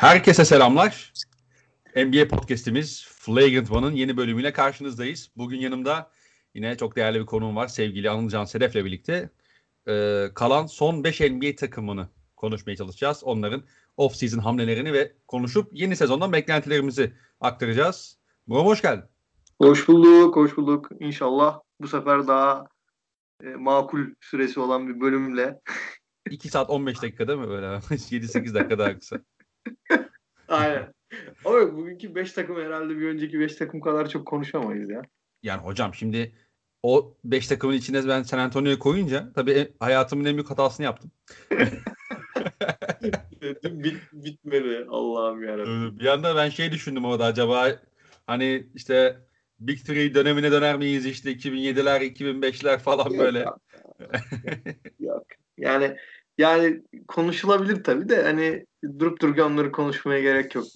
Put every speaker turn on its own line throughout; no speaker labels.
Herkese selamlar. NBA podcast'imiz Flagrant One'ın yeni bölümüyle karşınızdayız. Bugün yanımda yine çok değerli bir konuğum var. Sevgili Anılcan Sedef'le birlikte e, kalan son 5 NBA takımını konuşmaya çalışacağız. Onların off-season hamlelerini ve konuşup yeni sezondan beklentilerimizi aktaracağız. Buram hoş geldin.
Hoş bulduk, hoş bulduk. İnşallah bu sefer daha e, makul süresi olan bir bölümle.
2 saat 15 dakika değil mi böyle? 7-8 dakika daha kısa.
Aynen. Ama bugünkü 5 takım herhalde bir önceki 5 takım kadar çok konuşamayız ya.
Yani hocam şimdi o 5 takımın içine ben San Antonio'yu koyunca tabii hayatımın en büyük hatasını yaptım.
Bit, bitmedi Allah'ım yarabbim.
Bir anda ben şey düşündüm orada acaba hani işte Big Three dönemine döner miyiz işte 2007'ler 2005'ler falan
Yok,
böyle.
Yok, yok. Yani yani konuşulabilir tabii de hani durup dururken onları konuşmaya gerek yok.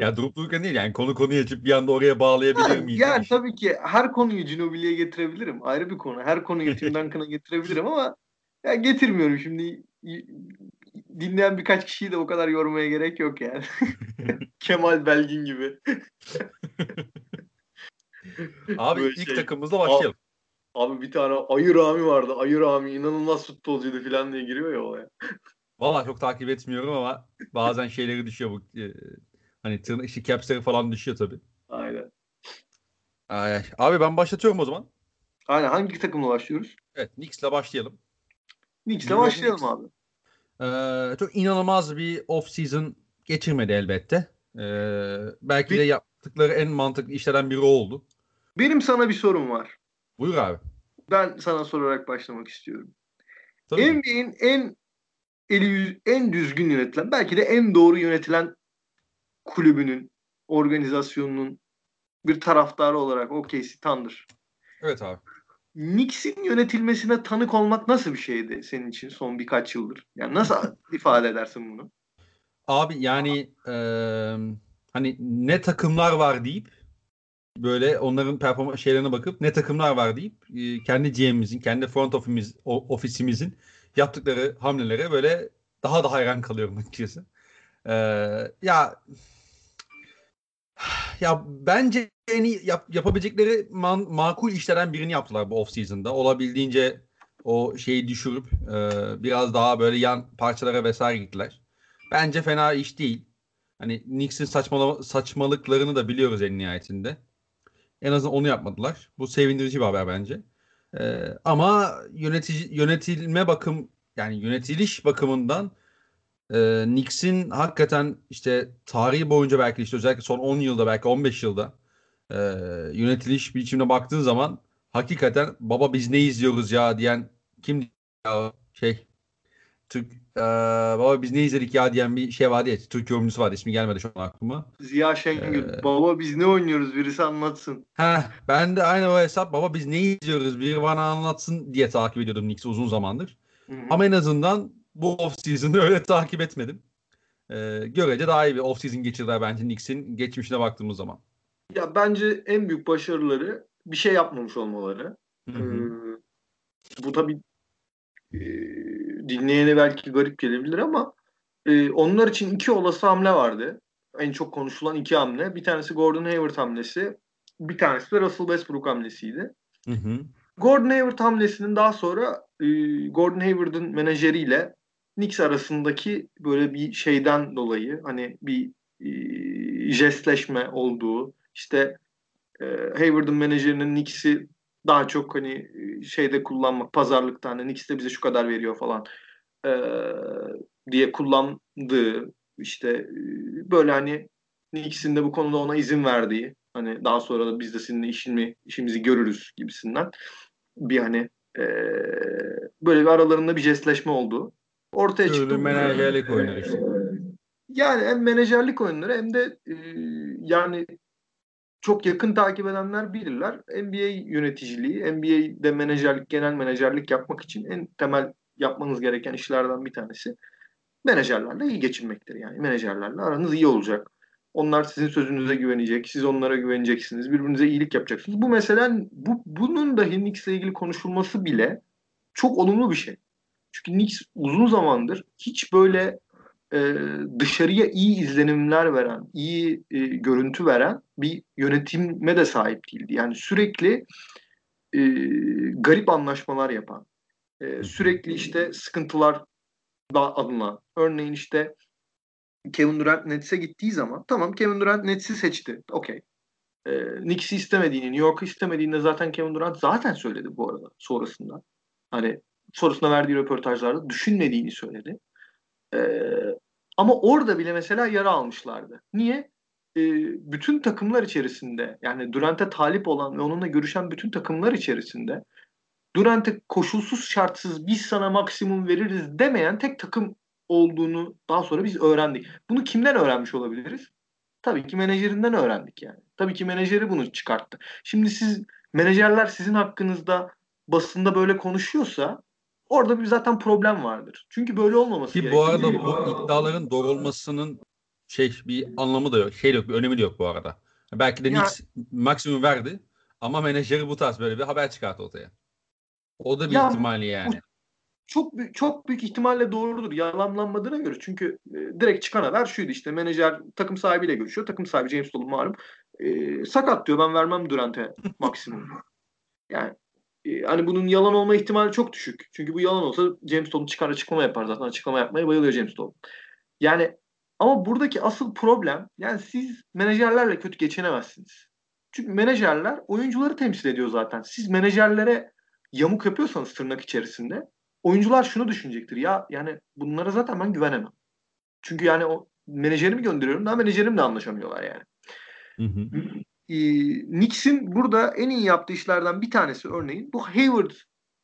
Ya durup dururken değil yani konu konuyu açıp bir anda oraya bağlayabilir
Yani,
miyiz?
yani tabii ki her konuyu Ginobili'ye getirebilirim. Ayrı bir konu. Her konuyu Tim Duncan'a getirebilirim ama ya getirmiyorum şimdi. Dinleyen birkaç kişiyi de o kadar yormaya gerek yok yani. Kemal Belgin gibi.
Abi
Böyle
ilk
şey.
takımımızla başlayalım.
Abi bir tane Ayı Rami vardı. Ayı Rami inanılmaz futbolcuydu falan diye giriyor ya olaya.
Valla çok takip etmiyorum ama bazen şeyleri düşüyor bu. e, hani tırnak işi capsleri falan düşüyor tabii.
Aynen.
Ay. Abi ben başlatıyorum o zaman.
Aynen hangi takımla başlıyoruz?
Evet Knicks'le başlayalım.
Knicks'le başlayalım
Knicks.
abi.
Ee, çok inanılmaz bir off season geçirmedi elbette. Ee, belki
Bir-
de yaptıkları en mantıklı işlerden biri oldu.
Benim sana bir sorum var.
Buyur abi.
Ben sana sorarak başlamak istiyorum. NBA'in en eli en düzgün yönetilen, belki de en doğru yönetilen kulübünün, organizasyonunun bir taraftarı olarak OKC Thunder.
Evet abi.
Knicks'in yönetilmesine tanık olmak nasıl bir şeydi senin için son birkaç yıldır? Yani nasıl ifade edersin bunu?
Abi yani eee, hani ne takımlar var deyip böyle onların performans şeylerine bakıp ne takımlar var deyip e, kendi GM'imizin, kendi front office'imiz, o- ofisimizin yaptıkları hamlelere böyle daha da hayran kalıyorum açıkçası. Eee, ya ya bence en iyi yap- yapabilecekleri man- makul işlerden birini yaptılar bu off season'da. Olabildiğince o şeyi düşürüp e, biraz daha böyle yan parçalara vesaire gittiler. Bence fena iş değil. Hani Knicks'in saçmalama, saçmalıklarını da biliyoruz en nihayetinde. En azından onu yapmadılar. Bu sevindirici bir haber bence. Ee, ama yönetici yönetilme bakım yani yönetiliş bakımından e, Knicks'in hakikaten işte tarihi boyunca belki işte özellikle son 10 yılda belki 15 yılda e, yönetiliş biçimine baktığın zaman hakikaten baba biz ne izliyoruz ya? diyen kim ya şey Türk e, baba biz ne izledik ya diyen bir şey vardı ya Türk yorumcusu vardı ismi gelmedi şu an aklıma.
Ziya Şengül,
Ee,
baba biz ne oynuyoruz birisi anlatsın.
Heh, ben de aynı o hesap baba biz ne izliyoruz biri bana anlatsın diye takip ediyordum Knicks'i uzun zamandır.
Hı hı.
Ama en azından bu off season'ı öyle takip etmedim. Ee, görece daha iyi bir off season geçirdiler bence Knicks'in geçmişine baktığımız zaman.
Ya bence en büyük başarıları bir şey yapmamış olmaları.
Hı
Ee, bu tabii e, dinleyene belki garip gelebilir ama e, onlar için iki olası hamle vardı. En çok konuşulan iki hamle. Bir tanesi Gordon Hayward hamlesi. Bir tanesi de Russell Westbrook hamlesiydi.
Hı hı.
Gordon Hayward hamlesinin daha sonra e, Gordon Hayward'ın menajeriyle Knicks arasındaki böyle bir şeyden dolayı hani bir e, jestleşme olduğu işte e, Hayward'ın menajerinin Knicks'i daha çok hani şeyde kullanmak pazarlıkta hani Knicks de bize şu kadar veriyor falan e, diye kullandığı işte böyle hani Knicks'in de bu konuda ona izin verdiği hani daha sonra da biz de seninle işini, işimizi görürüz gibisinden bir hani e, böyle bir aralarında bir jestleşme oldu. Ortaya çıktı.
menajerlik oyunları işte.
Yani hem menajerlik oyunları hem de e, yani çok yakın takip edenler bilirler. NBA yöneticiliği, NBA'de menajerlik, genel menajerlik yapmak için en temel yapmanız gereken işlerden bir tanesi menajerlerle iyi geçinmektir. Yani menajerlerle aranız iyi olacak. Onlar sizin sözünüze güvenecek, siz onlara güveneceksiniz, birbirinize iyilik yapacaksınız. Bu meselen, bu, bunun dahi Knicks'le ilgili konuşulması bile çok olumlu bir şey. Çünkü Knicks uzun zamandır hiç böyle e, dışarıya iyi izlenimler veren, iyi e, görüntü veren bir yönetime de sahip değildi. Yani sürekli e, garip anlaşmalar yapan, e, sürekli işte sıkıntılar adına. Örneğin işte Kevin Durant Nets'e gittiği zaman tamam Kevin Durant Nets'i seçti. Okey. E, Knicks'i istemediğini, New York'u istemediğini zaten Kevin Durant zaten söyledi bu arada sonrasında. Hani sonrasında verdiği röportajlarda düşünmediğini söyledi. E, ama orada bile mesela yara almışlardı. Niye? E, bütün takımlar içerisinde yani Durant'e talip olan ve onunla görüşen bütün takımlar içerisinde Durant'e koşulsuz şartsız biz sana maksimum veririz demeyen tek takım olduğunu daha sonra biz öğrendik. Bunu kimden öğrenmiş olabiliriz? Tabii ki menajerinden öğrendik yani. Tabii ki menajeri bunu çıkarttı. Şimdi siz menajerler sizin hakkınızda basında böyle konuşuyorsa orada bir zaten problem vardır. Çünkü böyle olmaması
Ki
gerekiyor.
bu arada bu iddiaların doğru olmasının şey bir anlamı da yok. Şey yok, bir önemi de yok bu arada. Belki de
Ya-
Knicks maksimum verdi ama menajeri bu tarz böyle bir haber çıkarttı ortaya. O da bir
Ya,
ihtimali yani.
çok çok büyük ihtimalle doğrudur yalanlanmadığına göre. Çünkü e, direkt çıkan haber şuydu işte menajer takım sahibiyle görüşüyor. Takım sahibi James Dolan malum. E, sakat diyor ben vermem Durant'e maksimum. Yani e, hani bunun yalan olma ihtimali çok düşük. Çünkü bu yalan olsa James Dolan çıkar açıklama yapar zaten. Açıklama yapmaya bayılıyor James Dolan. Yani ama buradaki asıl problem yani siz menajerlerle kötü geçinemezsiniz. Çünkü menajerler oyuncuları temsil ediyor zaten. Siz menajerlere yamuk yapıyorsanız tırnak içerisinde oyuncular şunu düşünecektir. Ya yani bunlara zaten ben güvenemem. Çünkü yani o menajerimi gönderiyorum daha menajerimle anlaşamıyorlar yani.
Hı hı.
Ee, Knicks'in burada en iyi yaptığı işlerden bir tanesi örneğin bu Hayward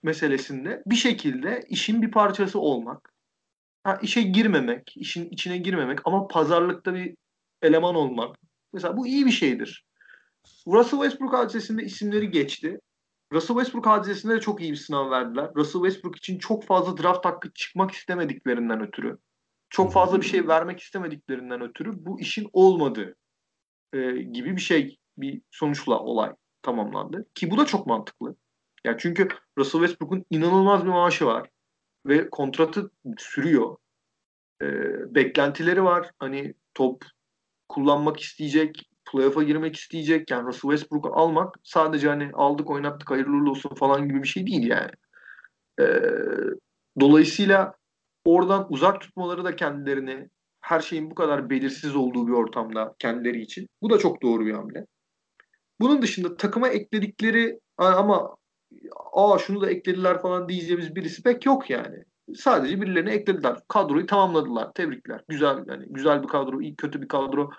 meselesinde bir şekilde işin bir parçası olmak. Ha, işe girmemek, işin içine girmemek ama pazarlıkta bir eleman olmak. Mesela bu iyi bir şeydir. Russell Westbrook hadisesinde isimleri geçti. Russell Westbrook hadisesinde de çok iyi bir sınav verdiler. Russell Westbrook için çok fazla draft hakkı çıkmak istemediklerinden ötürü, çok fazla bir şey vermek istemediklerinden ötürü bu işin olmadığı e, gibi bir şey, bir sonuçla olay tamamlandı. Ki bu da çok mantıklı. Yani çünkü Russell Westbrook'un inanılmaz bir maaşı var ve kontratı sürüyor. E, beklentileri var. Hani top kullanmak isteyecek, playoff'a girmek isteyecek. Yani Russell Westbrook'u almak sadece hani aldık oynattık hayırlı olsun falan gibi bir şey değil yani. Ee, dolayısıyla oradan uzak tutmaları da kendilerini her şeyin bu kadar belirsiz olduğu bir ortamda kendileri için. Bu da çok doğru bir hamle. Bunun dışında takıma ekledikleri ama aa şunu da eklediler falan diyeceğimiz birisi pek yok yani. Sadece birilerini eklediler. Kadroyu tamamladılar. Tebrikler. Güzel yani güzel bir kadro, iyi kötü bir kadro.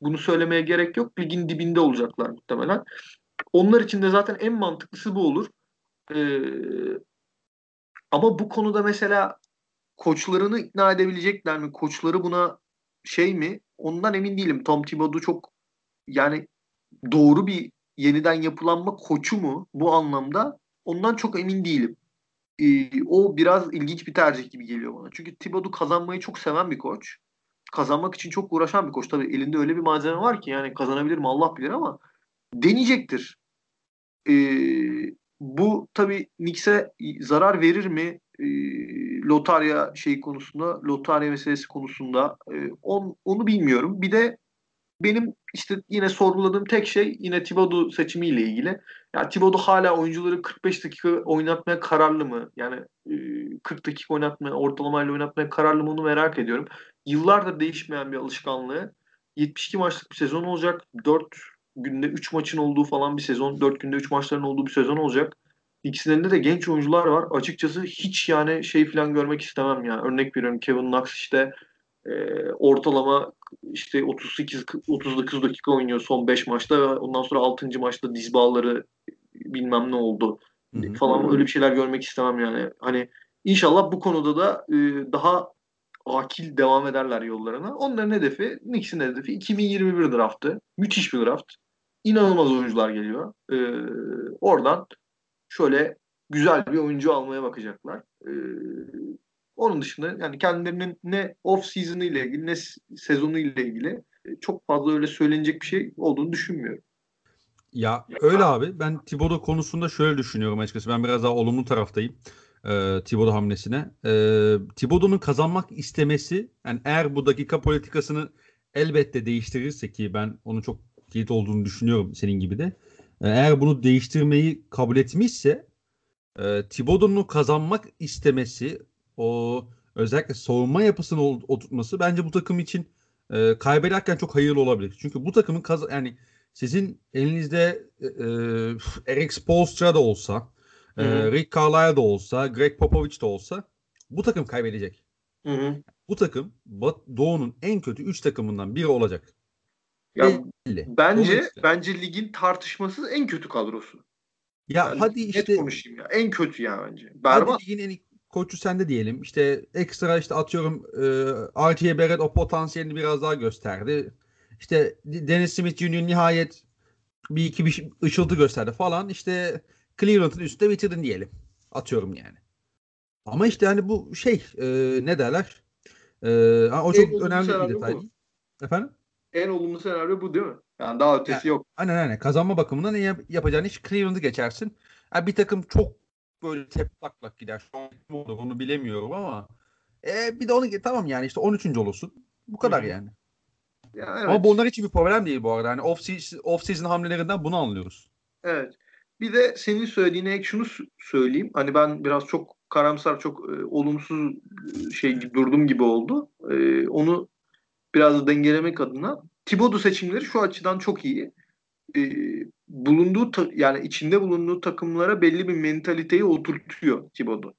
Bunu söylemeye gerek yok. Ligin dibinde olacaklar muhtemelen. Onlar için de zaten en mantıklısı bu olur. Ee, ama bu konuda mesela koçlarını ikna edebilecekler mi? Koçları buna şey mi? Ondan emin değilim. Tom Thibodeau çok yani doğru bir yeniden yapılanma koçu mu bu anlamda? Ondan çok emin değilim. Ee, o biraz ilginç bir tercih gibi geliyor bana. Çünkü Thibodeau kazanmayı çok seven bir koç. Kazanmak için çok uğraşan bir koç. Tabii elinde öyle bir malzeme var ki yani kazanabilir mi Allah bilir ama deneyecektir. Ee, bu tabii Knicks'e zarar verir mi? Ee, lotarya şey konusunda, lotarya meselesi konusunda e, on, onu bilmiyorum. Bir de benim işte yine sorguladığım tek şey yine Thibodeau seçimiyle ilgili. Ya Thibodeau hala oyuncuları 45 dakika oynatmaya kararlı mı? Yani e, 40 dakika oynatmaya, ortalamayla oynatmaya kararlı mı onu merak ediyorum. Yıllardır değişmeyen bir alışkanlığı. 72 maçlık bir sezon olacak. 4 günde 3 maçın olduğu falan bir sezon. 4 günde 3 maçların olduğu bir sezon olacak. İkisinde de genç oyuncular var. Açıkçası hiç yani şey falan görmek istemem ya. Örnek veriyorum Kevin Knox işte e, ortalama işte 38 39 dakika oynuyor son 5 maçta ve ondan sonra 6. maçta diz bağları bilmem ne oldu
Hı hı.
falan öyle bir şeyler görmek istemem yani. Hani inşallah bu konuda da e, daha akil devam ederler yollarına. Onların hedefi, Knicks'in hedefi 2021 draftı. Müthiş bir draft. İnanılmaz oyuncular geliyor. E, oradan şöyle güzel bir oyuncu almaya bakacaklar. E, onun dışında yani kendilerinin ne off season'ı ile ilgili ne sezonu ile ilgili e, çok fazla öyle söylenecek bir şey olduğunu düşünmüyorum.
Ya öyle abi. Ben Thibodeau konusunda şöyle düşünüyorum açıkçası. Ben biraz daha olumlu taraftayım. e, Thibodeau hamlesine. E, Thibodeau'nun kazanmak istemesi yani eğer bu dakika politikasını elbette değiştirirse ki ben onun çok kilit olduğunu düşünüyorum senin gibi de. E, eğer bunu değiştirmeyi kabul etmişse e, Thibodeau'nun kazanmak istemesi o özellikle savunma yapısını oturtması bence bu takım için e, kaybederken çok hayırlı olabilir. Çünkü bu takımın kaz yani sizin elinizde e, e Eric Spoelstra da olsa, e, Rick Carlisle da olsa, Greg Popovich de olsa bu takım kaybedecek.
Hı hı.
Bu takım Doğu'nun en kötü 3 takımından biri olacak.
Ya, Bence bence ligin tartışmasız en kötü kadrosu.
Ya yani hadi işte
konuşayım ya. En kötü ya bence. Berbat.
Hadi ligin en koçu sende diyelim. İşte ekstra işte atıyorum e, RJ Barrett o potansiyelini biraz daha gösterdi. İşte Dennis Smith Jr. nihayet bir iki bir ışıltı gösterdi falan. İşte Cleveland'ın üstünde bitirdin diyelim. Atıyorum yani. Ama işte hani bu şey e, ne derler? E, o çok en önemli bir detay. Bu. Efendim?
En olumlu senaryo bu değil mi? Yani daha ötesi yani, yok.
Aynen aynen. Kazanma bakımından yap- yapacağın iş Cleveland'ı geçersin. Yani bir takım çok böyle tep taklak gider. Şu an onu bilemiyorum ama e, bir de onu tamam yani işte 13. olursun. Bu kadar Hı. yani. Ya, evet. Ama bunlar için bir problem değil bu arada. Yani off season, off season hamlelerinden bunu anlıyoruz.
Evet. Bir de senin söylediğine ek şunu söyleyeyim. Hani ben biraz çok karamsar, çok e, olumsuz e, şey durdum gibi oldu. E, onu biraz dengelemek adına Thibodeau seçimleri şu açıdan çok iyi. E, bulunduğu ta, yani içinde bulunduğu takımlara belli bir mentaliteyi oturtuyor Thibodeau.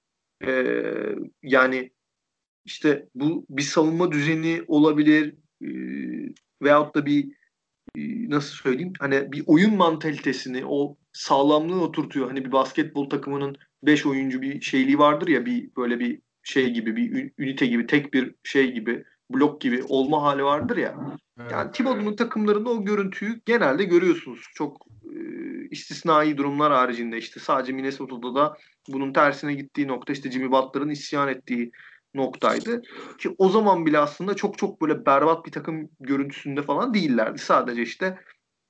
E, yani işte bu bir savunma düzeni olabilir e, veyahut da bir e, nasıl söyleyeyim hani bir oyun mantalitesini o sağlamlığı oturtuyor. Hani bir basketbol takımının 5 oyuncu bir şeyliği vardır ya bir böyle bir şey gibi bir ünite gibi tek bir şey gibi blok gibi olma hali vardır ya. Evet. Yani Thibodeau'nun takımlarında o görüntüyü genelde görüyorsunuz. Çok e, istisnai durumlar haricinde işte sadece Minnesota'da da bunun tersine gittiği nokta işte Jimmy Butler'ın isyan ettiği noktaydı. Ki o zaman bile aslında çok çok böyle berbat bir takım görüntüsünde falan değillerdi. Sadece işte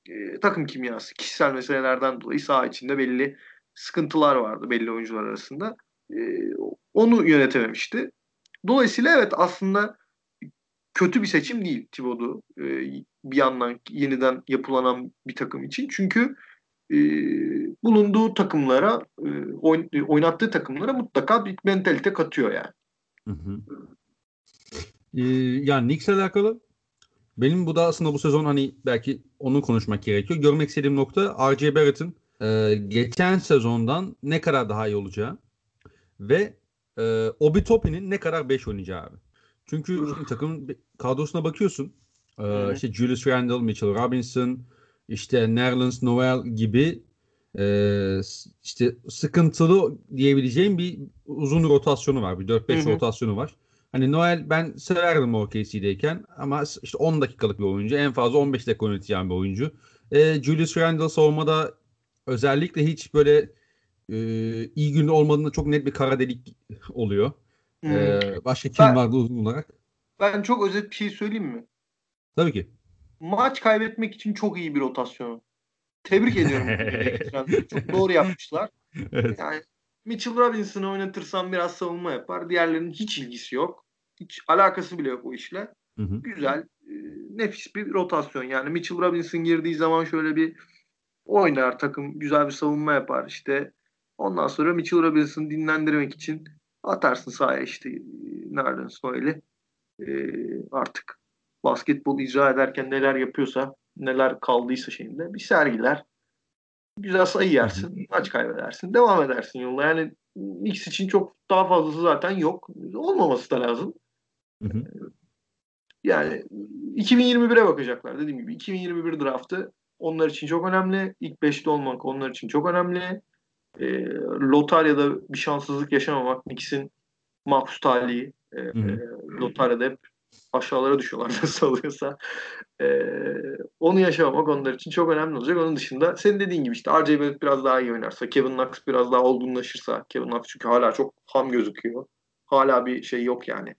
e, takım kimyası, kişisel meselelerden dolayı saha içinde belli sıkıntılar vardı belli oyuncular arasında. E, onu yönetememişti. Dolayısıyla evet aslında kötü bir seçim değil Thibodeau e, bir yandan yeniden yapılanan bir takım için. Çünkü e, bulunduğu takımlara e, oyn, oynattığı takımlara mutlaka bir mentalite katıyor yani. Hı hı.
Ee, yani Knicks'le alakalı benim bu da aslında bu sezon hani belki onu konuşmak gerekiyor. Görmek istediğim nokta R.J. Barrett'ın e, geçen sezondan ne kadar daha iyi olacağı ve e, Obi Toppin'in ne kadar 5 oynayacağı abi. Çünkü şimdi takımın kadrosuna bakıyorsun. E, işte Julius Randle, Mitchell Robinson, işte Nerlens Noel gibi e, işte sıkıntılı diyebileceğim bir uzun rotasyonu var. Bir 4-5 rotasyonu var. Hani Noel ben severdim OKC'deyken ama işte 10 dakikalık bir oyuncu. En fazla 15 dakika oynatacağım bir oyuncu. E, Julius Randle savunmada özellikle hiç böyle e, iyi günde olmadığında çok net bir kara delik oluyor. Hmm. E, başka kim ben, vardı uzun olarak?
Ben çok özet bir şey söyleyeyim mi?
Tabii ki.
Maç kaybetmek için çok iyi bir rotasyon. Tebrik ediyorum. çok doğru yapmışlar. Evet. Yani Mitchell Robinson'ı oynatırsan biraz savunma yapar. Diğerlerinin hiç ilgisi yok. Hiç alakası bile yok o işle. Hı hı. Güzel, e, nefis bir rotasyon. Yani Mitchell Robinson girdiği zaman şöyle bir oynar takım, güzel bir savunma yapar. İşte ondan sonra Mitchell Robinson'ı dinlendirmek için atarsın sahaya işte nereden Noel'i. E, artık basketbol icra ederken neler yapıyorsa, neler kaldıysa şeyinde bir sergiler güzel sayı yersin, maç kaybedersin, devam edersin yoluna. Yani Knicks için çok daha fazlası zaten yok. Olmaması da lazım. Hı hı. Yani 2021'e bakacaklar dediğim gibi. 2021 draftı onlar için çok önemli. İlk 5'te olmak onlar için çok önemli. E, lotaryada bir şanssızlık yaşamamak Knicks'in mahpus talihi. E, e, lotaryada hep aşağılara düşüyorlar nasıl oluyorsa. Ee, onu yaşamak onlar için çok önemli olacak. Onun dışında senin dediğin gibi işte RJ Barrett biraz daha iyi oynarsa, Kevin Knox biraz daha olgunlaşırsa, Kevin Knox çünkü hala çok ham gözüküyor. Hala bir şey yok yani.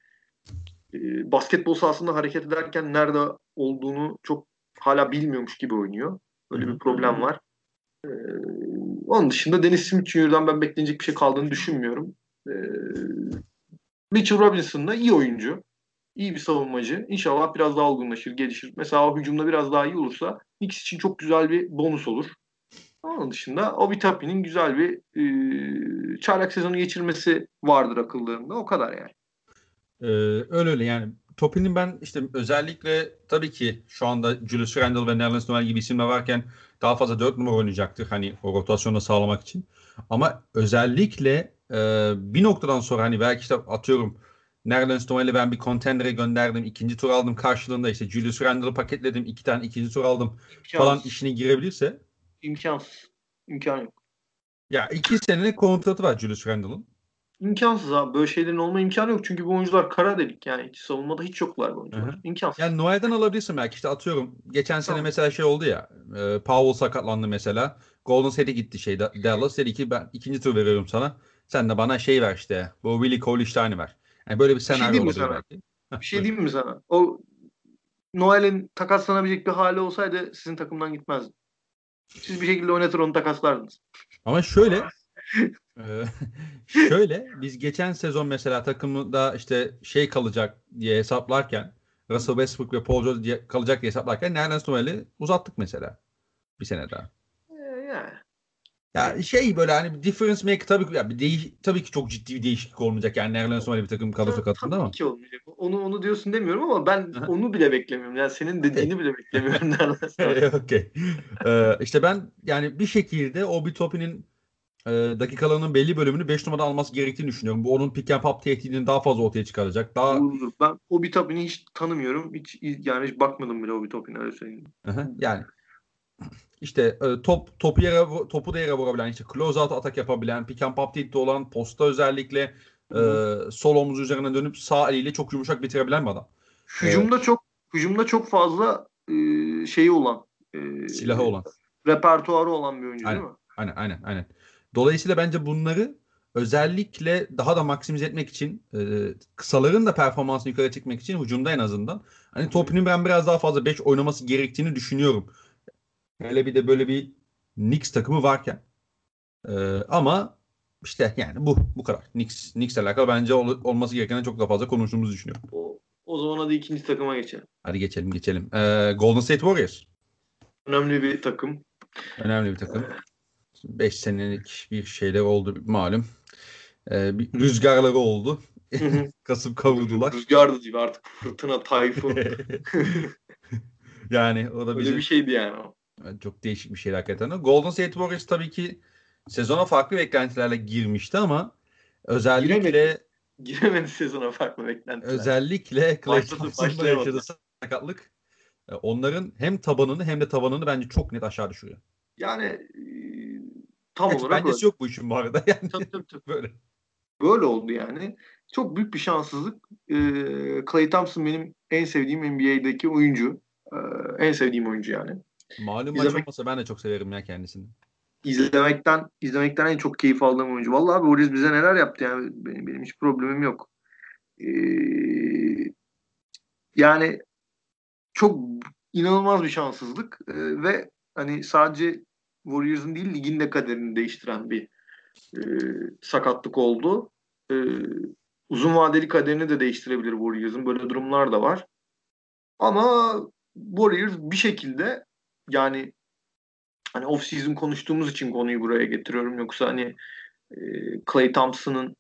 Ee, basketbol sahasında hareket ederken nerede olduğunu çok hala bilmiyormuş gibi oynuyor. Öyle bir problem var. Onun dışında Dennis Smith ben beklenecek bir şey kaldığını düşünmüyorum. Ee, Mitchell Robinson da iyi oyuncu. iyi bir savunmacı. İnşallah biraz daha olgunlaşır, gelişir. Mesela hücumda biraz daha iyi olursa Knicks için çok güzel bir bonus olur. Onun dışında Obi Toppin'in güzel bir e, çaylak sezonu geçirmesi vardır akıllarında. O kadar yani.
Ee, öyle öyle yani Topin'in ben işte özellikle tabii ki şu anda Julius Randle ve Nerlens Noel gibi isimler varken daha fazla 4 numara oynayacaktır. Hani o rotasyonu sağlamak için. Ama özellikle e, bir noktadan sonra hani belki işte atıyorum Nerlens Noel'i ben bir contender'e gönderdim. ikinci tur aldım karşılığında işte Julius Randle'ı paketledim. iki tane ikinci tur aldım
İmkansız.
falan işine girebilirse
İmkansız. İmkan yok.
ya iki senelik kontratı var Julius Randle'ın.
İmkansız abi. Böyle şeylerin olma imkanı yok. Çünkü bu oyuncular kara delik yani. Hiç savunmada hiç yoklar bu oyuncular.
Hı hı.
İmkansız.
Yani Noel'den alabilirsin belki işte atıyorum. Geçen sene
Tamam.
mesela şey oldu ya. E, Powell sakatlandı mesela. Golden State'e gitti şey Da- Dallas dedi ki ben ikinci tur veriyorum sana. Sen de bana şey ver işte. Bu Willie Cauley-Stein'i ver. Yani böyle bir
şey
senaryo
diyeyim mi
olabilir belki.
Bir şey diyeyim mi sana? O Noel'in takaslanabilecek bir hali olsaydı sizin takımdan gitmezdi. Siz bir şekilde oynatır onu takaslardınız.
Ama şöyle e, şöyle biz geçen sezon mesela takımda işte şey kalacak diye hesaplarken Russell Westbrook ve Paul George diye kalacak diye hesaplarken Nerlens Noel'i uzattık mesela. Bir sene daha.
Ee, yani.
Ya şey böyle hani difference make tabii ki ya bir değiş, tabii ki çok ciddi bir değişiklik olmayacak. Yani Nerlens Noel'i bir takım kadrosu
Tabii
katında ama.
ki olmayacak. Onu onu diyorsun demiyorum ama ben onu bile beklemiyorum. Yani senin dediğini bile beklemiyorum neredeyse.
Okey. Ee, işte ben yani bir şekilde Obi Toppin'in e, dakikalarının belli bölümünü 5 numarada alması gerektiğini düşünüyorum. Bu onun pick and pop tehdidini daha fazla ortaya çıkaracak. Daha
Doğrudur. Ben Obi Toppin'i hiç tanımıyorum. Hiç yani hiç bakmadım bile Obi Toppin'e öyle söyleyeyim.
Yani işte e, top topu yere topu da yere vurabilen işte close out atak yapabilen pick and pop tehdidi olan posta özellikle e, sol omuz üzerine dönüp sağ eliyle çok yumuşak bitirebilen bir adam.
Hücumda çok hücumda çok fazla e, şeyi olan e,
Silahı olan.
repertuarı olan bir oyuncu
Aynen.
değil mi?
Aynen aynen aynen. Dolayısıyla bence bunları özellikle daha da maksimize etmek için e, kısaların da performansını yukarı çekmek için hücumda en azından hani Topin'in ben biraz daha fazla 5 oynaması gerektiğini düşünüyorum. Hele bir de böyle bir Knicks takımı varken. E, ama işte yani bu bu kadar. Knicks Knicks'le alakalı bence ol- olması gerekenden çok daha fazla konuştuğumuzu düşünüyorum.
O, o zaman hadi ikinci takıma geçelim.
Hadi geçelim geçelim. E, Golden State Warriors.
Önemli bir takım.
Önemli bir takım. 5 senelik bir şeyler oldu malum. Ee, bir rüzgarları oldu. Kasıp kavurdular.
Rüzgar da değil artık fırtına, tayfun.
yani o da
Öyle
bizim
bir şeydi yani o.
çok değişik bir şey hakikaten. Golden State Warriors tabii ki sezona farklı beklentilerle girmişti ama özellikle
Giremedi. Giremedi sezona farklı beklentiler.
özellikle Thompson'la
başlayamadı.
yaşadığı sakatlık e, onların hem tabanını hem de tabanını bence çok net aşağı düşürüyor.
Yani tam
Hiç
olarak öyle.
yok bu işin bu arada yani
Tabii, tabii, tabii.
böyle.
Böyle oldu yani. Çok büyük bir şanssızlık. Ee, Klay Thompson benim en sevdiğim NBA'deki oyuncu. Ee, en sevdiğim oyuncu yani.
Malum
Biz
maç olmasa ben de çok severim ya kendisini.
İzlemekten izlemekten en çok keyif aldığım oyuncu. Vallahi abi Warriors bize neler yaptı yani. Benim, benim hiç problemim yok. Ee, yani çok inanılmaz bir şanssızlık Ee, ve hani sadece Warriors'ın değil ligin de kaderini değiştiren bir e, sakatlık oldu. E, uzun vadeli kaderini de değiştirebilir Warriors'ın. Böyle durumlar da var. Ama Warriors bir şekilde yani hani off season konuştuğumuz için konuyu buraya getiriyorum. Yoksa hani e, Clay Thompson'ın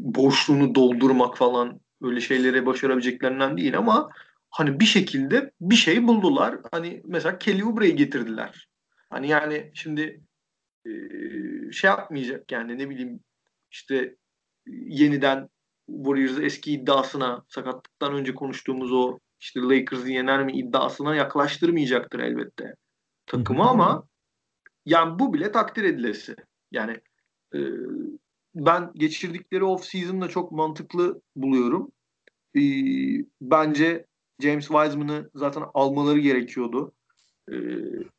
boşluğunu doldurmak falan öyle şeyleri başarabileceklerinden değil ama hani bir şekilde bir şey buldular. Hani mesela Kelly Oubre'yi getirdiler. Hani yani şimdi e, şey yapmayacak yani ne bileyim işte e, yeniden Warriors'ın eski iddiasına sakatlıktan önce konuştuğumuz o işte Lakers'ı yener mi iddiasına yaklaştırmayacaktır elbette takımı ama yani bu bile takdir edilesi. Yani e, ben geçirdikleri off season'da çok mantıklı buluyorum. E, bence James Wiseman'ı zaten almaları gerekiyordu. E,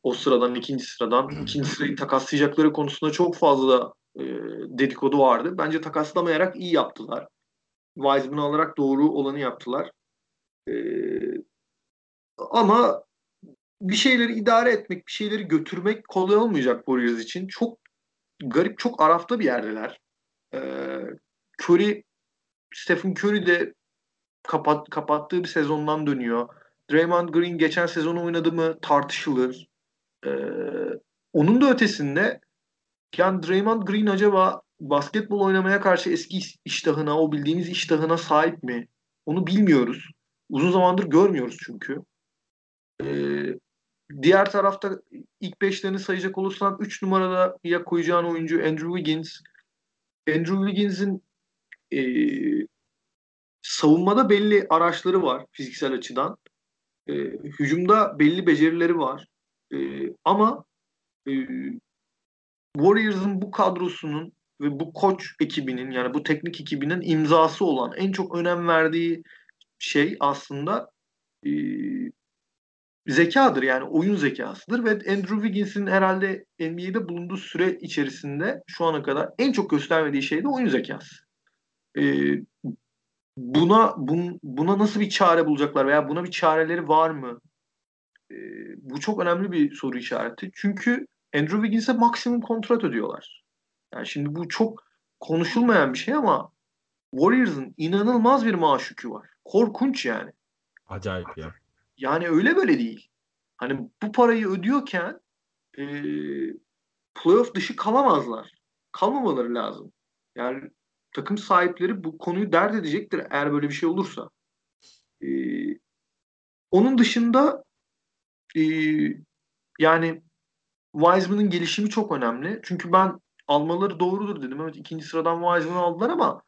o sıradan ikinci sıradan ikinci sırayı takaslayacakları konusunda çok fazla e, dedikodu vardı. Bence takaslamayarak iyi yaptılar. Wiseman'ı alarak doğru olanı yaptılar. E, ama bir şeyleri idare etmek, bir şeyleri götürmek kolay olmayacak Warriors için. Çok garip, çok arafta bir yerdeler. Ee, Curry Stephen Curry de kapat, kapattığı bir sezondan dönüyor. Draymond Green geçen sezonu oynadı mı tartışılır. Ee, onun da ötesinde yani Draymond Green acaba basketbol oynamaya karşı eski iştahına, o bildiğimiz iştahına sahip mi? Onu bilmiyoruz. Uzun zamandır görmüyoruz çünkü. Ee, diğer tarafta ilk beşlerini sayacak olursan 3 numarada ya koyacağın oyuncu Andrew Wiggins. Andrew Wiggins'in e, savunmada belli araçları var fiziksel açıdan. E, hücumda belli becerileri var. E, ama e, Warriors'ın bu kadrosunun ve bu koç ekibinin yani bu teknik ekibinin imzası olan en çok önem verdiği şey aslında e, zekadır yani oyun zekasıdır ve Andrew Wiggins'in herhalde NBA'de bulunduğu süre içerisinde şu ana kadar en çok göstermediği şey de oyun zekası. E, buna bun, buna nasıl bir çare bulacaklar veya buna bir çareleri var mı? E, bu çok önemli bir soru işareti. Çünkü Andrew Wiggins'e maksimum kontrat ödüyorlar. Yani şimdi bu çok konuşulmayan bir şey ama Warriors'ın inanılmaz bir maaş yükü var. Korkunç yani.
Acayip ya.
Yani öyle böyle değil. Hani bu parayı ödüyorken e, playoff dışı kalamazlar. Kalmamaları lazım. Yani takım sahipleri bu konuyu dert edecektir eğer böyle bir şey olursa. E, onun dışında e, yani Wiseman'ın gelişimi çok önemli. Çünkü ben almaları doğrudur dedim. Evet ikinci sıradan Wiseman'ı aldılar ama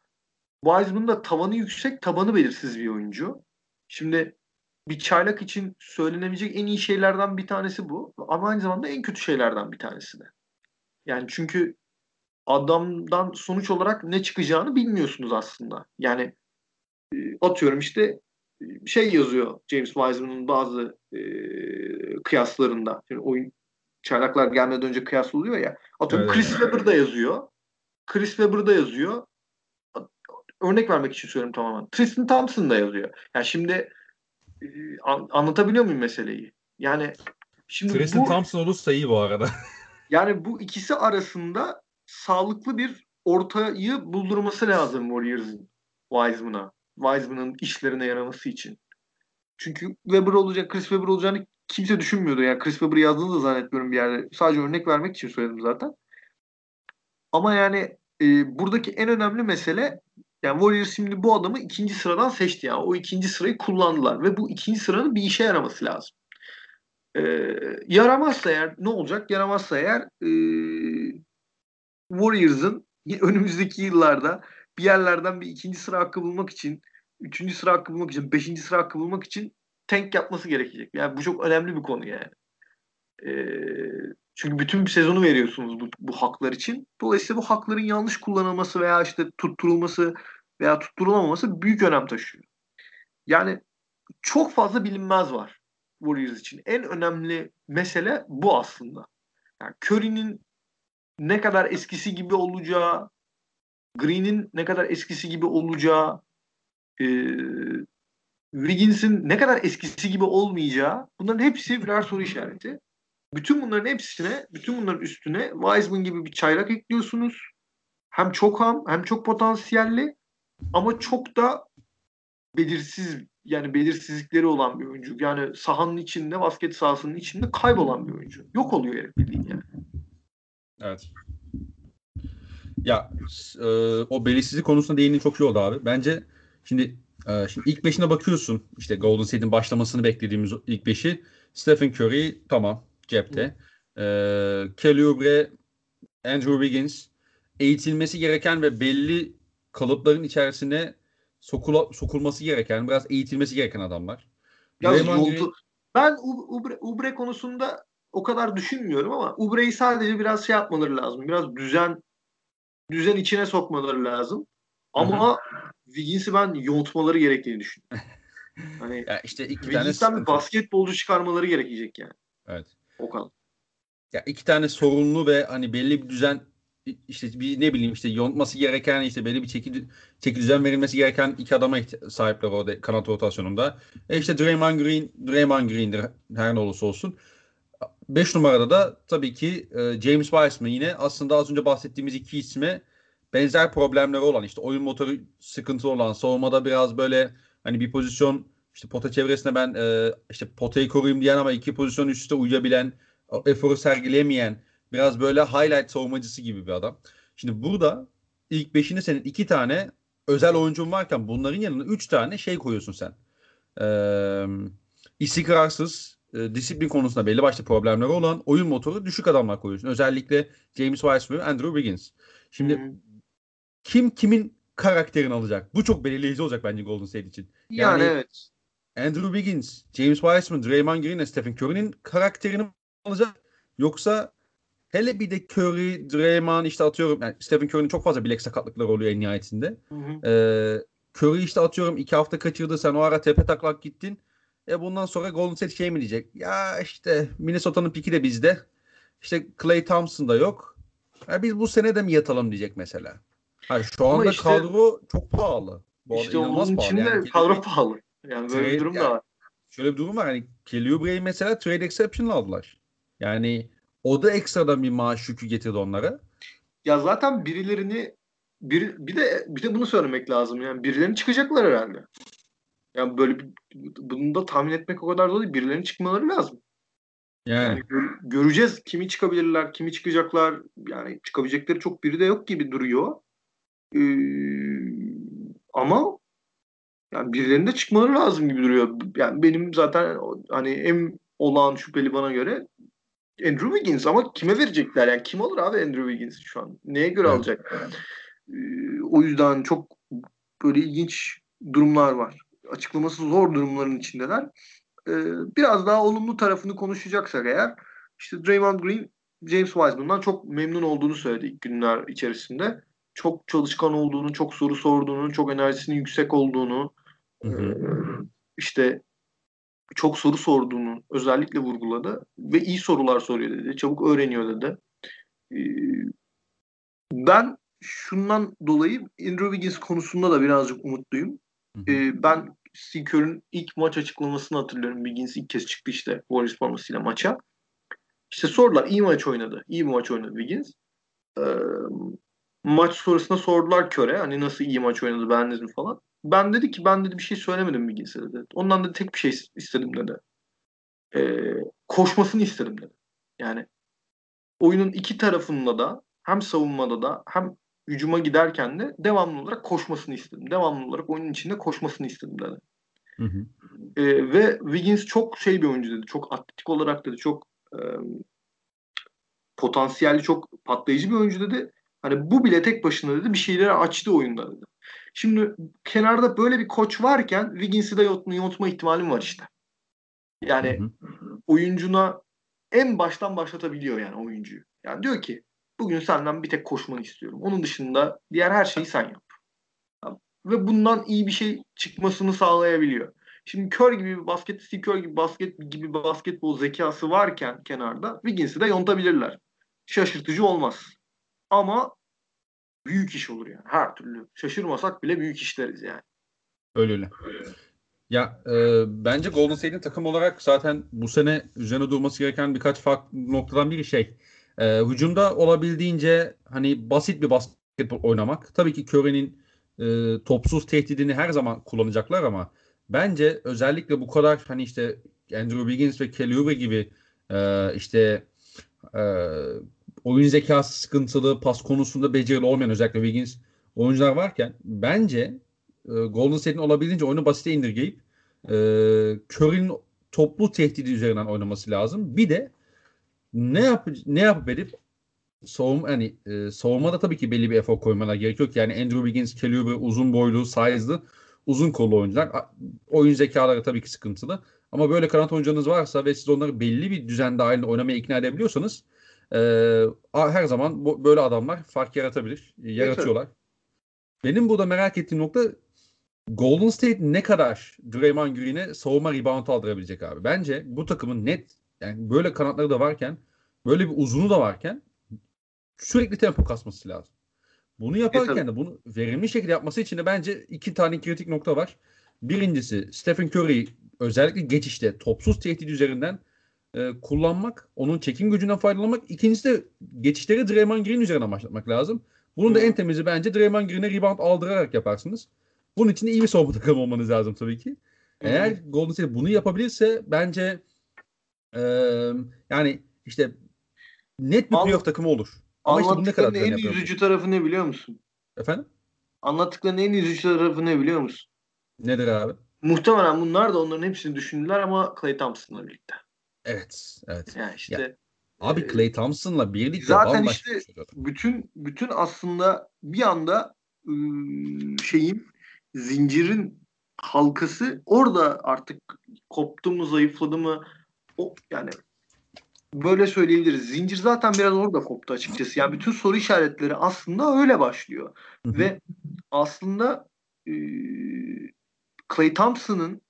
Wiseman'ın da tavanı yüksek, tabanı belirsiz bir oyuncu. Şimdi bir çaylak için söylenebilecek en iyi şeylerden bir tanesi bu. Ama aynı zamanda en kötü şeylerden bir tanesi de. Yani çünkü adamdan sonuç olarak ne çıkacağını bilmiyorsunuz aslında. Yani e, atıyorum işte e, şey yazıyor James Wiseman'ın bazı e, kıyaslarında. Yani oyun çaylaklar gelmeden önce kıyas oluyor ya. Atıyorum evet. Chris Webber da yazıyor. Chris Webber da yazıyor. Örnek vermek için söylüyorum tamamen. Tristan Thompson da yazıyor. Yani şimdi e, an, anlatabiliyor muyum meseleyi? Yani
şimdi Tristan bu, Thompson olursa iyi bu arada.
yani bu ikisi arasında sağlıklı bir ortayı buldurması lazım Warriors'ın Wiseman'a. Wiseman'ın işlerine yaraması için. Çünkü Weber olacak, Chris Weber olacağını kimse düşünmüyordu. Yani Chris Webber yazdığını da zannetmiyorum bir yerde. Sadece örnek vermek için söyledim zaten. Ama yani e, buradaki en önemli mesele yani Warriors şimdi bu adamı ikinci sıradan seçti. Yani o ikinci sırayı kullandılar. Ve bu ikinci sıranın bir işe yaraması lazım. E, yaramazsa eğer ne olacak? Yaramazsa eğer e, Warriors'ın önümüzdeki yıllarda bir yerlerden bir ikinci sıra hakkı bulmak için, üçüncü sıra hakkı bulmak için, beşinci sıra hakkı bulmak için tank yapması gerekecek. Yani bu çok önemli bir konu yani. Ee, çünkü bütün bir sezonu veriyorsunuz bu, bu haklar için. Dolayısıyla bu hakların yanlış kullanılması veya işte tutturulması veya tutturulamaması büyük önem taşıyor. Yani çok fazla bilinmez var Warriors için. En önemli mesele bu aslında. Yani Curry'nin ne kadar eskisi gibi olacağı, Green'in ne kadar eskisi gibi olacağı, e, Wiggins'in ne kadar eskisi gibi olmayacağı bunların hepsi birer soru işareti. Bütün bunların hepsine, bütün bunların üstüne Wiseman gibi bir çaylak ekliyorsunuz. Hem çok ham, hem çok potansiyelli ama çok da belirsiz yani belirsizlikleri olan bir oyuncu. Yani sahanın içinde, basket sahasının içinde kaybolan bir oyuncu. Yok oluyor herif bildiğin yani.
Evet. Ya e, o belirsizlik konusunda değindiğin çok iyi oldu abi. Bence şimdi e, şimdi ilk beşine bakıyorsun. İşte Golden State'in başlamasını beklediğimiz ilk beşi. Stephen Curry tamam cepte. E, Kelly Oubre, Andrew Wiggins eğitilmesi gereken ve belli kalıpların içerisine sokula, sokulması gereken, biraz eğitilmesi gereken adamlar.
Biraz yoldu. Ben Ubre, Ubre konusunda o kadar düşünmüyorum ama Ubre'yi sadece biraz şey yapmaları lazım. Biraz düzen düzen içine sokmaları lazım. Ama Wiggins'i ben yontmaları gerektiğini düşünüyorum. Hani ya işte iki Wiggins'ten tane bir basketbolcu çıkarmaları gerekecek yani.
Evet.
O kadar.
Ya iki tane sorunlu ve hani belli bir düzen işte bir ne bileyim işte yontması gereken işte belli bir çeki, çeki düzen verilmesi gereken iki adama sahipler orada kanat rotasyonunda. E işte Draymond Green, Draymond Green'dir her ne olursa olsun. 5 numarada da tabii ki e, James Wiseman yine aslında az önce bahsettiğimiz iki isme benzer problemleri olan işte oyun motoru sıkıntı olan savunmada biraz böyle hani bir pozisyon işte pota çevresinde ben e, işte potayı koruyayım diyen ama iki pozisyon üst üste uyabilen eforu sergileyemeyen biraz böyle highlight savunmacısı gibi bir adam. Şimdi burada ilk beşini senin iki tane özel oyuncun varken bunların yanına üç tane şey koyuyorsun sen. Ee, istikrarsız, e, disiplin konusunda belli başlı problemleri olan oyun motoru düşük adamlar koyuyorsun. Özellikle James Wiseman ve Andrew Wiggins. Şimdi hmm. kim kimin karakterini alacak? Bu çok belirleyici olacak bence Golden State için.
Yani, yani evet.
Andrew Wiggins, James Wiseman, Draymond Green ve Stephen Curry'nin karakterini alacak? Yoksa hele bir de Curry, Draymond işte atıyorum yani Stephen Curry'nin çok fazla bilek sakatlıkları oluyor en nihayetinde. Hı hı. Ee, Curry işte atıyorum iki hafta kaçırdı sen o ara tepe taklak gittin. E bundan sonra Golden State şey mi diyecek? Ya işte Minnesota'nın piki de bizde. İşte Clay Thompson da yok. Ya biz bu sene de mi yatalım diyecek mesela. Ha, şu Ama anda işte, kadro çok pahalı.
Bu işte onun için de yani. kadro pahalı. Yani böyle trade, bir durum da var.
Şöyle bir durum var. Hani Kelly mesela trade exception aldılar. Yani o da ekstradan bir maaş yükü getirdi onlara.
Ya zaten birilerini bir, bir de bir de bunu söylemek lazım. Yani birilerini çıkacaklar herhalde. Yani böyle bir, bunu da tahmin etmek o kadar zor değil. Birilerinin çıkmaları lazım. Yani, yani gör, göreceğiz kimi çıkabilirler, kimi çıkacaklar. Yani çıkabilecekleri çok biri de yok gibi duruyor. Ee, ama yani birilerinin de çıkmaları lazım gibi duruyor. Yani benim zaten hani en olağan şüpheli bana göre Andrew Wiggins ama kime verecekler? Yani kim alır abi Andrew Wiggins şu an? Neye göre evet. alacak? Ee, o yüzden çok böyle ilginç durumlar var. Açıklaması zor durumların içindeler. Ee, biraz daha olumlu tarafını konuşacaksak eğer işte Draymond Green James Wiseman'dan çok memnun olduğunu söyledi ilk günler içerisinde. Çok çalışkan olduğunu, çok soru sorduğunu, çok enerjisinin yüksek olduğunu, hı hı. E, işte çok soru sorduğunu özellikle vurguladı ve iyi sorular soruyor dedi. Çabuk öğreniyor dedi. Ee, ben şundan dolayı Andrew Wiggins konusunda da birazcık umutluyum. Ee, ben Steve ilk maç açıklamasını hatırlıyorum. Wiggins ilk kez çıktı işte Warriors formasıyla maça. İşte sordular iyi maç oynadı. İyi maç oynadı Wiggins. Ee, maç sonrasında sordular Köre hani nasıl iyi maç oynadı beğendiniz mi falan. Ben dedi ki ben dedi bir şey söylemedim Wiggins'e dedi. Ondan da tek bir şey istedim dedi. Ee, koşmasını istedim dedi. Yani oyunun iki tarafında da hem savunmada da hem hücuma giderken de devamlı olarak koşmasını istedim. Devamlı olarak oyunun içinde koşmasını istedim dedi. Hı hı. Ee, ve Wiggins çok şey bir oyuncu dedi. Çok atletik olarak dedi. Çok e, potansiyelli, çok patlayıcı bir oyuncu dedi. Hani bu bile tek başına dedi bir şeyleri açtı oyunda dedi. Şimdi kenarda böyle bir koç varken Wiggins'i de yontma ihtimalim var işte. Yani hı hı. oyuncuna en baştan başlatabiliyor yani oyuncuyu. Yani diyor ki bugün senden bir tek koşmanı istiyorum. Onun dışında diğer her şeyi sen yap. Ve bundan iyi bir şey çıkmasını sağlayabiliyor. Şimdi Kör gibi bir basket, Steve Kör gibi basket gibi basketbol zekası varken kenarda Wiggins'i de yontabilirler. Şaşırtıcı olmaz. Ama büyük iş olur yani. Her türlü. Şaşırmasak bile büyük işleriz yani.
Öyle öyle. Ya e, bence Golden State'in takım olarak zaten bu sene üzerine durması gereken birkaç farklı noktadan biri şey. E, hücumda olabildiğince hani basit bir basketbol oynamak. Tabii ki Curry'nin e, topsuz tehdidini her zaman kullanacaklar ama bence özellikle bu kadar hani işte Andrew Wiggins ve Kelly Oubre gibi e, işte e, oyun zekası sıkıntılı, pas konusunda becerili olmayan özellikle Wiggins oyuncular varken bence e, Golden State'in olabildiğince oyunu basite indirgeyip e, Curry'nin toplu tehdidi üzerinden oynaması lazım. Bir de ne yap ne yapıp edip savunma hani e, savunmada tabii ki belli bir efor koymalar gerekiyor ki yani Andrew Wiggins, Kelly uzun boylu, size'lı, uzun kollu oyuncular. Oyun zekaları tabii ki sıkıntılı. Ama böyle kanat oyuncularınız varsa ve siz onları belli bir düzen dahilinde oynamaya ikna edebiliyorsanız e, her zaman bu, böyle adamlar fark yaratabilir. Yaratıyorlar. Evet. Benim burada merak ettiğim nokta Golden State ne kadar Draymond Green'e savunma rebound aldırabilecek abi. Bence bu takımın net yani böyle kanatları da varken böyle bir uzunu da varken sürekli tempo kasması lazım. Bunu yaparken de bunu verimli şekilde yapması için de bence iki tane kritik nokta var. Birincisi Stephen Curry özellikle geçişte topsuz tehdit üzerinden e, kullanmak, onun çekim gücünden faydalanmak. İkincisi de geçişleri Draymond Green üzerine başlatmak lazım. Bunun da en temizi bence Draymond Green'e rebound aldırarak yaparsınız. Bunun için de iyi bir savunma takımı olmanız lazım tabii ki. Eğer Golden State bunu yapabilirse bence e, yani işte net bir
Al-
playoff takımı olur. Ama işte ne kadar
en üzücü tarafı ne biliyor musun?
Efendim?
Anlattıklarının en üzücü tarafı ne biliyor musun?
Nedir abi?
Muhtemelen bunlar da onların hepsini düşündüler ama Clay Thompson'la birlikte.
Evet. Evet.
Yani işte
Abi
Ee,
Clay Thompson'la birlikte
zaten işte
şey
bütün bütün aslında bir anda ıı, şeyin zincirin halkası orada artık koptu mu zayıfladı mı o yani böyle söyleyebiliriz. Zincir zaten biraz orada koptu açıkçası. Yani bütün soru işaretleri aslında öyle başlıyor.
Hı hı.
Ve aslında e, Clay Thompson'ın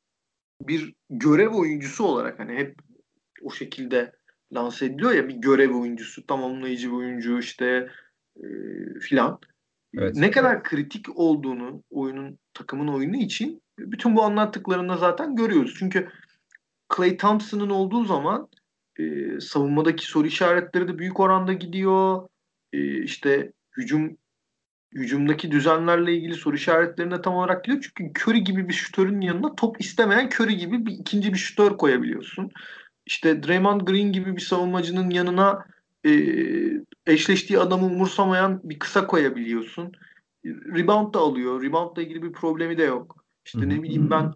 bir görev oyuncusu olarak hani hep o şekilde lanse ediliyor ya bir görev oyuncusu, tamamlayıcı bir oyuncu işte e, filan.
Evet.
Ne kadar kritik olduğunu oyunun takımın oyunu için bütün bu anlattıklarında zaten görüyoruz. Çünkü Clay Thompson'ın olduğu zaman e, savunmadaki soru işaretleri de büyük oranda gidiyor. E, işte hücum hücumdaki düzenlerle ilgili soru işaretlerine tam olarak gidiyor. Çünkü Curry gibi bir şütörün yanına top istemeyen Curry gibi bir ikinci bir şütör koyabiliyorsun. İşte Draymond Green gibi bir savunmacının yanına e, eşleştiği adamı umursamayan bir kısa koyabiliyorsun. Rebound da alıyor. Reboundla ilgili bir problemi de yok. İşte ne bileyim ben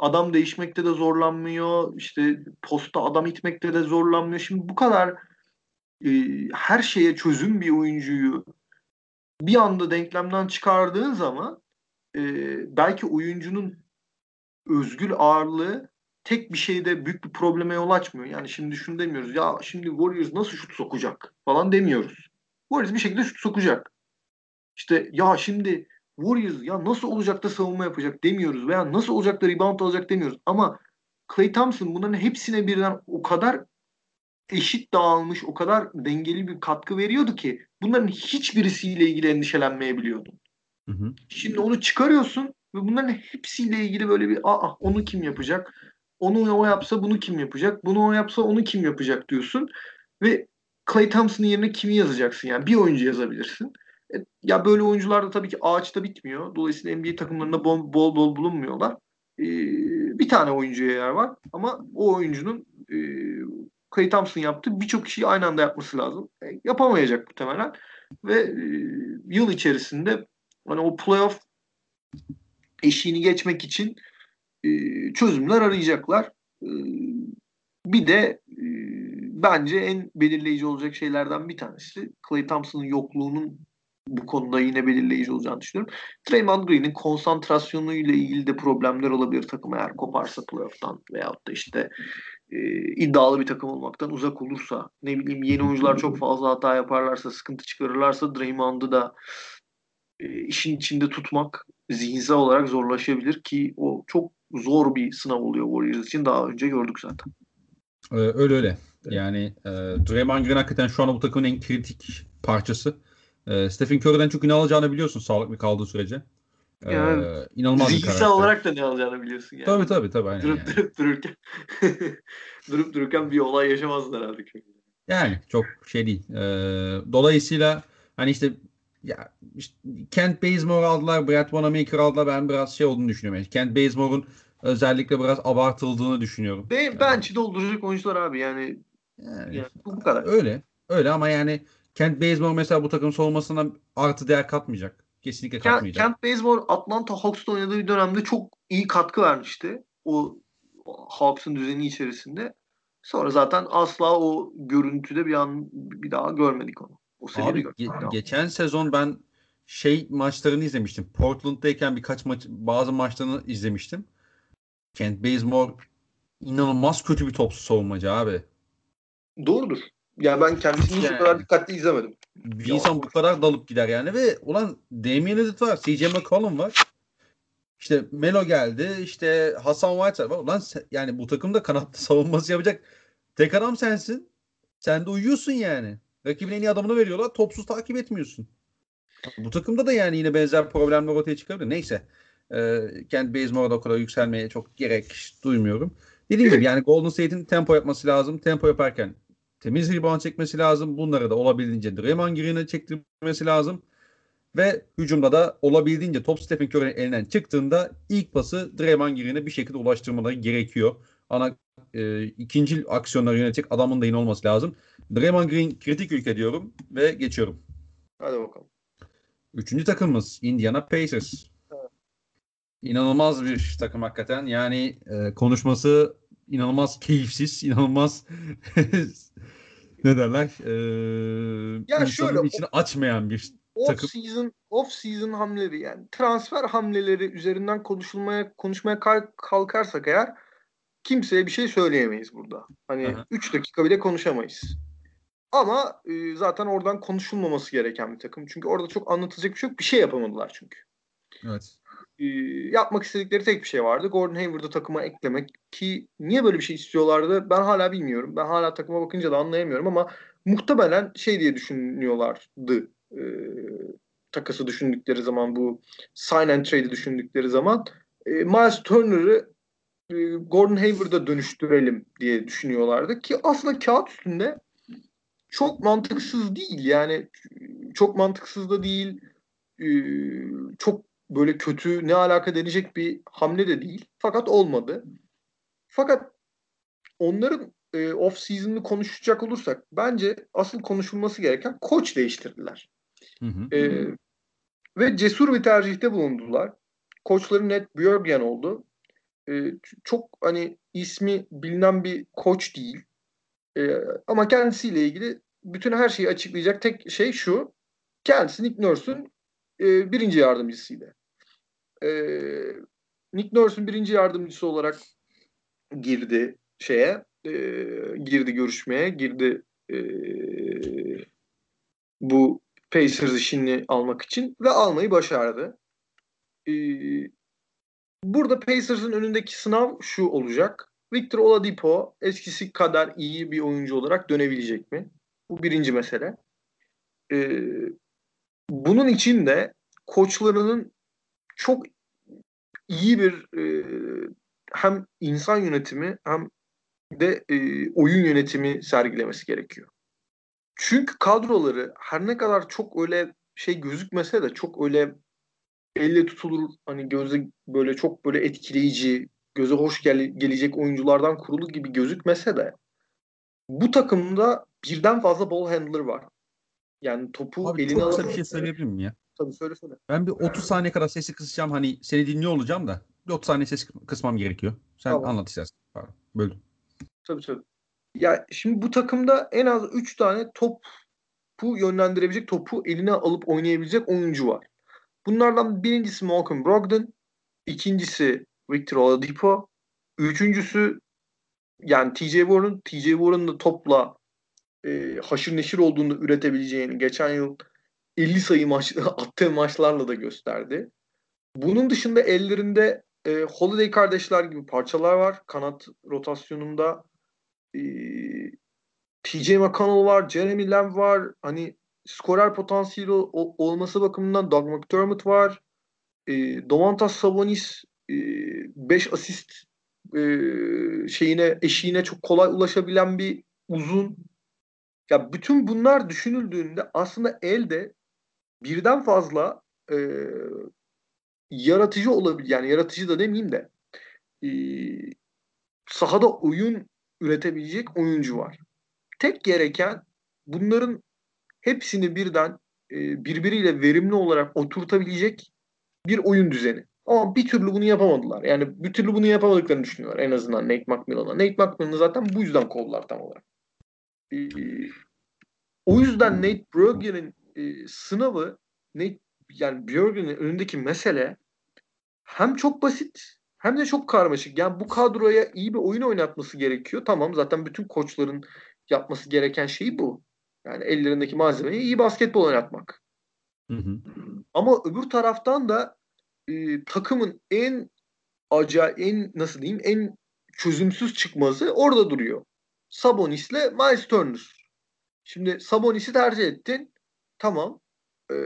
adam değişmekte de zorlanmıyor. İşte posta adam itmekte de zorlanmıyor. Şimdi bu kadar e, her şeye çözüm bir oyuncuyu bir anda denklemden çıkardığın zaman e, belki oyuncunun özgür ağırlığı tek bir şeyde büyük bir probleme yol açmıyor. Yani şimdi şunu demiyoruz. Ya şimdi Warriors nasıl şut sokacak falan demiyoruz. Warriors bir şekilde şut sokacak. İşte ya şimdi Warriors ya nasıl olacak da savunma yapacak demiyoruz veya nasıl olacak da rebound alacak demiyoruz. Ama Clay Thompson bunların hepsine birden o kadar eşit dağılmış, o kadar dengeli bir katkı veriyordu ki bunların hiçbirisiyle ilgili endişelenmeyebiliyordun.
Hı hı.
Şimdi onu çıkarıyorsun ve bunların hepsiyle ilgili böyle bir aa onu kim yapacak? Onu o yapsa bunu kim yapacak? Bunu o yapsa onu kim yapacak diyorsun. Ve Clay Thompson'ın yerine kimi yazacaksın? Yani bir oyuncu yazabilirsin. Ya böyle oyuncular da tabii ki ağaçta bitmiyor. Dolayısıyla NBA takımlarında bol bol, bol bulunmuyorlar. E, bir tane oyuncuya yer var. Ama o oyuncunun e, Clay Thompson yaptığı birçok şeyi aynı anda yapması lazım. E, yapamayacak muhtemelen. Ve e, yıl içerisinde hani o playoff eşiğini geçmek için e, çözümler arayacaklar. E, bir de e, bence en belirleyici olacak şeylerden bir tanesi Clay Thompson'ın yokluğunun bu konuda yine belirleyici olacağını düşünüyorum. Draymond Green'in konsantrasyonuyla ilgili de problemler olabilir takım eğer koparsa playoff'tan veyahut da işte e, iddialı bir takım olmaktan uzak olursa ne bileyim yeni oyuncular çok fazla hata yaparlarsa sıkıntı çıkarırlarsa Draymond'u da e, işin içinde tutmak zihinsel olarak zorlaşabilir ki o çok zor bir sınav oluyor Warriors için daha önce gördük zaten.
Ee, öyle öyle. Yani e, Draymond Green hakikaten şu anda bu takımın en kritik parçası. E, Stephen Curry'den çok ne alacağını biliyorsun sağlıklı kaldığı sürece. E,
Yani
inanılmaz bir karakter.
olarak da ne alacağını biliyorsun yani.
Tabii tabii tabii. Aynen
Durup
yani.
durup dururken durup dururken bir olay yaşamazlar herhalde.
Yani çok şey değil. Ee, dolayısıyla hani işte ya işte Kent Bazemore aldılar, Brad Wanamaker aldılar. Ben biraz şey olduğunu düşünüyorum. Yani Kent Bazemore'un özellikle biraz abartıldığını düşünüyorum.
Be bench'i dolduracak oyuncular abi yani,
Yani,
yani bu, bu kadar.
öyle. Öyle ama yani Kent Bazemore mesela bu takım savunmasına artı değer katmayacak. Kesinlikle
Kent,
katmayacak.
Kent Bazemore Atlanta Hawks'ta oynadığı bir dönemde çok iyi katkı vermişti. O Hawks'ın düzeni içerisinde. Sonra zaten asla o görüntüde bir an bir daha görmedik onu. O
Abi ge- geçen sezon ben şey maçlarını izlemiştim. Portland'dayken birkaç maç bazı maçlarını izlemiştim. Kent Bazemore inanılmaz kötü bir topsuz savunmacı abi.
Doğrudur. Yani ben kendisini hiç
Yani.
kadar dikkatli izlemedim.
Bir
Ya.
insan bu kadar dalıp gider yani ve ulan Damian Lillard var, CJ McCollum var. İşte Melo geldi, işte Hasan Whiteside var. Ulan sen- yani bu takımda kanat savunması yapacak tek adam sensin. Sen de uyuyorsun yani. Rakibin en iyi adamını veriyorlar, topsuz takip etmiyorsun. Bu takımda da yani yine benzer problemler ortaya çıkabilir. Neyse. Ee, Kent Bazemore'da o kadar yükselmeye çok gerek duymuyorum. Dediğim gibi yani Golden State'in tempo yapması lazım. Tempo yaparken temiz rebound çekmesi lazım. Bunları da olabildiğince Draymond Green'e çektirmesi lazım. Ve hücumda da olabildiğince top Stephen Curry'nin elinden çıktığında ilk pası Draymond Green'e bir şekilde ulaştırmaları gerekiyor. Ana e, ikinci aksiyonları yönetecek adamın da yine olması lazım. Draymond Green kritik ülke diyorum ve geçiyorum.
Hadi bakalım.
Üçüncü takımımız Indiana Pacers. İnanılmaz bir takım hakikaten. Yani e, konuşması inanılmaz keyifsiz, inanılmaz ne derler? E,
ya şöyle
içini açmayan bir
off
takım.
season off season hamleleri yani transfer hamleleri üzerinden konuşulmaya konuşmaya kalkarsak eğer kimseye bir şey söyleyemeyiz burada. Hani 3 dakika bile konuşamayız. Ama e, zaten oradan konuşulmaması gereken bir takım. Çünkü orada çok anlatılacak bir şey yok. Bir şey yapamadılar çünkü.
Evet.
E, yapmak istedikleri tek bir şey vardı. Gordon Hayward'ı takıma eklemek ki niye böyle bir şey istiyorlardı ben hala bilmiyorum. Ben hala takıma bakınca da anlayamıyorum ama muhtemelen şey diye düşünüyorlardı. E, takası düşündükleri zaman bu sign and trade'i düşündükleri zaman e, Miles Turner'ı e, Gordon Hayward'a dönüştürelim diye düşünüyorlardı ki aslında kağıt üstünde çok mantıksız değil yani çok mantıksız da değil e, çok böyle kötü ne alaka denecek bir hamle de değil fakat olmadı fakat onların e, off season'ını konuşacak olursak bence asıl konuşulması gereken koç değiştirdiler. Hı hı. E, ve cesur bir tercihte bulundular. Koçları Ned Björgen oldu. E, çok hani ismi bilinen bir koç değil. E, ama kendisiyle ilgili bütün her şeyi açıklayacak tek şey şu. Kendisi Nick Nurse'un e, birinci yardımcısıydı. E, Nick Nurse'un birinci yardımcısı olarak girdi şeye, e, girdi görüşmeye, girdi e, bu Pacers işini almak için ve almayı başardı. E, burada Pacers'ın önündeki sınav şu olacak. Victor Oladipo eskisi kadar iyi bir oyuncu olarak dönebilecek mi? Bu birinci mesele. Ee, bunun için de koçlarının çok iyi bir e, hem insan yönetimi hem de e, oyun yönetimi sergilemesi gerekiyor. Çünkü kadroları her ne kadar çok öyle şey gözükmese de çok öyle elle tutulur hani göze böyle çok böyle etkileyici, göze hoş gel gelecek oyunculardan kurulu gibi gözükmese de bu takımda birden fazla ball handler var. Yani topu
Abi
eline
kısa bir şey söyleyebilir miyim ya?
Tabii söyle söyle.
Ben bir 30 saniye kadar sesi kısacağım. Hani seni dinliyor olacağım da. Bir 30 saniye ses kısmam gerekiyor. Sen tamam. anlat istersen. Pardon. Böldüm.
Tabii tabii. Ya şimdi bu takımda en az 3 tane topu yönlendirebilecek, topu eline alıp oynayabilecek oyuncu var. Bunlardan birincisi Malcolm Brogdon, ikincisi Victor Oladipo, üçüncüsü yani TJ Warren, TJ Warren'ın da topla e, haşır neşir olduğunu üretebileceğini geçen yıl 50 sayı maç, attığı maçlarla da gösterdi. Bunun dışında ellerinde e, Holiday kardeşler gibi parçalar var. Kanat rotasyonunda e, TJ McConnell var, Jeremy Lamb var. Hani skorer potansiyeli olması bakımından Doug McDermott var. E, Domantas Sabonis 5 e, asist e, şeyine eşiğine çok kolay ulaşabilen bir uzun. Ya bütün bunlar düşünüldüğünde aslında elde birden fazla e, yaratıcı olabilir. Yani yaratıcı da demeyeyim de e, sahada oyun üretebilecek oyuncu var. Tek gereken bunların hepsini birden e, birbiriyle verimli olarak oturtabilecek bir oyun düzeni. Ama bir türlü bunu yapamadılar. Yani bir türlü bunu yapamadıklarını düşünüyorlar en azından Nate McMillan'a. Nate McMillan'ı zaten bu yüzden kovdular tam olarak. Ee, o yüzden Nate Bjorgen'in e, sınavı Nate yani Bjorgen'in önündeki mesele hem çok basit hem de çok karmaşık. Yani bu kadroya iyi bir oyun oynatması gerekiyor. Tamam zaten bütün koçların yapması gereken şey bu. Yani ellerindeki malzemeyi iyi basketbol oynatmak. Hı hı. Ama öbür taraftan da e, takımın en acayip, en nasıl diyeyim, en çözümsüz çıkması orada duruyor. Sabonis'le Miles Turner. Şimdi Sabonis'i tercih ettin. Tamam. Ee,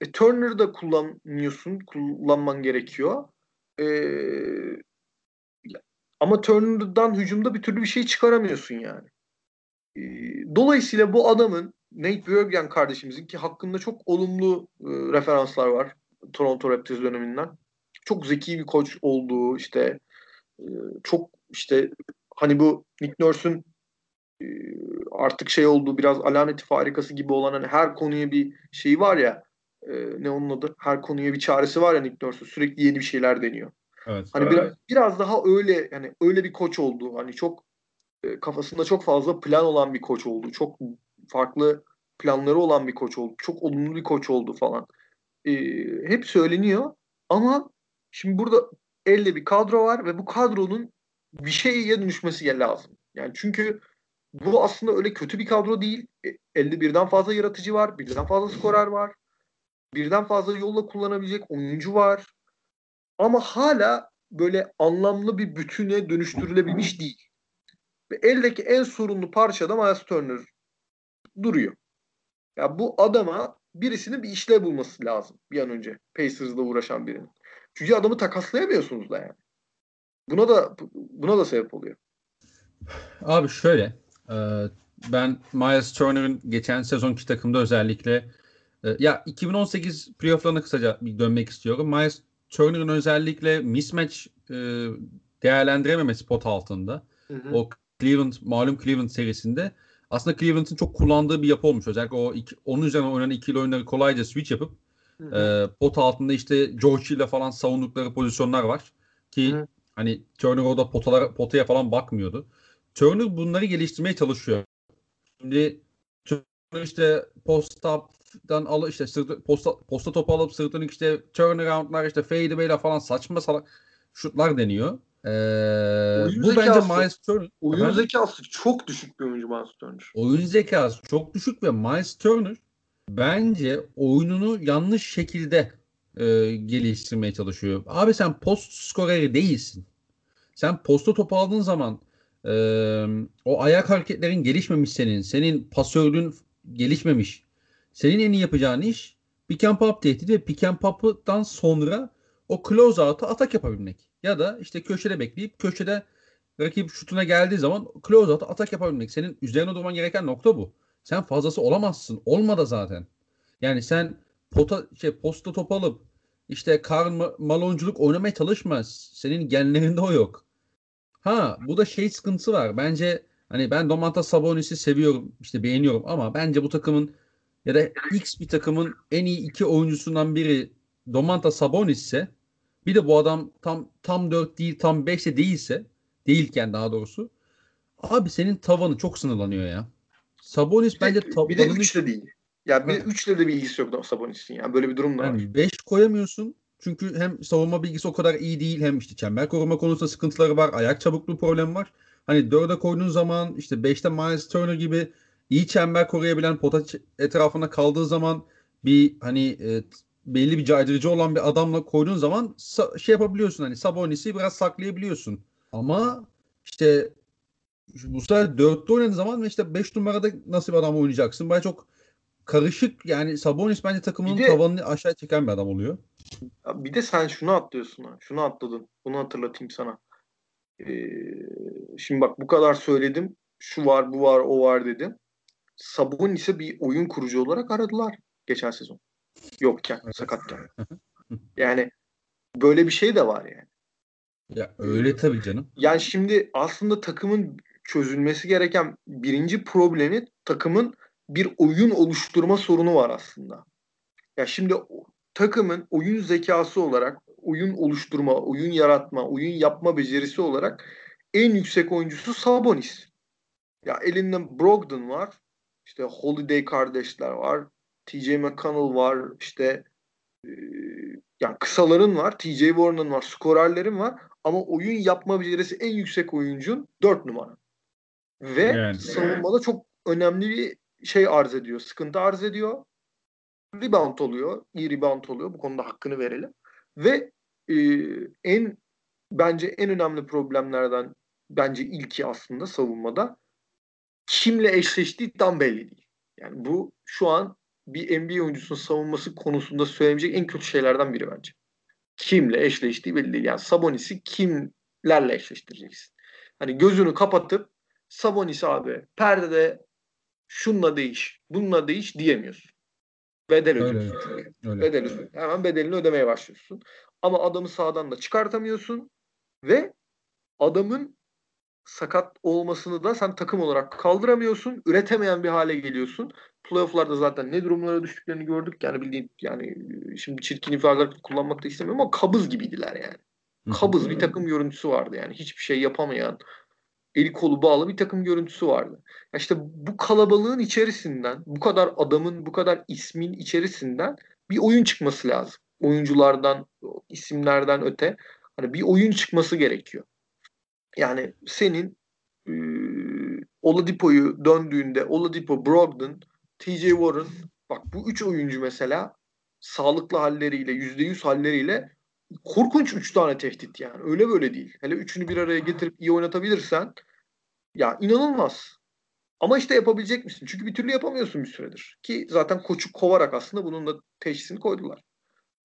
e, Turner'ı da kullanmıyorsun. Kullanman gerekiyor. Ee, ama Turner'dan hücumda bir türlü bir şey çıkaramıyorsun yani. E, dolayısıyla bu adamın Nate Björkgren kardeşimizin ki hakkında çok olumlu e, referanslar var Toronto Raptors döneminden. Çok zeki bir koç olduğu işte e, çok işte hani bu Nick Nurse'un e, artık şey olduğu biraz alameti farikası gibi olan hani her konuya bir şey var ya e, ne onun adı? Her konuya bir çaresi var ya Nick Nurse'un sürekli yeni bir şeyler deniyor. Evet, hani evet. biraz biraz daha öyle yani öyle bir koç oldu. Hani çok e, kafasında çok fazla plan olan bir koç oldu. Çok farklı planları olan bir koç oldu. Çok olumlu bir koç oldu falan. E, hep söyleniyor ama şimdi burada elde bir kadro var ve bu kadronun bir şeye dönüşmesi lazım. Yani çünkü bu aslında öyle kötü bir kadro değil. E, elde birden fazla yaratıcı var, birden fazla skorer var. Birden fazla yolla kullanabilecek oyuncu var. Ama hala böyle anlamlı bir bütüne dönüştürülebilmiş değil. Ve eldeki en sorunlu parçada Miles Turner duruyor. Ya bu adama birisinin bir işlev bulması lazım bir an önce. Pacers'la uğraşan birinin. Çünkü adamı takaslayamıyorsunuz da yani. Buna da buna da sebep oluyor.
Abi şöyle e, ben Miles Turner'ın geçen sezonki takımda özellikle e, ya 2018 playoff'larına kısaca bir dönmek istiyorum. Miles Turner'ın özellikle mismatch e, değerlendirememesi pot altında. Hı hı. O Cleveland malum Cleveland serisinde aslında Cleveland'ın çok kullandığı bir yapı olmuş. Özellikle o iki, onun üzerine oynanan ikili oyunları kolayca switch yapıp hı hı. e, pot altında işte George ile falan savundukları pozisyonlar var. Ki hı. hani Turner orada potalar, potaya falan bakmıyordu. Turner bunları geliştirmeye çalışıyor. Şimdi Turner işte post up'dan al işte sırtı, posta, posta topu alıp sırtını işte turnaround'lar işte fadeaway'ler falan saçma salak şutlar deniyor. Ee,
oyun bu bence Miles Turner. Oyun ben, zekası çok düşük bir oyuncu Miles Turner.
Oyun zekası çok düşük ve Miles Turner bence oyununu yanlış şekilde e, geliştirmeye çalışıyor. Abi sen post skoreri değilsin. Sen posta topu aldığın zaman e, o ayak hareketlerin gelişmemiş senin. Senin pasörlüğün gelişmemiş. Senin en iyi yapacağın iş pick and pop tehdidi ve pick and pop'tan sonra o close out'a atak yapabilmek. Ya da işte köşede bekleyip köşede rakip şutuna geldiği zaman close out'a atak yapabilmek. Senin üzerine durman gereken nokta bu. Sen fazlası olamazsın. Olmadı zaten. Yani sen pota, şey, posta top alıp işte Karl Malonculuk oynamaya çalışma. Senin genlerinde o yok. Ha bu da şey sıkıntısı var. Bence hani ben Domantas Sabonis'i seviyorum. işte beğeniyorum ama bence bu takımın ya da X bir takımın en iyi iki oyuncusundan biri Domantas Sabonis ise bir de bu adam tam tam 4 değil tam 5 de değilse değilken daha doğrusu abi senin tavanı çok sınırlanıyor ya. Sabonis
bir
bence
tavanı... Bir de 3 de değil. Ya bir 3 de bir ilgisi yok Sabonis'in ya. Böyle bir durum da yani
var. 5 koyamıyorsun. Çünkü hem savunma bilgisi o kadar iyi değil hem işte çember koruma konusunda sıkıntıları var. Ayak çabukluğu problemi var. Hani 4'e koyduğun zaman işte 5'te Miles Turner gibi iyi çember koruyabilen pota etrafında kaldığı zaman bir hani e, belli bir caydırıcı olan bir adamla koyduğun zaman şey yapabiliyorsun hani Sabonis'i biraz saklayabiliyorsun. Ama işte bu sefer 4'te oynadığın zaman işte 5 numarada nasıl bir adam oynayacaksın? Baya çok karışık yani Sabonis bence takımın de, tavanını aşağı çeken bir adam oluyor.
Bir de sen şunu atlıyorsun ha. Şunu atladın. Bunu hatırlatayım sana. Ee, şimdi bak bu kadar söyledim. Şu var, bu var, o var dedim. Sabonis'e bir oyun kurucu olarak aradılar geçen sezon. Yokken, sakatken. yani böyle bir şey de var yani.
Ya öyle tabii canım.
Yani şimdi aslında takımın çözülmesi gereken birinci problemi takımın bir oyun oluşturma sorunu var aslında. Ya şimdi takımın oyun zekası olarak, oyun oluşturma, oyun yaratma, oyun yapma becerisi olarak en yüksek oyuncusu Sabonis. Ya elinde Brogdon var. İşte Holiday kardeşler var. TJ McConnell var. İşte e, yani kısaların var. TJ Warren'ın var. Skorerlerin var. Ama oyun yapma becerisi en yüksek oyuncun 4 numara. Ve yani. savunmada çok önemli bir şey arz ediyor. Sıkıntı arz ediyor. Rebound oluyor. iyi rebound oluyor. Bu konuda hakkını verelim. Ve e, en bence en önemli problemlerden bence ilki aslında savunmada kimle eşleştiği tam belli değil. Yani bu şu an bir NBA oyuncusunun savunması konusunda söylemeyecek en kötü şeylerden biri bence. Kimle eşleştiği belli değil. Yani Sabonis'i kimlerle eşleştireceksin? Hani gözünü kapatıp Sabonis abi perdede şunla değiş, bununla değiş diyemiyorsun. Bedel
Öyle,
ödüyorsun çünkü.
Öyle.
Bedel ödüyorsun. Hemen bedelini ödemeye başlıyorsun. Ama adamı sağdan da çıkartamıyorsun ve adamın sakat olmasını da sen takım olarak kaldıramıyorsun. Üretemeyen bir hale geliyorsun. Playoff'larda zaten ne durumlara düştüklerini gördük. Yani bildiğin yani şimdi çirkin ifadeler kullanmak da istemiyorum ama kabız gibiydiler yani. Kabız bir takım görüntüsü vardı yani. Hiçbir şey yapamayan, eli kolu bağlı bir takım görüntüsü vardı. Ya işte bu kalabalığın içerisinden, bu kadar adamın, bu kadar ismin içerisinden bir oyun çıkması lazım. Oyunculardan, isimlerden öte hani bir oyun çıkması gerekiyor. Yani senin e, Oladipo'yu döndüğünde Oladipo, Brogdon, TJ Warren bak bu üç oyuncu mesela sağlıklı halleriyle, %100 halleriyle korkunç üç tane tehdit yani. Öyle böyle değil. Hele üçünü bir araya getirip iyi oynatabilirsen ya inanılmaz. Ama işte yapabilecek misin? Çünkü bir türlü yapamıyorsun bir süredir. Ki zaten koçu kovarak aslında bunun da teşhisini koydular.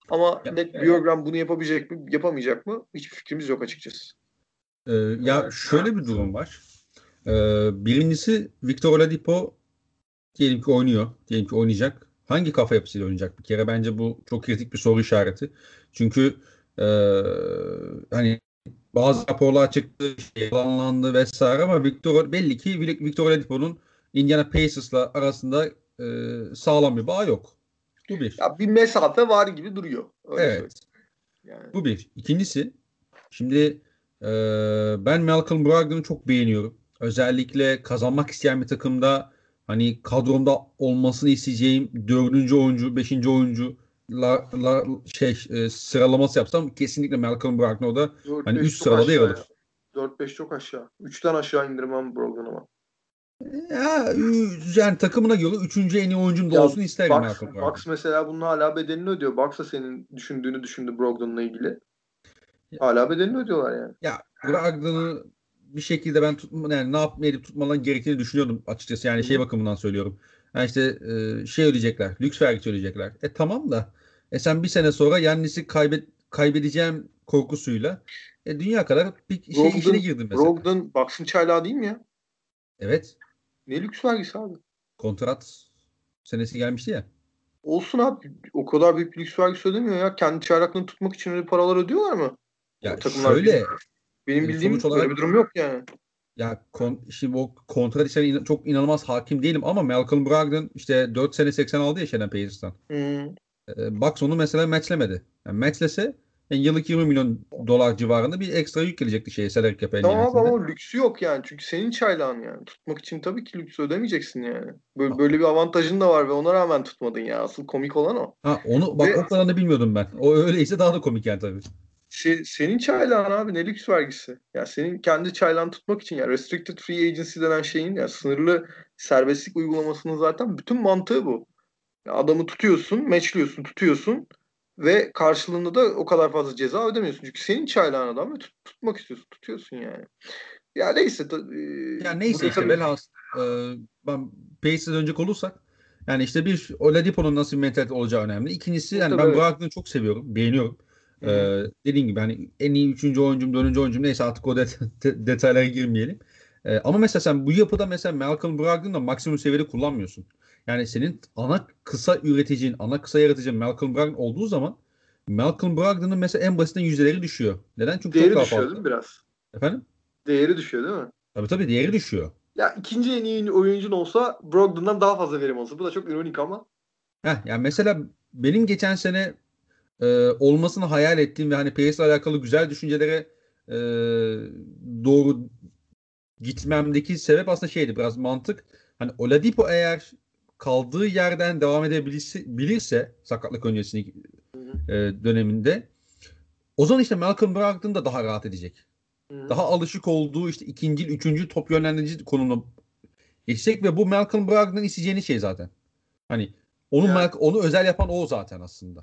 Ama
Ya,
net Bjorkgren bunu yapabilecek mi, yapamayacak mı? Hiçbir fikrimiz yok açıkçası.
Ee, ya şöyle bir durum var. Ee, birincisi Victor Oladipo diyelim ki oynuyor. Diyelim ki oynayacak. Hangi kafa yapısıyla oynayacak bir kere? Bence bu çok kritik bir soru işareti. Çünkü e, hani bazı raporlar çıktı, yalanlandı vesaire ama Victor belli ki Victor Oladipo'nun Indiana Pacers'la arasında e, sağlam bir bağ yok. Bu bir.
Ya bir mesafe var gibi duruyor. Öyle
Evet.
Yani.
Bu bir. İkincisi şimdi e, ben Malcolm Brogdon'u çok beğeniyorum. Özellikle kazanmak isteyen bir takımda hani kadromda olmasını isteyeceğim dördüncü oyuncu, beşinci oyuncu la, la, şey e, sıralaması yapsam kesinlikle Malcolm Brogdon orada
Dört,
hani
beş
üst
çok
sırada yer alır.
ya. 4-5 çok aşağı. 3'ten aşağı indirmem Brogdon ama.
Ya, yani takımına göre üçüncü en iyi oyuncum da olsun isterim
Bucks,
Malcolm Brogdon.
Bucks mesela bunun hala bedelini ödüyor. Bucks da senin düşündüğünü düşündü Brogdon'la ilgili. Hala bedelini ödüyorlar yani.
Ya Brogdon'u bir şekilde ben tutma, yani ne edip tutmadan gerektiğini düşünüyordum açıkçası. Yani şey bakımından söylüyorum. Yani işte e, şey ödeyecekler. Lüks vergisi ödeyecekler. E tamam da e sen bir sene sonra Yannis'i kaybet, kaybedeceğim korkusuyla e, dünya kadar bir şey
Brogdon-
işine girdin mesela.
Brogdon Bucks'ın çaylağı değil mi ya?
Evet.
Ne lüks vergisi abi.
Kontrat senesi gelmişti ya.
Olsun abi. O kadar büyük bir lüks vergisi ödemiyor ya. Kendi çaylaklarını tutmak için öyle paralar ödüyorlar mı?
Ya şöyle
Benim
Yani
bildiğim
sonuç olarak-
böyle bir durum yok yani.
Ya kon, şimdi o kontrat işlerine inan- çok inanılmaz hakim değilim ama Malcolm Brogdon işte 4 sene 80 aldı ya şeyden Pacers'tan.
Hmm.
E, Bucks onu mesela matchlemedi. Yani matchlese yani yıllık 20 milyon dolar civarında bir ekstra yük gelecekti şeye salary cap'e
Tamam ama lüksü yok yani. Çünkü senin çaylağın yani. Tutmak için tabii ki lüksü ödemeyeceksin yani. Böyle, böyle bir avantajın da var ve ona rağmen tutmadın ya. Asıl komik olan o.
Ha onu bak
Ve-
o kadarını bilmiyordum ben. O öyleyse daha da komik yani tabii.
Se- senin çaylağın abi ne lüks vergisi. Ya senin kendi çaylağını tutmak için ya restricted free agency denen şeyin ya sınırlı serbestlik uygulamasının zaten bütün mantığı bu. Ya adamı tutuyorsun, matchliyorsun, tutuyorsun ve karşılığında da o kadar fazla ceza ödemiyorsun. Çünkü senin çaylağın adam ve tut- tutmak istiyorsun, tutuyorsun yani. Ya neyse. ta- e,
Ya neyse işte
tabii-
velhasıl e, ben Pace'e dönecek olursak yani işte bir Oladipo'nun nasıl bir mentalite olacağı önemli. İkincisi yani
Tabii,
ben
evet.
Brogdon'u çok seviyorum. Beğeniyorum. Ee, dediğim gibi hani en iyi üçüncü oyuncum, dördüncü oyuncum neyse artık o det- de- detaylara girmeyelim. Ee, ama mesela sen bu yapıda mesela Malcolm Brogdon'u da maksimum seviyede kullanmıyorsun. Yani senin ana kısa üreticin, ana kısa yaratıcın Malcolm Brogdon olduğu zaman Malcolm Brogdon'un mesela en basitinden yüzdeleri düşüyor. Neden? Çünkü
Değeri
çok daha
düşüyor
fazla.
değil mi biraz?
Efendim?
Değeri düşüyor değil mi?
Tabii tabii değeri düşüyor.
Ya ikinci en iyi oyuncun olsa Brogdon'dan daha fazla verim olsa. Bu da çok ironik ama.
Heh, yani mesela benim geçen sene e, olmasını hayal ettiğim ve hani PS ile alakalı güzel düşüncelere e, doğru gitmemdeki sebep aslında şeydi biraz mantık. Hani Oladipo eğer kaldığı yerden devam edebilirse bilirse sakatlık öncesindeki e, döneminde o zaman işte Malcolm Brogdon da daha rahat edecek.
Hı.
Daha alışık olduğu işte ikinci, üçüncü top yönlendirici konumuna geçecek ve bu Malcolm Brogdon'ın isteyeceğini şey zaten. Hani onu
Yani-
Malc- onu özel yapan o zaten aslında.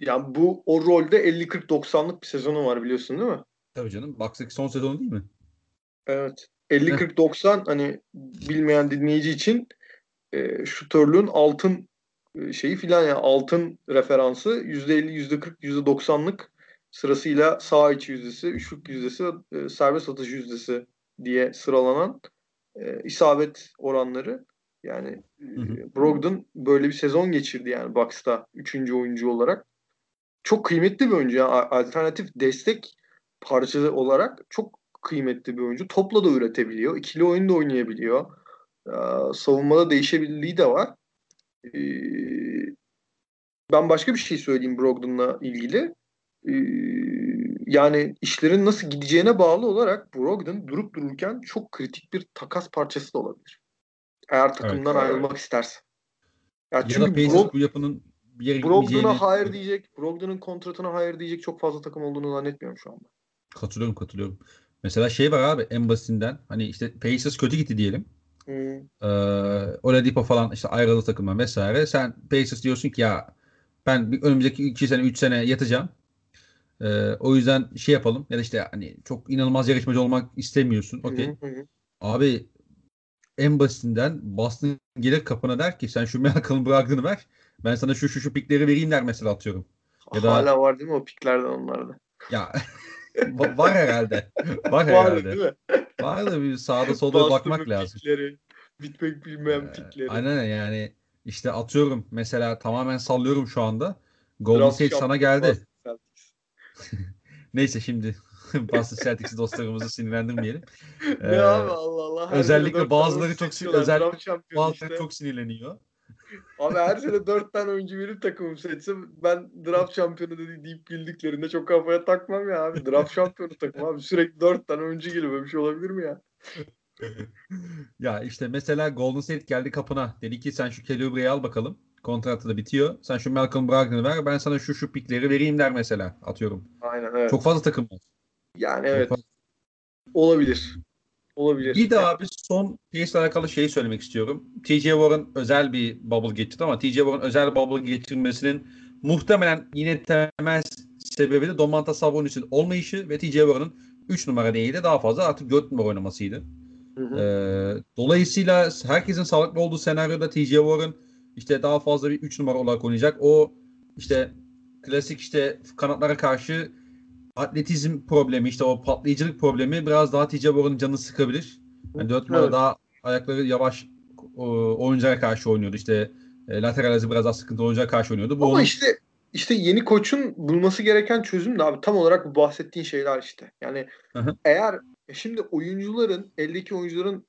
Yani bu o rolde 50-40-90'lık bir sezonu var biliyorsun değil mi?
Tabii canım. Bucks'taki son sezonu değil mi?
Evet. 50-40-90 hani bilmeyen dinleyici için e, şutörlüğün altın e, şeyi filan yani altın referansı %50, %40, %90'lık sırasıyla sağ içi yüzdesi, üçlük yüzdesi, e, serbest atış yüzdesi diye sıralanan e, isabet oranları. Yani hı hı. Brogdon böyle bir sezon geçirdi yani Bucks'ta 3. oyuncu olarak. Çok kıymetli bir oyuncu. Yani alternatif destek parçası olarak çok kıymetli bir oyuncu. Topla da üretebiliyor. ikili oyun da oynayabiliyor. Ee, savunmada değişebilirliği de var. Ee, ben başka bir şey söyleyeyim Brogdon'la ilgili. Ee, yani işlerin nasıl gideceğine bağlı olarak Brogdon durup dururken çok kritik bir takas parçası da olabilir. Eğer takımdan evet, ayrılmak evet. isterse.
Ya, ya çünkü Brog- bu yapının bir
Brogdon'a hayır diyecek, Brogdon'un kontratına hayır diyecek çok fazla takım olduğunu zannetmiyorum şu anda.
Katılıyorum katılıyorum. Mesela şey var abi en basitinden hani işte Pacers kötü gitti diyelim. Hmm. Ee, Oladipo falan işte ayrıldı takımdan vesaire. Sen Pacers diyorsun ki ya ben önümüzdeki 2 sene 3 sene yatacağım. Ee, o yüzden şey yapalım ya da işte hani çok inanılmaz yarışmacı olmak istemiyorsun. Okey. Abi en basitinden Boston gelir kapına der ki sen şu Malcolm Brogdon'u ver. Ben sana şu şu şu pikleri vereyim der mesela atıyorum.
Ya da, Hala var değil mi o piklerden onlarda?
Ya var herhalde. Var herhalde. değil mi? Var da bir sağda solda bakmak lazım. Pikleri,
bitmek bilmeyen ee, pikleri.
Aynen yani işte atıyorum mesela tamamen sallıyorum şu anda. Golden State sana geldi. Neyse şimdi Boston Celtics dostlarımızı sinirlendirmeyelim.
Ee, ne abi Allah Allah.
özellikle bazıları çok özellikle bazıları işte. çok sinirleniyor.
Abi her sene dört tane oyuncu verip takımım seçse ben draft şampiyonu dedi deyip güldüklerinde çok kafaya takmam ya abi. Draft şampiyonu takım abi. Sürekli dört tane oyuncu geliyor. Böyle bir şey olabilir mi ya?
ya işte mesela Golden State geldi kapına. Dedi ki sen şu Kelly al bakalım. Kontratı da bitiyor. Sen şu Malcolm Brogdon'u ver. Ben sana şu şu pikleri vereyim der mesela. Atıyorum.
Aynen evet.
Çok fazla takım var.
Yani evet. Fazla... Olabilir. Olabilir.
Bir de abi son Pierce'le alakalı şeyi söylemek istiyorum. TJ Warren özel bir bubble geçirdi ama TJ Warren özel bubble geçirmesinin muhtemelen yine temel sebebi de Domantas Sabonis'in olmayışı ve TJ Warren'ın 3 numara değil de daha fazla artık 4 numara oynamasıydı. Hı hı. Ee, dolayısıyla herkesin sağlıklı olduğu senaryoda TJ Warren işte daha fazla bir 3 numara olarak oynayacak. O işte klasik işte kanatlara karşı atletizm problemi işte o patlayıcılık problemi biraz daha Warren'ın canını sıkabilir. Yani 4 numara evet. daha ayakları yavaş o, oyunculara karşı oynuyordu. İşte e, lateral biraz daha sıkıntı oyunculara karşı oynuyordu.
Bu Ama onun... işte işte yeni koçun bulması gereken çözüm de abi tam olarak bu bahsettiğin şeyler işte. Yani Hı-hı. eğer e, şimdi oyuncuların eldeki oyuncuların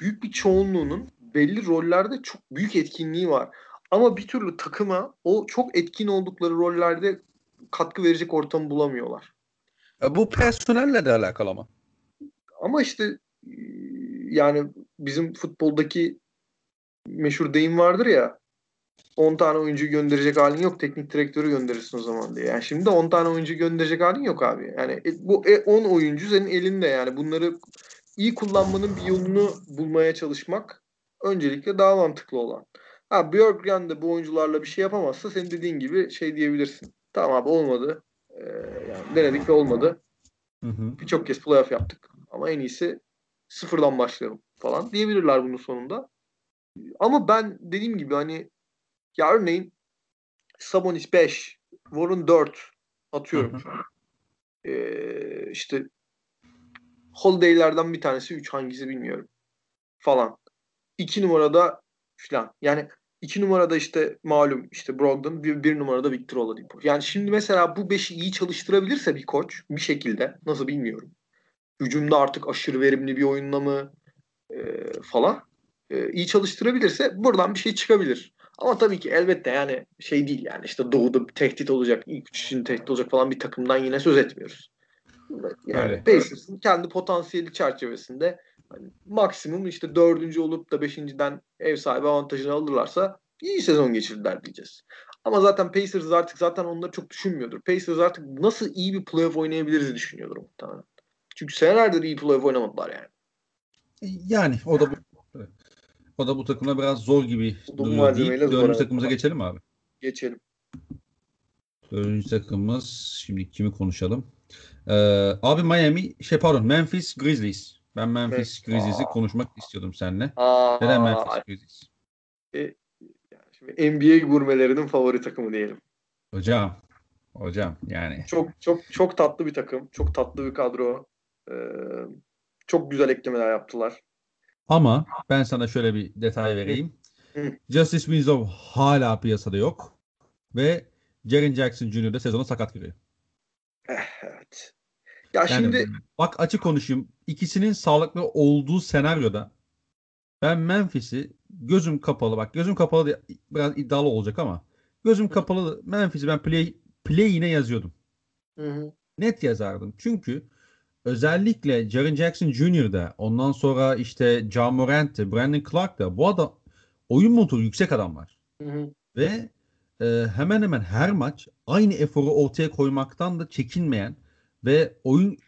büyük bir çoğunluğunun belli rollerde çok büyük etkinliği var. Ama bir türlü takıma o çok etkin oldukları rollerde katkı verecek ortamı bulamıyorlar.
E bu personelle de alakalı ama.
Ama işte yani bizim futboldaki meşhur deyim vardır ya 10 tane oyuncu gönderecek halin yok teknik direktörü gönderirsin o zaman diye. Yani şimdi de 10 tane oyuncu gönderecek halin yok abi. Yani e, bu 10 e, oyuncu senin elinde yani bunları iyi kullanmanın bir yolunu bulmaya çalışmak öncelikle daha mantıklı olan. Ha Björkgren de bu oyuncularla bir şey yapamazsa senin dediğin gibi şey diyebilirsin. Tamam abi olmadı. Ee, yani denedik ve olmadı. Birçok kez playoff yaptık. Ama en iyisi sıfırdan başlayalım falan diyebilirler bunun sonunda. Ama ben dediğim gibi hani ya örneğin Sabonis 5, Warren 4 atıyorum. Ee, işte Holiday'lerden bir tanesi 3 hangisi bilmiyorum falan. 2 numarada falan. Yani İki numarada işte malum işte Brogdon, bir, bir numarada Victor Oladipo. Yani şimdi mesela bu beşi iyi çalıştırabilirse bir koç bir şekilde nasıl bilmiyorum. Hücumda artık aşırı verimli bir oyunla mı e, falan e, iyi çalıştırabilirse buradan bir şey çıkabilir. Ama tabii ki elbette yani şey değil yani işte doğuda tehdit olacak, ilk üç için tehdit olacak falan bir takımdan yine söz etmiyoruz. Yani. Pacers'ın kendi potansiyeli çerçevesinde hani maksimum işte dördüncü olup da beşinciden ev sahibi avantajını alırlarsa iyi sezon geçirdiler diyeceğiz. Ama zaten Pacers artık zaten onları çok düşünmüyordur. Pacers artık nasıl iyi bir playoff oynayabiliriz düşünüyordur muhtemelen. Çünkü senelerdir iyi playoff oynamadılar yani.
Yani o da bu o da bu takımda biraz zor gibi duruyor değil. Dördüncü takımımıza geçelim mi abi?
Geçelim.
Dördüncü takımımız şimdi kimi konuşalım? Ee, abi Miami şey pardon Memphis Grizzlies. Ben Memphis Grizzlies'i konuşmak istiyordum seninle. Aa, Neden Memphis Grizzlies?
E, şimdi NBA gurmelerinin favori takımı diyelim.
Hocam. Hocam yani.
Çok çok çok tatlı bir takım. Çok tatlı bir kadro. Ee, çok güzel eklemeler yaptılar.
Ama ben sana şöyle bir detay vereyim. Justice Winslow hala piyasada yok. Ve Jaren Jackson Jr. de sezona sakat giriyor.
Evet. Ya
Yani
şimdi
bak açık konuşayım. İkisinin sağlıklı olduğu senaryoda ben Memphis'i gözüm kapalı bak gözüm kapalı diye biraz iddialı olacak ama gözüm kapalı Memphis'i ben play play yine yazıyordum.
Hı hı.
Net yazardım. Çünkü özellikle Jaren Jackson Jr.'da ondan sonra işte John Morant'te, Brandon Clark'ta bu adam oyun motoru yüksek adamlar.
Hı hı.
Ve e, hemen hemen her maç aynı eforu ortaya koymaktan da çekinmeyen ve oyuncu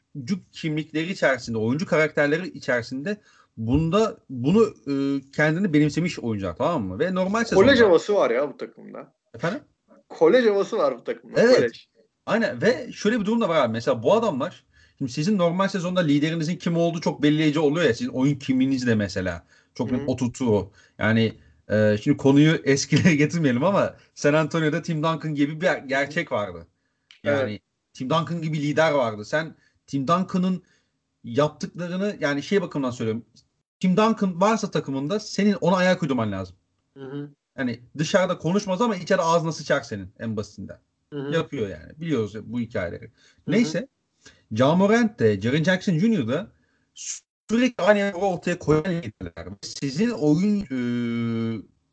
kimlikleri içerisinde, oyuncu karakterleri içerisinde bunda bunu e, kendini benimsemiş oyuncular tamam mı? Ve normal sezonda
Kolej havası var ya bu takımda.
efendim
Kolej havası var bu takımda.
Evet.
Kolej.
Aynen ve şöyle bir durum da var abi. Mesela bu adamlar şimdi sizin normal sezonda liderinizin kim olduğu çok belirleyici oluyor ya. Sizin oyun kimliğiniz de mesela. Çok
Hı
net
hı.
oturtuyor. Yani e, şimdi konuyu eskilere getirmeyelim ama San Antonio'da Tim Duncan gibi bir gerçek vardı. Yani Tim Duncan gibi lider vardı. Sen Tim Duncan'ın yaptıklarını yani şey bakımından söylüyorum. Tim Duncan varsa takımında senin ona ayak uydurman lazım.
Hı hı.
Yani dışarıda konuşmaz ama içeri ağzına sıçar senin en basitinden
Hı hı.
yapıyor yani. Biliyoruz bu hikayeleri.
hı.
Neyse. Ja Morant de, Jaren Jackson Jr. da sürekli aynı ortaya koyan liderler. Sizin oyun e,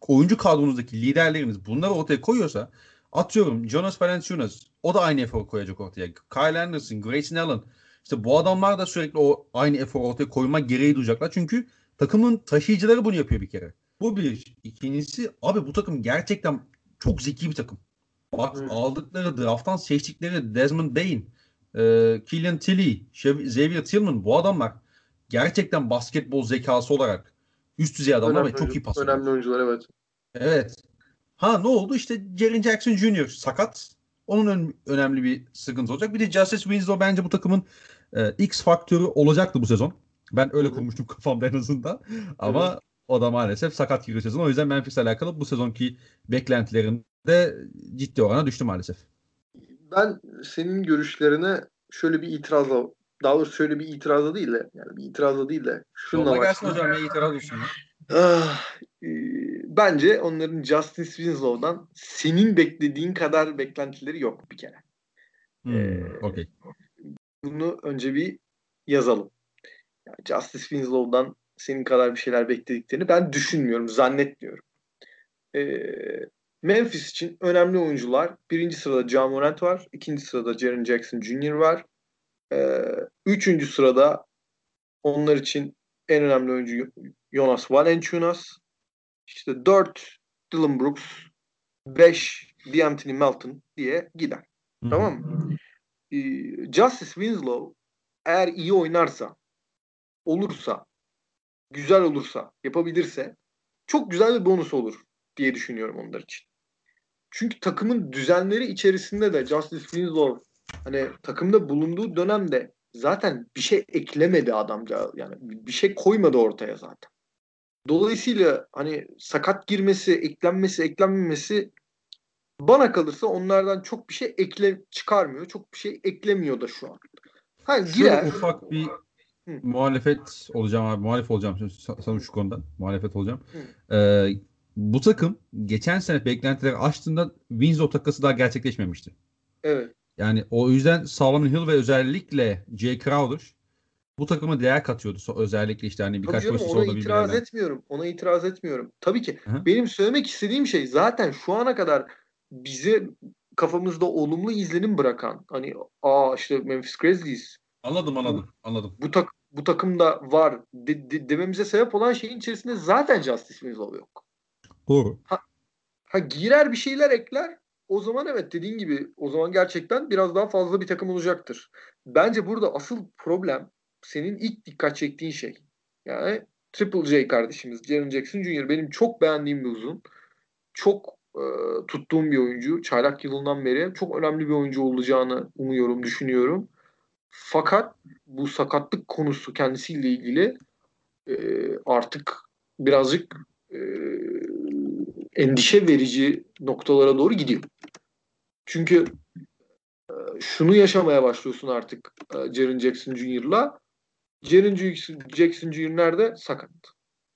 oyuncu kadronuzdaki liderleriniz bunları ortaya koyuyorsa atıyorum Jonas Valanciunas o da aynı eforu koyacak ortaya. Kyle Anderson, Grayson Allen işte bu adamlar da sürekli o aynı eforu ortaya koyma gereği duyacaklar. Çünkü takımın taşıyıcıları bunu yapıyor bir kere. Bu bir. İkincisi abi bu takım gerçekten çok zeki bir takım. Bak
Evet.
aldıkları drafttan seçtikleri Desmond Bain, e, Killian Tilly, Xav- Xavier Tillman bu adamlar gerçekten basketbol zekası olarak üst düzey adamlar ve çok iyi pas
Önemli oyuncular evet.
Evet. Ha ne oldu? İşte Jaren Jackson Jr. sakat. Onun ön- önemli bir sıkıntı olacak. Bir de Justice Winslow bence bu takımın e, X faktörü olacaktı bu sezon. Ben öyle kurmuştum kafamda en azından. Ama o da maalesef sakat giriyor sezon. O yüzden Memphis'le alakalı bu sezonki beklentilerinde ciddi orana düştü maalesef.
Ben senin görüşlerine şöyle bir itirazla daha doğrusu şöyle bir itirazla değil de yani bir itirazla değil de şununla
Yolla gelsin hocam ya itiraz olsun.
Ah, e, bence onların Justice Winslow'dan senin beklediğin kadar beklentileri yok bir kere.
Hmm,
Ee,
Okey.
Bunu önce bir yazalım. Yani Justice Winslow'dan senin kadar bir şeyler beklediklerini ben düşünmüyorum, zannetmiyorum. Ee, Memphis için önemli oyuncular. Birinci sırada Ja Morant var. ikinci sırada Jaren Jackson Jr. var. Ee, üçüncü sırada onlar için en önemli oyuncu Jonas Valanciunas. İşte dört Dylan Brooks. Beş D'Anthony Melton diye gider. Tamam mı? Ee, Justice Winslow eğer iyi oynarsa, olursa, güzel olursa, yapabilirse çok güzel bir bonus olur diye düşünüyorum onlar için. Çünkü takımın düzenleri içerisinde de Justice Winslow hani takımda bulunduğu dönemde zaten bir şey eklemedi adamca yani bir şey koymadı ortaya zaten. Dolayısıyla hani sakat girmesi, eklenmesi, eklenmemesi bana kalırsa onlardan çok bir şey ekle çıkarmıyor. Çok bir şey eklemiyor da şu an. Ha
Şöyle
girer.
ufak bir
Hı.
muhalefet olacağım abi. Muhalif olacağım sa- sana şu konuda. Muhalefet olacağım. Ee, bu takım geçen sene beklentileri aştığında Winslow takası daha gerçekleşmemişti.
Evet.
Yani o yüzden Solomon Hill ve özellikle Jay Crowder bu takıma değer katıyordu. Özellikle işte hani
Tabii
birkaç
canım
maçı
ona itiraz etmiyorum. Ona itiraz etmiyorum. Tabii ki.
Hı.
Benim söylemek istediğim şey zaten şu ana kadar bize kafamızda olumlu izlenim bırakan hani aa işte Memphis Grizzlies
Anladım anladım. Anladım.
bu tak bu takımda var de- de- dememize sebep olan şeyin içerisinde zaten Justice Winslow yok.
Doğru.
Ha girer bir şeyler ekler. O zaman evet dediğin gibi o zaman gerçekten biraz daha fazla bir takım olacaktır. Bence burada asıl problem senin ilk dikkat çektiğin şey. Yani Triple J kardeşimiz Jaren Jackson Jr. benim çok beğendiğim bir uzun. Çok e, tuttuğum bir oyuncu. Çaylak yılından beri çok önemli bir oyuncu olacağını umuyorum, düşünüyorum. Fakat bu sakatlık konusu kendisiyle ilgili e, artık birazcık e, endişe verici noktalara doğru gidiyor. Çünkü e, şunu yaşamaya başlıyorsun artık e, Jaren Jackson Jr.'la. Jaren Jackson Jr. nerede? Sakat.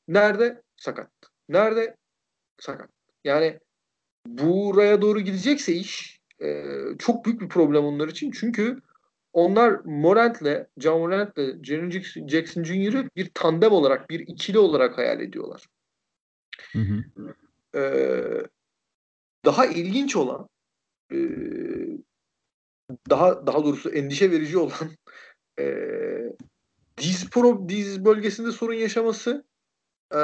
Nerede? Sakat. Nerede? Sakat. Yani buraya doğru gidecekse iş e, çok büyük bir problem onlar için. Çünkü onlar Morant'le, John Morant'le Jaren Jackson Jr.'ı bir tandem olarak, bir ikili olarak hayal ediyorlar.
Hı hı.
Ee, daha ilginç olan e, daha daha doğrusu endişe verici olan e, diz, pro, diz bölgesinde sorun yaşaması e,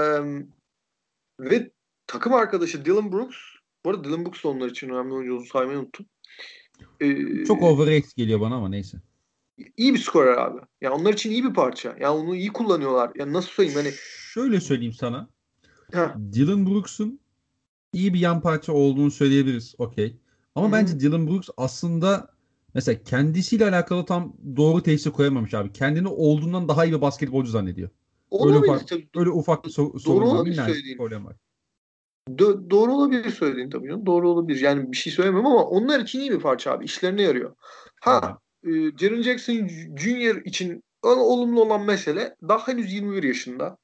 ve takım arkadaşı Dylan Brooks bu arada Dylan Brooks onlar için önemli oyuncu olduğunu saymayı unuttum.
Ee, Çok overrated geliyor bana ama neyse.
İyi bir skorer abi. Yani onlar için iyi bir parça. Yani onu iyi kullanıyorlar. Yani nasıl söyleyeyim hani
şöyle söyleyeyim sana. Heh. Dylan Brooks'un iyi bir yan parça olduğunu söyleyebiliriz. Okey. Ama Hı-hı. bence Dylan Brooks aslında mesela kendisiyle alakalı tam doğru teşhisi koyamamış abi. Kendini olduğundan daha iyi bir basketbolcu zannediyor.
Olabilir
öyle
ufak, tabii.
Öyle ufak bir so- sorun var. Problem var.
Do- doğru olabilir söylediğin tabii canım. Doğru olabilir. Yani bir şey söylemem ama onlar için iyi bir parça abi. İşlerine yarıyor. Ha e, Jaren Jackson Jr. için olumlu olan mesele daha henüz 21 yaşında.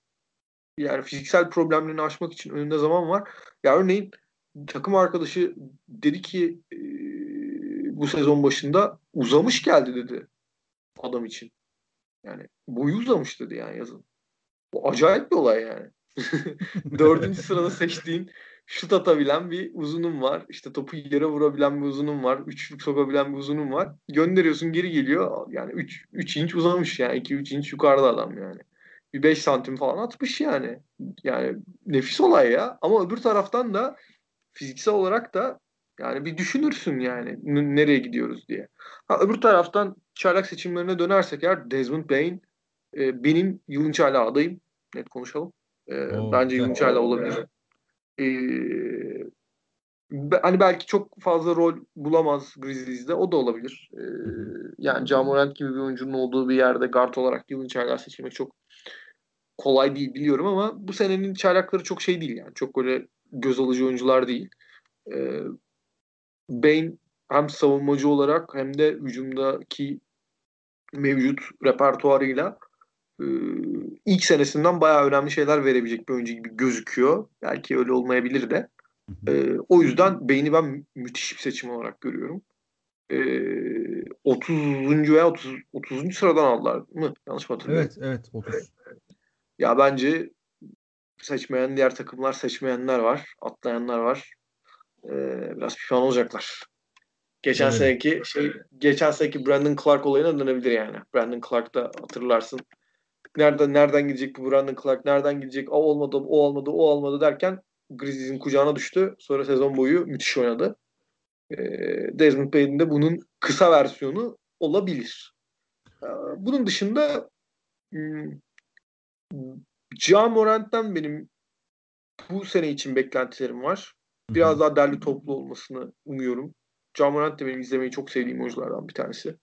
Yani fiziksel problemlerini aşmak için önünde zaman var. Ya örneğin takım arkadaşı dedi ki e, bu sezon başında uzamış geldi dedi adam için. Yani boyu uzamış dedi yani yazın. Bu acayip bir olay yani. Dördüncü sırada seçtiğin şut atabilen bir uzunum var. İşte topu yere vurabilen bir uzunum var. Üçlük sokabilen bir uzunum var. Gönderiyorsun geri geliyor. Yani 3 3 inç uzamış yani. 2-3 inç yukarıda adam yani. Bir 5 santim falan atmış yani. Yani nefis olay ya. Ama öbür taraftan da fiziksel olarak da yani bir düşünürsün yani nereye gidiyoruz diye. Ha, öbür taraftan çaylak seçimlerine dönersek eğer Desmond Bain e, benim yılın çaylağı adayım. Net konuşalım. E, Oo, bence çaylağı olabilir. E, hani belki çok fazla rol bulamaz Grizzlies'de. O da olabilir. E, yani Jamorant gibi bir oyuncunun olduğu bir yerde guard olarak yılın çaylağı seçilmek çok kolay değil biliyorum ama bu senenin çaylakları çok şey değil yani. Çok böyle göz alıcı oyuncular değil. E, Bain hem savunmacı olarak hem de hücumdaki mevcut repertuarıyla e, ilk senesinden bayağı önemli şeyler verebilecek bir oyuncu gibi gözüküyor. Belki öyle olmayabilir de. E, o yüzden Bain'i ben müthiş bir seçim olarak görüyorum. E, 30. veya 30. 30. sıradan aldılar mı? Yanlış mı hatırlıyorum?
Evet, evet 30.
Ya bence seçmeyen diğer takımlar seçmeyenler var. Atlayanlar var. Ee, biraz pişman olacaklar. Geçen evet. seneki şey geçen seneki Brandon Clark olayına dönebilir yani. Brandon Clark da hatırlarsın. Nereden nereden gidecek bu Brandon Clark? Nereden gidecek? O olmadı, o olmadı, o olmadı derken Grizzlies'in kucağına düştü. Sonra sezon boyu müthiş oynadı. Ee, Desmond Bain'in de bunun kısa versiyonu olabilir. Ee, bunun dışında hmm, Ja Morant'tan benim bu sene için beklentilerim var. Biraz daha derli toplu olmasını umuyorum. Ja Morant de benim izlemeyi çok sevdiğim oyunculardan bir tanesi.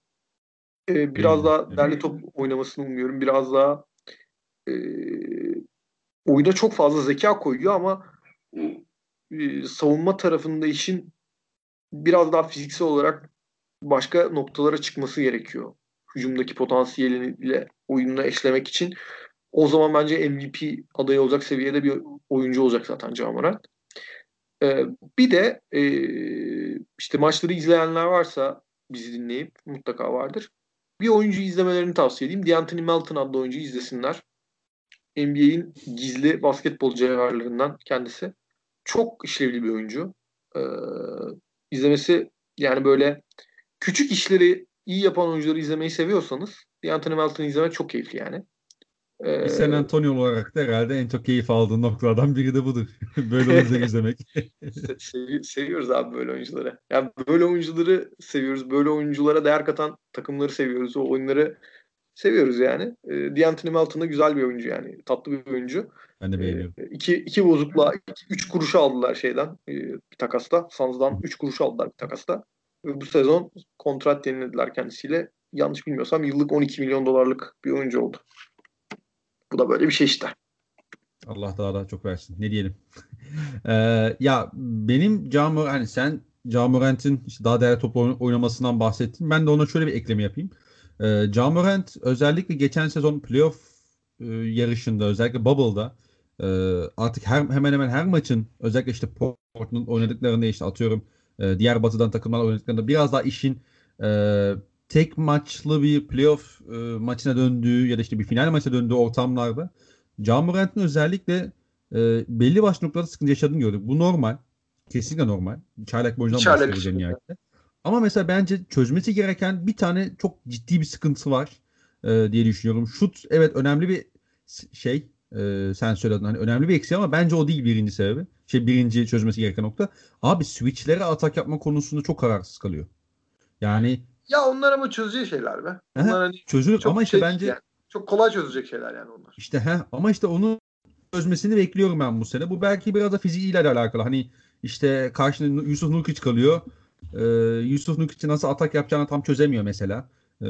Ee, biraz daha derli toplu oynamasını umuyorum. Biraz daha e, oyuna çok fazla zeka koyuyor ama e, savunma tarafında işin biraz daha fiziksel olarak başka noktalara çıkması gerekiyor. Hücumdaki potansiyeliyle oyununa eşlemek için. O zaman bence MVP adayı olacak seviyede bir oyuncu olacak zaten Cameron. Ee, bir de e, işte maçları izleyenler varsa bizi dinleyip mutlaka vardır. Bir oyuncu izlemelerini tavsiye edeyim. D'Anthony Melton adlı oyuncu izlesinler. NBA'in gizli basketbol cevherlerinden kendisi. Çok işlevli bir oyuncu. Ee, izlemesi yani böyle küçük işleri iyi yapan oyuncuları izlemeyi seviyorsanız D'Anthony Melton'u izlemek çok keyifli yani.
Ee, bir San Antonio olarak da herhalde en çok keyif aldığın noktalardan biri de budur. böyle oyuncuları izlemek.
Sevi- seviyoruz abi böyle oyuncuları. Yani böyle oyuncuları seviyoruz. Böyle oyunculara değer katan takımları seviyoruz. O oyunları seviyoruz yani. E, D'Anthony Melton da güzel bir oyuncu yani. Tatlı bir oyuncu.
Ben de ee, beğeniyorum.
E, iki, iki bozukla iki, üç kuruşu aldılar şeyden e, bir takasta. Suns'dan üç kuruş aldılar bir takasta. Ve bu sezon kontrat yenilediler kendisiyle. Yanlış bilmiyorsam yıllık 12 milyon dolarlık bir oyuncu oldu. Bu da böyle bir şey işte.
Allah daha da çok versin. Ne diyelim. ee, ya benim Camur hani sen Camurent'in işte daha değerli toplu oynamasından bahsettin. Ben de ona şöyle bir ekleme yapayım. Ee, Camurent özellikle geçen sezon playoff e, yarışında özellikle Bubble'da e, artık her, hemen hemen her maçın özellikle işte Portland oynadıklarında işte atıyorum e, diğer batıdan takımlar oynadıklarında biraz daha işin e, tek maçlı bir playoff e, maçına döndüğü ya da işte bir final maçına döndüğü ortamlarda John Morant'ın özellikle e, belli başlı noktalarda sıkıntı yaşadığını gördük. Bu normal. Kesinlikle normal. Çaylak boyundan bahsediyoruz en nihayetinde. Ama mesela bence çözmesi gereken bir tane çok ciddi bir sıkıntısı var e, diye düşünüyorum. Şut evet önemli bir şey. E, sen söyledin hani önemli bir eksiği ama bence o değil birinci sebebi. Şey birinci çözmesi gereken nokta. Abi switchlere atak yapma konusunda çok kararsız kalıyor. Yani
ya onlar ama çözeceği şeyler be. Onlar
hani çözülür ama işte şey bence
yani. çok kolay çözecek şeyler yani onlar.
İşte he ama işte onu çözmesini bekliyorum ben bu sene. Bu belki biraz da fiziğiyle alakalı. Hani işte karşında Yusuf Nurkic kalıyor. Ee, Yusuf Nurkic'i nasıl atak yapacağını tam çözemiyor mesela. Ee,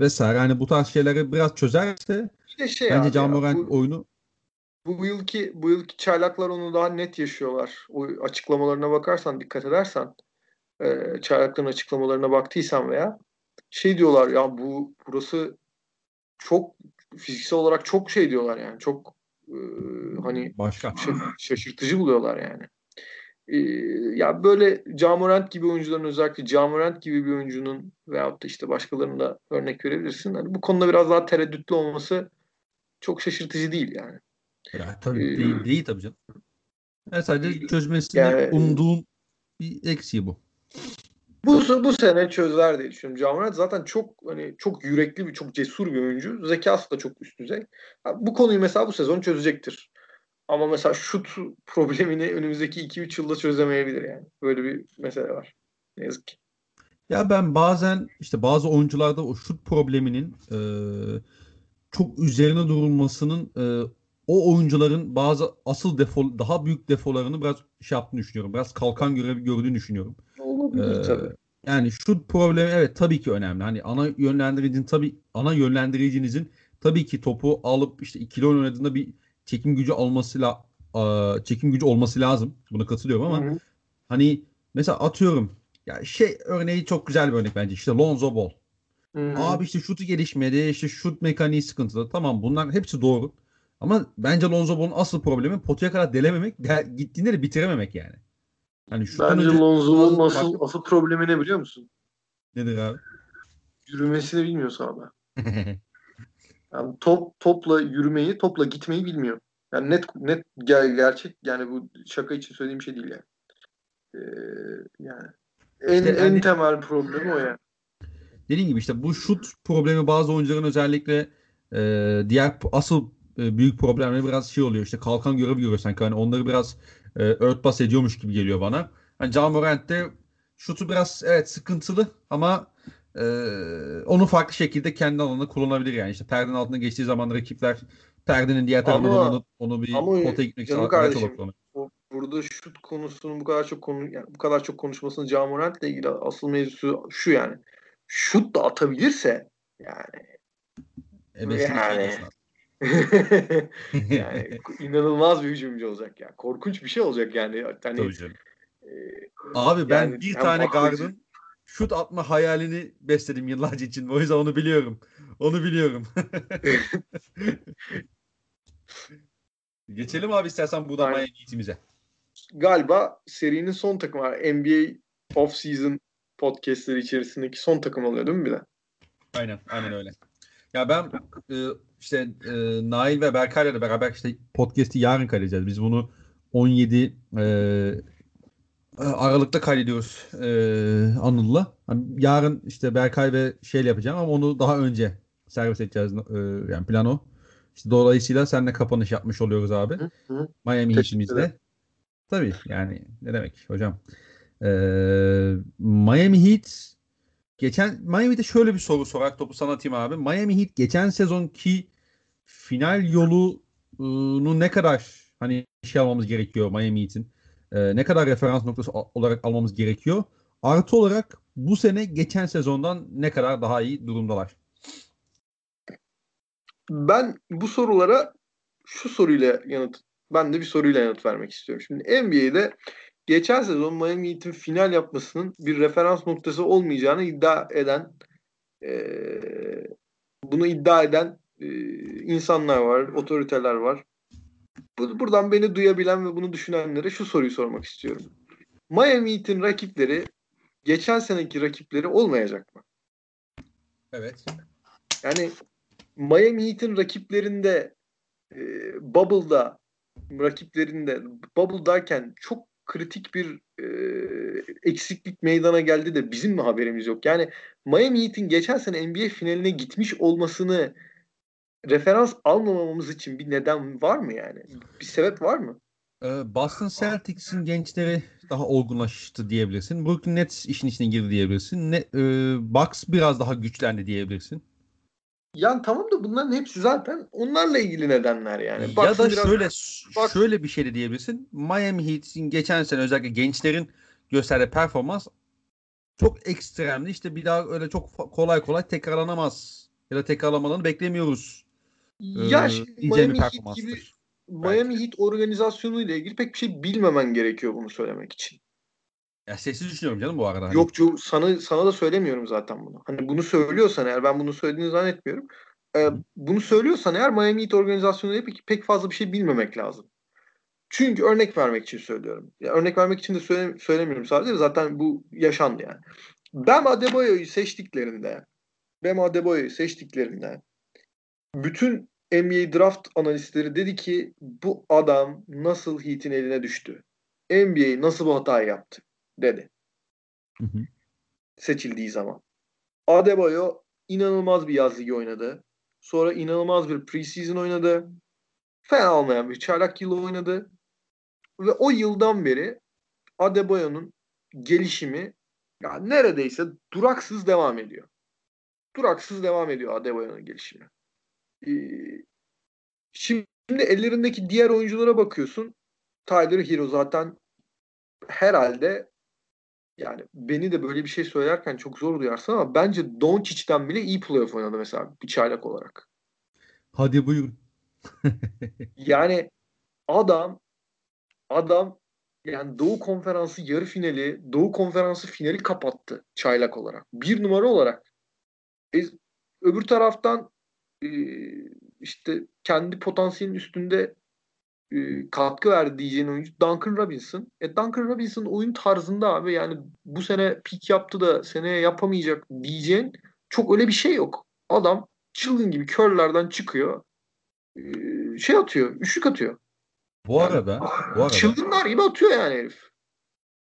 vesaire. Hani bu tarz şeyleri biraz çözerse
bir de şey
bence Can Morant oyunu
bu yılki bu yılki çaylaklar onu daha net yaşıyorlar. O açıklamalarına bakarsan dikkat edersen e, çaylakların açıklamalarına baktıysan veya şey diyorlar ya bu burası çok fiziksel olarak çok şey diyorlar yani çok e, hani
başka
şaşırtıcı buluyorlar yani. E, ya böyle Camorant gibi oyuncuların özellikle Camorant gibi bir oyuncunun veyahut da işte başkalarına da örnek verebilirsin. Hani bu konuda biraz daha tereddütlü olması çok şaşırtıcı değil yani.
Ya, tabii ee, değil, değil tabii canım. Yani sadece çözmesini yani, umduğum bir eksiği bu.
Bu, bu sene çözer diye düşünüyorum. Camurat zaten çok hani çok yürekli bir, çok cesur bir oyuncu. Zekası da çok üst düzey. Bu konuyu mesela bu sezon çözecektir. Ama mesela şut problemini önümüzdeki 2-3 yılda çözemeyebilir yani. Böyle bir mesele var. Ne yazık ki.
Ya ben bazen işte bazı oyuncularda o şut probleminin e, çok üzerine durulmasının e, o oyuncuların bazı asıl defol daha büyük defolarını biraz şey yaptığını düşünüyorum. Biraz kalkan görevi gördüğünü düşünüyorum.
Olabilir ee, tabii.
Yani şu problemi evet tabii ki önemli. Hani ana yönlendiricinin tabii ana yönlendiricinizin tabii ki topu alıp işte ikili oyun oynadığında bir çekim gücü alması la, çekim gücü olması lazım. Buna katılıyorum ama Hı-hı. hani mesela atıyorum ya şey örneği çok güzel bir örnek bence. İşte Lonzo Ball. Hı-hı. Abi işte şutu gelişmedi, işte şut mekaniği sıkıntılı. Tamam bunlar hepsi doğru. Ama bence Lonzo Ball'un asıl problemi potuya kadar delememek, de, gittiğinde de bitirememek yani.
Hani bence Lonzo Ball'un asıl, farklı... asıl problemi ne biliyor musun?
Nedir abi?
Yürümesini bilmiyor sahada. yani top topla yürümeyi, topla gitmeyi bilmiyor. Yani net net ger- gerçek yani bu şaka için söylediğim şey değil yani. Ee, yani en işte en yani, temel problemi o yani.
Dediğim gibi işte bu şut problemi bazı oyuncuların özellikle e, diğer asıl e, büyük problemleri biraz şey oluyor. İşte kalkan görevi görüyor sanki. Hani onları biraz e, örtbas ediyormuş gibi geliyor bana. Hani John Morant de şutu biraz evet sıkıntılı ama e, onu farklı şekilde kendi alanında kullanabilir yani. İşte perdenin altında geçtiği zaman rakipler perdenin diğer tarafına onu, onu bir potaya gitmek için
kardeşim, burada şut konusunun bu kadar çok konu yani bu kadar çok konuşmasının John Morant'le ilgili asıl mevzusu şu yani. Şut da atabilirse yani
Evet, yani
yani inanılmaz bir hücumcu olacak ya. Korkunç bir şey olacak yani. Hani,
Tabii canım. E, Abi ben yani bir tane gardın şut atma hayalini besledim yıllarca için. O yüzden onu biliyorum. Onu biliyorum. Geçelim abi istersen buradan Miami Heat'imize.
Galiba serinin son takımı. NBA off season podcastleri içerisindeki son takım oluyor değil mi bir de?
Aynen, aynen öyle. Ya ben e, işte e, Nail ve Berkay'la da beraber işte podcast'i yarın kaydedeceğiz. Biz bunu 17 e, Aralık'ta kaydediyoruz e, Anıl'la. Hani yarın işte Berkay ve şeyle yapacağım ama onu daha önce servis edeceğiz. E, yani plano. İşte dolayısıyla seninle kapanış yapmış oluyoruz abi. Hı hı. Miami Heat'imizde. Tabii yani ne demek hocam. E, Miami Heat geçen Miami'de şöyle bir soru sorarak topu sana atayım abi. Miami Heat geçen sezonki final yolunu ne kadar hani şey almamız gerekiyor Miami Heat'in? E, ne kadar referans noktası olarak almamız gerekiyor? Artı olarak bu sene geçen sezondan ne kadar daha iyi durumdalar?
Ben bu sorulara şu soruyla yanıt ben de bir soruyla yanıt vermek istiyorum. Şimdi NBA'de geçen sezon Miami Heat'in final yapmasının bir referans noktası olmayacağını iddia eden e, bunu iddia eden e, insanlar var, otoriteler var. bu, buradan beni duyabilen ve bunu düşünenlere şu soruyu sormak istiyorum. Miami Heat'in rakipleri geçen seneki rakipleri olmayacak mı?
Evet.
Yani Miami Heat'in rakiplerinde e, Bubble'da rakiplerinde Bubble derken çok kritik bir e, eksiklik meydana geldi de bizim mi haberimiz yok? Yani Miami Heat'in geçen sene NBA finaline gitmiş olmasını referans almamamız için bir neden var mı yani? Bir sebep var mı?
Ee, Boston Celtics'in gençleri daha olgunlaştı diyebilirsin. Brooklyn Nets işin içine girdi diyebilirsin. Ne, e, Bucks biraz daha güçlendi diyebilirsin.
Yani tamam da bunların hepsi zaten onlarla ilgili nedenler yani.
ya
Bucks'ın
da
biraz-
şöyle
Bucks-
şöyle bir şey de diyebilirsin. Miami Heat'in geçen sene özellikle gençlerin gösterdiği performans çok ekstremdi. İşte bir daha öyle çok kolay kolay tekrarlanamaz. Ya da tekrarlamalarını beklemiyoruz.
ya
Ee,
şimdi Miami Heat gibi. Miami Heat organizasyonu ile ilgili pek bir şey bilmemen gerekiyor bunu söylemek için.
Ya sessiz düşünüyorum canım bu arada. Hani
Yok sana sana da söylemiyorum zaten bunu. Hani bunu söylüyorsan eğer ben bunu söylediğini zannetmiyorum. Ee, bunu söylüyorsan eğer Miami Heat organizasyonuyla pek, pek fazla bir şey bilmemek lazım. Çünkü örnek vermek için söylüyorum. Ya örnek vermek için de söyle, söylemiyorum sadece zaten bu yaşandı yani. Bam Adebayo'yu seçtiklerinde Bam Adebayo'yu seçtiklerinde bütün NBA draft analistleri dedi ki bu adam nasıl Heat'in eline düştü? NBA nasıl bu hatayı yaptı? Dedi
Hı hı.
seçildiği zaman. Adebayo inanılmaz bir yaz ligi oynadı. Sonra inanılmaz bir preseason oynadı. Fena olmayan bir çaylak yılı oynadı. Ve o yıldan beri Adebayo'nun gelişimi yani neredeyse duraksız devam ediyor. Duraksız devam ediyor Adebayo'nun gelişimi. Ee, şimdi ellerindeki diğer oyunculara bakıyorsun. Tyler Hero zaten herhalde yani beni de böyle bir şey söylerken çok zor duyarsın ama bence Doncic'ten bile iyi playoff oynadı mesela bir çaylak olarak.
Hadi buyurun.
Yani adam adam yani Doğu Konferansı yarı finali, Doğu Konferansı finali kapattı çaylak olarak. Bir numara olarak. E, öbür taraftan e, işte kendi potansiyelin üstünde e, katkı verdi diyeceğin oyuncu Duncan Robinson. E Duncan Robinson oyun tarzında abi yani bu sene pik yaptı da seneye yapamayacak diyeceğin çok öyle bir şey yok. Adam çılgın gibi körlerden çıkıyor. e, şey atıyor, üçlük atıyor.
Bu arada, bu arada
Çılgınlar gibi atıyor yani herif.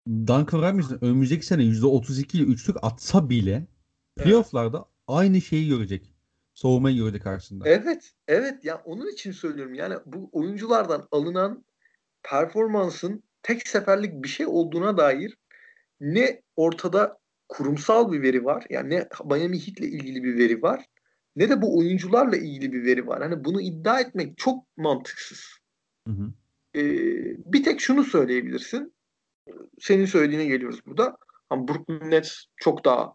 Duncan Robinson önümüzdeki sene %32 ile üçlük atsa bile playofflarda aynı şeyi görecek. Soğumayı görecek karşısında.
Evet, evet. Ya onun için söylüyorum. Yani bu oyunculardan alınan performansın tek seferlik bir şey olduğuna dair ne ortada kurumsal bir veri var. Yani ne Miami Heat'le ilgili bir veri var. Ne de bu oyuncularla ilgili bir veri var. Hani bunu iddia etmek çok mantıksız.
Hı hı.
Ee, bir tek şunu söyleyebilirsin. Senin söylediğine geliyoruz burada. Ama Brooklyn Nets çok daha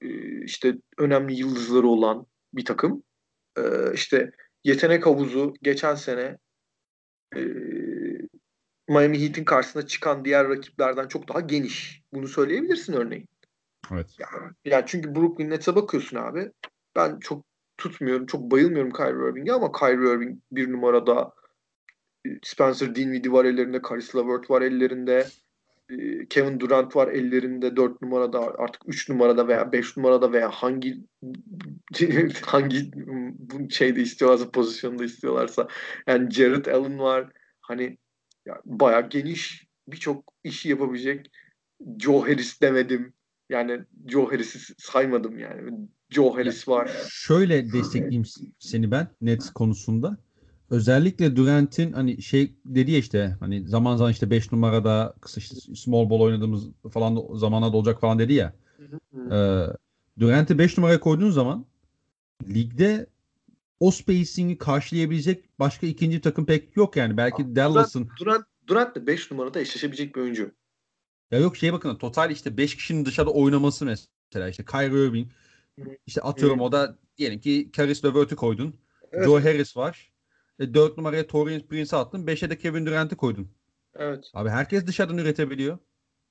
e, işte önemli yıldızları olan bir takım. Ee, işte yetenek havuzu geçen sene e, Miami Heat'in karşısına çıkan diğer rakiplerden çok daha geniş. Bunu söyleyebilirsin örneğin.
Evet.
Yani, yani çünkü Brooklyn Nets'e bakıyorsun abi. Ben çok tutmuyorum, çok bayılmıyorum Kyrie Irving'e ama Kyrie Irving bir numarada e, Spencer Dinwiddie var ellerinde, Caris LeVert var ellerinde. E, Kevin Durant var ellerinde 4 numarada artık 3 numarada veya 5 numarada veya hangi hangi şeyde istiyorlarsa pozisyonda istiyorlarsa. Yani Jared Allen var. Hani ya bayağı geniş birçok işi yapabilecek Joe Harris demedim. Yani Joe Harris'i saymadım yani. Joe Harris var.
Şöyle destekleyeyim seni ben Nets konusunda. Özellikle Durant'in hani şey dedi ya işte hani zaman zaman işte 5 numarada kısa işte small ball oynadığımız falan da, zamanlarda olacak falan dedi ya. Ee, Durant'i 5 numaraya koyduğun zaman ligde o spacing'i karşılayabilecek başka ikinci takım pek yok yani. Belki Dallas'ın
Durant, Durant de 5 numarada eşleşebilecek bir oyuncu.
ya yok şeye bakın total işte 5 kişinin dışarıda oynaması mesela işte Kyrie Irving işte atıyorum o da diyelim ki Caris LeVert'ü koydun.
Evet.
Joe Harris var. E, 4 numaraya Torian Prince'i attın. 5'e de Kevin Durant'i koydun.
Evet.
Abi herkes dışarıdan üretebiliyor.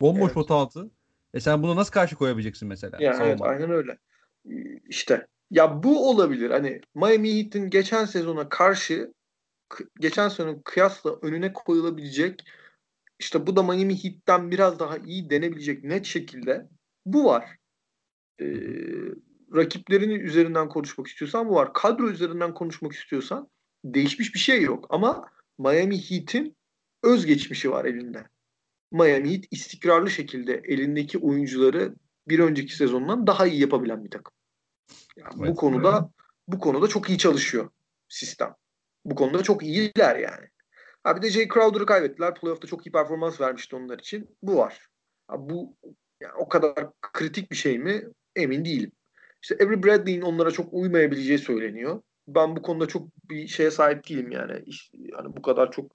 Bomboş
Evet.
pota altı. E sen bunu nasıl karşı koyabileceksin mesela?
Yani evet, aynen öyle. Ee, İşte ya bu olabilir. Hani Miami Heat'in geçen sezona karşı geçen sene kıyasla önüne koyulabilecek işte bu da Miami Heat'ten biraz daha iyi denebilecek net şekilde bu var. Ee, rakiplerini üzerinden konuşmak istiyorsan bu var. Kadro üzerinden konuşmak istiyorsan değişmiş bir şey yok. Ama Miami Heat'in özgeçmişi var elinde. Miami Heat istikrarlı şekilde elindeki oyuncuları bir önceki sezondan daha iyi yapabilen bir takım. Yani evet, bu konuda evet. bu konuda çok iyi çalışıyor sistem. Bu konuda çok iyiler yani. Ha bir de Jay Crowder'ı kaybettiler. Playoff'ta çok iyi performans vermişti onlar için. Bu var. Ha, bu yani o kadar kritik bir şey mi? Emin değilim. İşte Avery Bradley'in onlara çok uymayabileceği söyleniyor. Ben bu konuda çok bir şeye sahip değilim yani. Yani bu kadar çok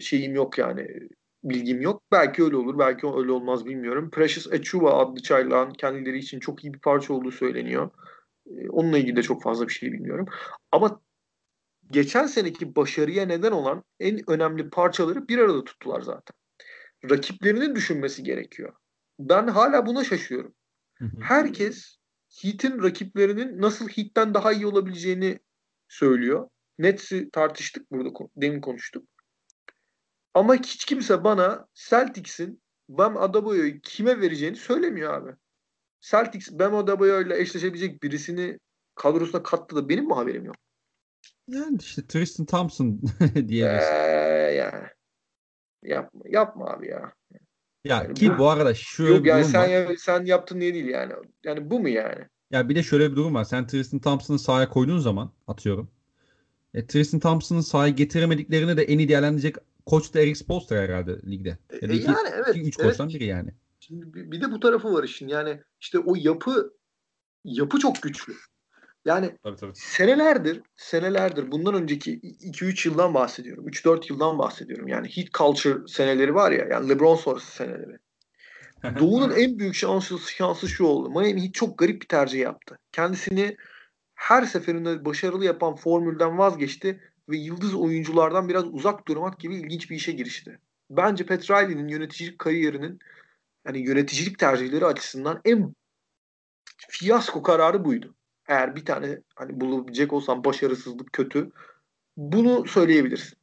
şeyim yok yani bilgim yok. Belki öyle olur, belki öyle olmaz bilmiyorum. Precious Achuva adlı çaylağın kendileri için çok iyi bir parça olduğu söyleniyor. Onunla ilgili de çok fazla bir şey bilmiyorum. Ama geçen seneki başarıya neden olan en önemli parçaları bir arada tuttular zaten. Rakiplerinin düşünmesi gerekiyor. Ben hala buna şaşıyorum. Herkes Heat'in rakiplerinin nasıl Heat'ten daha iyi olabileceğini söylüyor. Nets'i tartıştık burada demin konuştuk. Ama hiç kimse bana Celtics'in Bam Adebayo'yu kime vereceğini söylemiyor abi. Celtics Bam Adebayo ile eşleşebilecek birisini kadrosuna kattı da benim mi haberim yok?
Yani işte Tristan Thompson diyeriz.
Ee, yani. Yapma, yapma abi ya.
Ya ki bu, arada şöyle
yok, yani sen, Ya, sen yaptın niye değil yani. Yani bu mu yani?
Ya bir de şöyle bir durum var. Sen Tristan Thompson'ı sahaya koyduğun zaman atıyorum. E, Tristan Thompson'ı sahaya getiremediklerini de en iyi değerlendirecek koç da Eric Spoelstra herhalde ligde.
Ya da e, iki, yani evet.
Iki, üç evet. koçtan biri yani.
Şimdi bir de bu tarafı var işin. Yani işte o yapı yapı çok güçlü. Yani tabii, tabii. senelerdir, senelerdir bundan önceki 2-3 yıldan bahsediyorum. 3-4 yıldan bahsediyorum. Yani heat culture seneleri var ya, yani LeBron sonrası seneleri. Doğu'nun en büyük şansı, şansı şu oldu. Miami Heat çok garip bir tercih yaptı. Kendisini her seferinde başarılı yapan formülden vazgeçti ve yıldız oyunculardan biraz uzak durmak gibi ilginç bir işe girişti. Bence Pat Riley'nin yöneticilik kariyerinin yani yöneticilik tercihleri açısından en fiyasko kararı buydu. Eğer bir tane hani bulabilecek olsam başarısızlık kötü bunu söyleyebilirsin.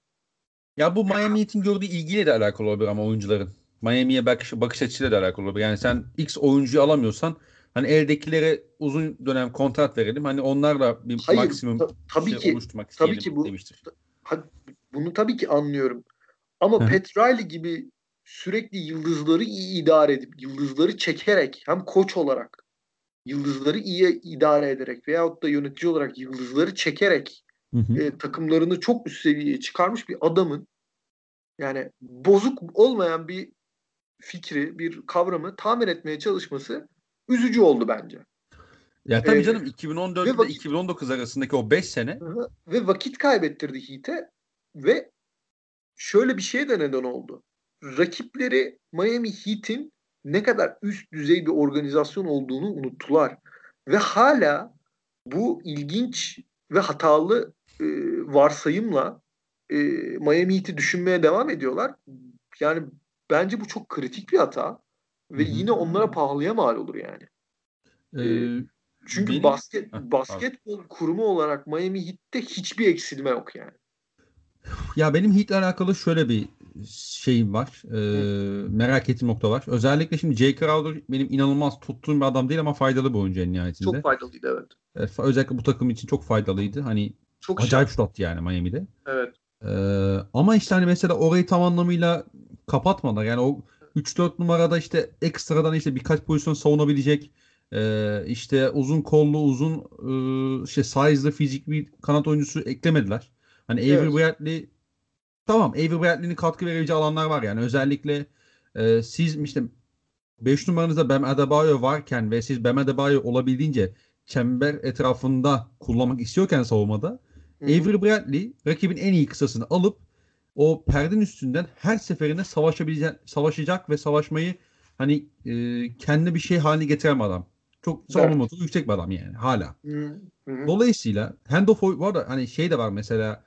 Ya bu Miami Heat'in gördüğü ilgiyle de alakalı olabilir ama oyuncuların. Miami'ye bakış, bakış açısıyla da alakalı olabilir. Yani sen X oyuncuyu alamıyorsan hani eldekilere uzun dönem kontrat verelim. Hani onlarla bir Hayır, maksimum ta- tabii şey ki, oluşturmak tabii ki bu, demiştir.
Ta- bunu tabii ki anlıyorum. Ama Pat Riley gibi sürekli yıldızları iyi idare edip yıldızları çekerek hem koç olarak yıldızları iyi idare ederek veyahut da yönetici olarak yıldızları çekerek hı hı. E, takımlarını çok üst seviyeye çıkarmış bir adamın yani bozuk olmayan bir fikri, bir kavramı tamir etmeye çalışması üzücü oldu bence.
Ya tabii ee, canım 2014 ile vakit, 2019 arasındaki o 5 sene
ve vakit kaybettirdi Heat'e ve şöyle bir şeye de neden oldu. Rakipleri Miami Heat'in ne kadar üst düzey bir organizasyon olduğunu unuttular. Ve hala bu ilginç ve hatalı e, varsayımla e, Miami Heat'i düşünmeye devam ediyorlar. Yani bence bu çok kritik bir hata ve Hı-hı. yine onlara pahalıya mal olur yani. Ee, çünkü benim... basket basketbol pardon. kurumu olarak Miami Heat'te hiçbir eksilme yok yani.
Ya benim Heat'le alakalı şöyle bir şeyim var. E, merak ettiğim nokta var. Özellikle şimdi Jay Crowder benim inanılmaz tuttuğum bir adam değil ama faydalı bir oyuncu en nihayetinde.
Çok faydalıydı evet.
evet özellikle bu takım için çok faydalıydı. Hani çok acayip şut attı yani Miami'de.
Evet.
Ee, ama işte hani mesela orayı tam anlamıyla kapatmadılar. Yani o 3-4 numarada işte ekstradan işte birkaç pozisyon savunabilecek e, işte uzun kollu uzun e, işte size'lı fizik bir kanat oyuncusu eklemediler. Hani Avery evet. Bradley tamam Avery Bradley'nin katkı verebileceği alanlar var yani özellikle e, siz işte 5 numaranızda Bam Adebayo varken ve siz Bam Adebayo olabildiğince çember etrafında kullanmak istiyorken savunmada Hı-hı. Avery Bradley rakibin en iyi kısasını alıp o perdenin üstünden her seferinde savaşabilecek, savaşacak ve savaşmayı hani e, kendi bir şey haline getiren adam. Çok savunma evet. yüksek bir adam yani hala. Hı hı. Dolayısıyla handoff var da hani şey de var mesela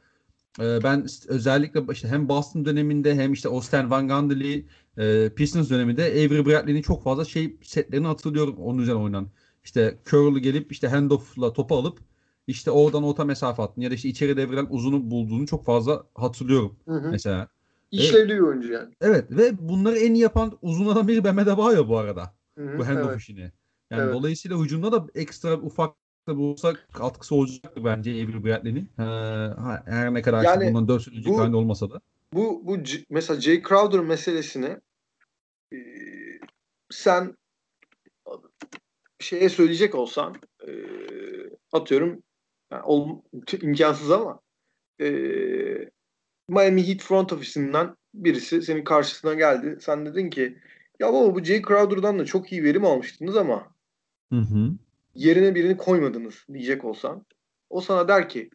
ben özellikle işte hem Boston döneminde hem işte Austin Van Gundy e, Pistons döneminde Avery Bradley'nin çok fazla şey setlerini hatırlıyorum onun üzerine oynanan. İşte curl gelip işte handoff'la topu alıp işte oradan orta mesafe attığını ya da işte içeri devrilen uzunu bulduğunu çok fazla hatırlıyorum
Hı hı.
mesela.
İşlevli bir oyuncu yani.
Evet ve bunları en iyi yapan uzunlardan biri Mehmet Abayo bu arada.
Hı hı,
Bu handoff
evet.
işini. Yani
Evet.
dolayısıyla hücumda da ekstra ufak da bulsa katkısı olacaktır bence Avery Bradley'nin. Ee, her ne kadar
Yani
bundan 4 sene önce
bu-
grind olmasa da.
Bu bu mesela Jay Crowder meselesini e, sen şeye söyleyecek olsan e, atıyorum yani ol- imkansız ama e, Miami Heat front ofisinden birisi senin karşısına geldi. Sen dedin ki ya baba bu Jay Crowder'dan da çok iyi verim almıştınız ama
Hı hı.
Yerine birini koymadınız diyecek olsan o sana der ki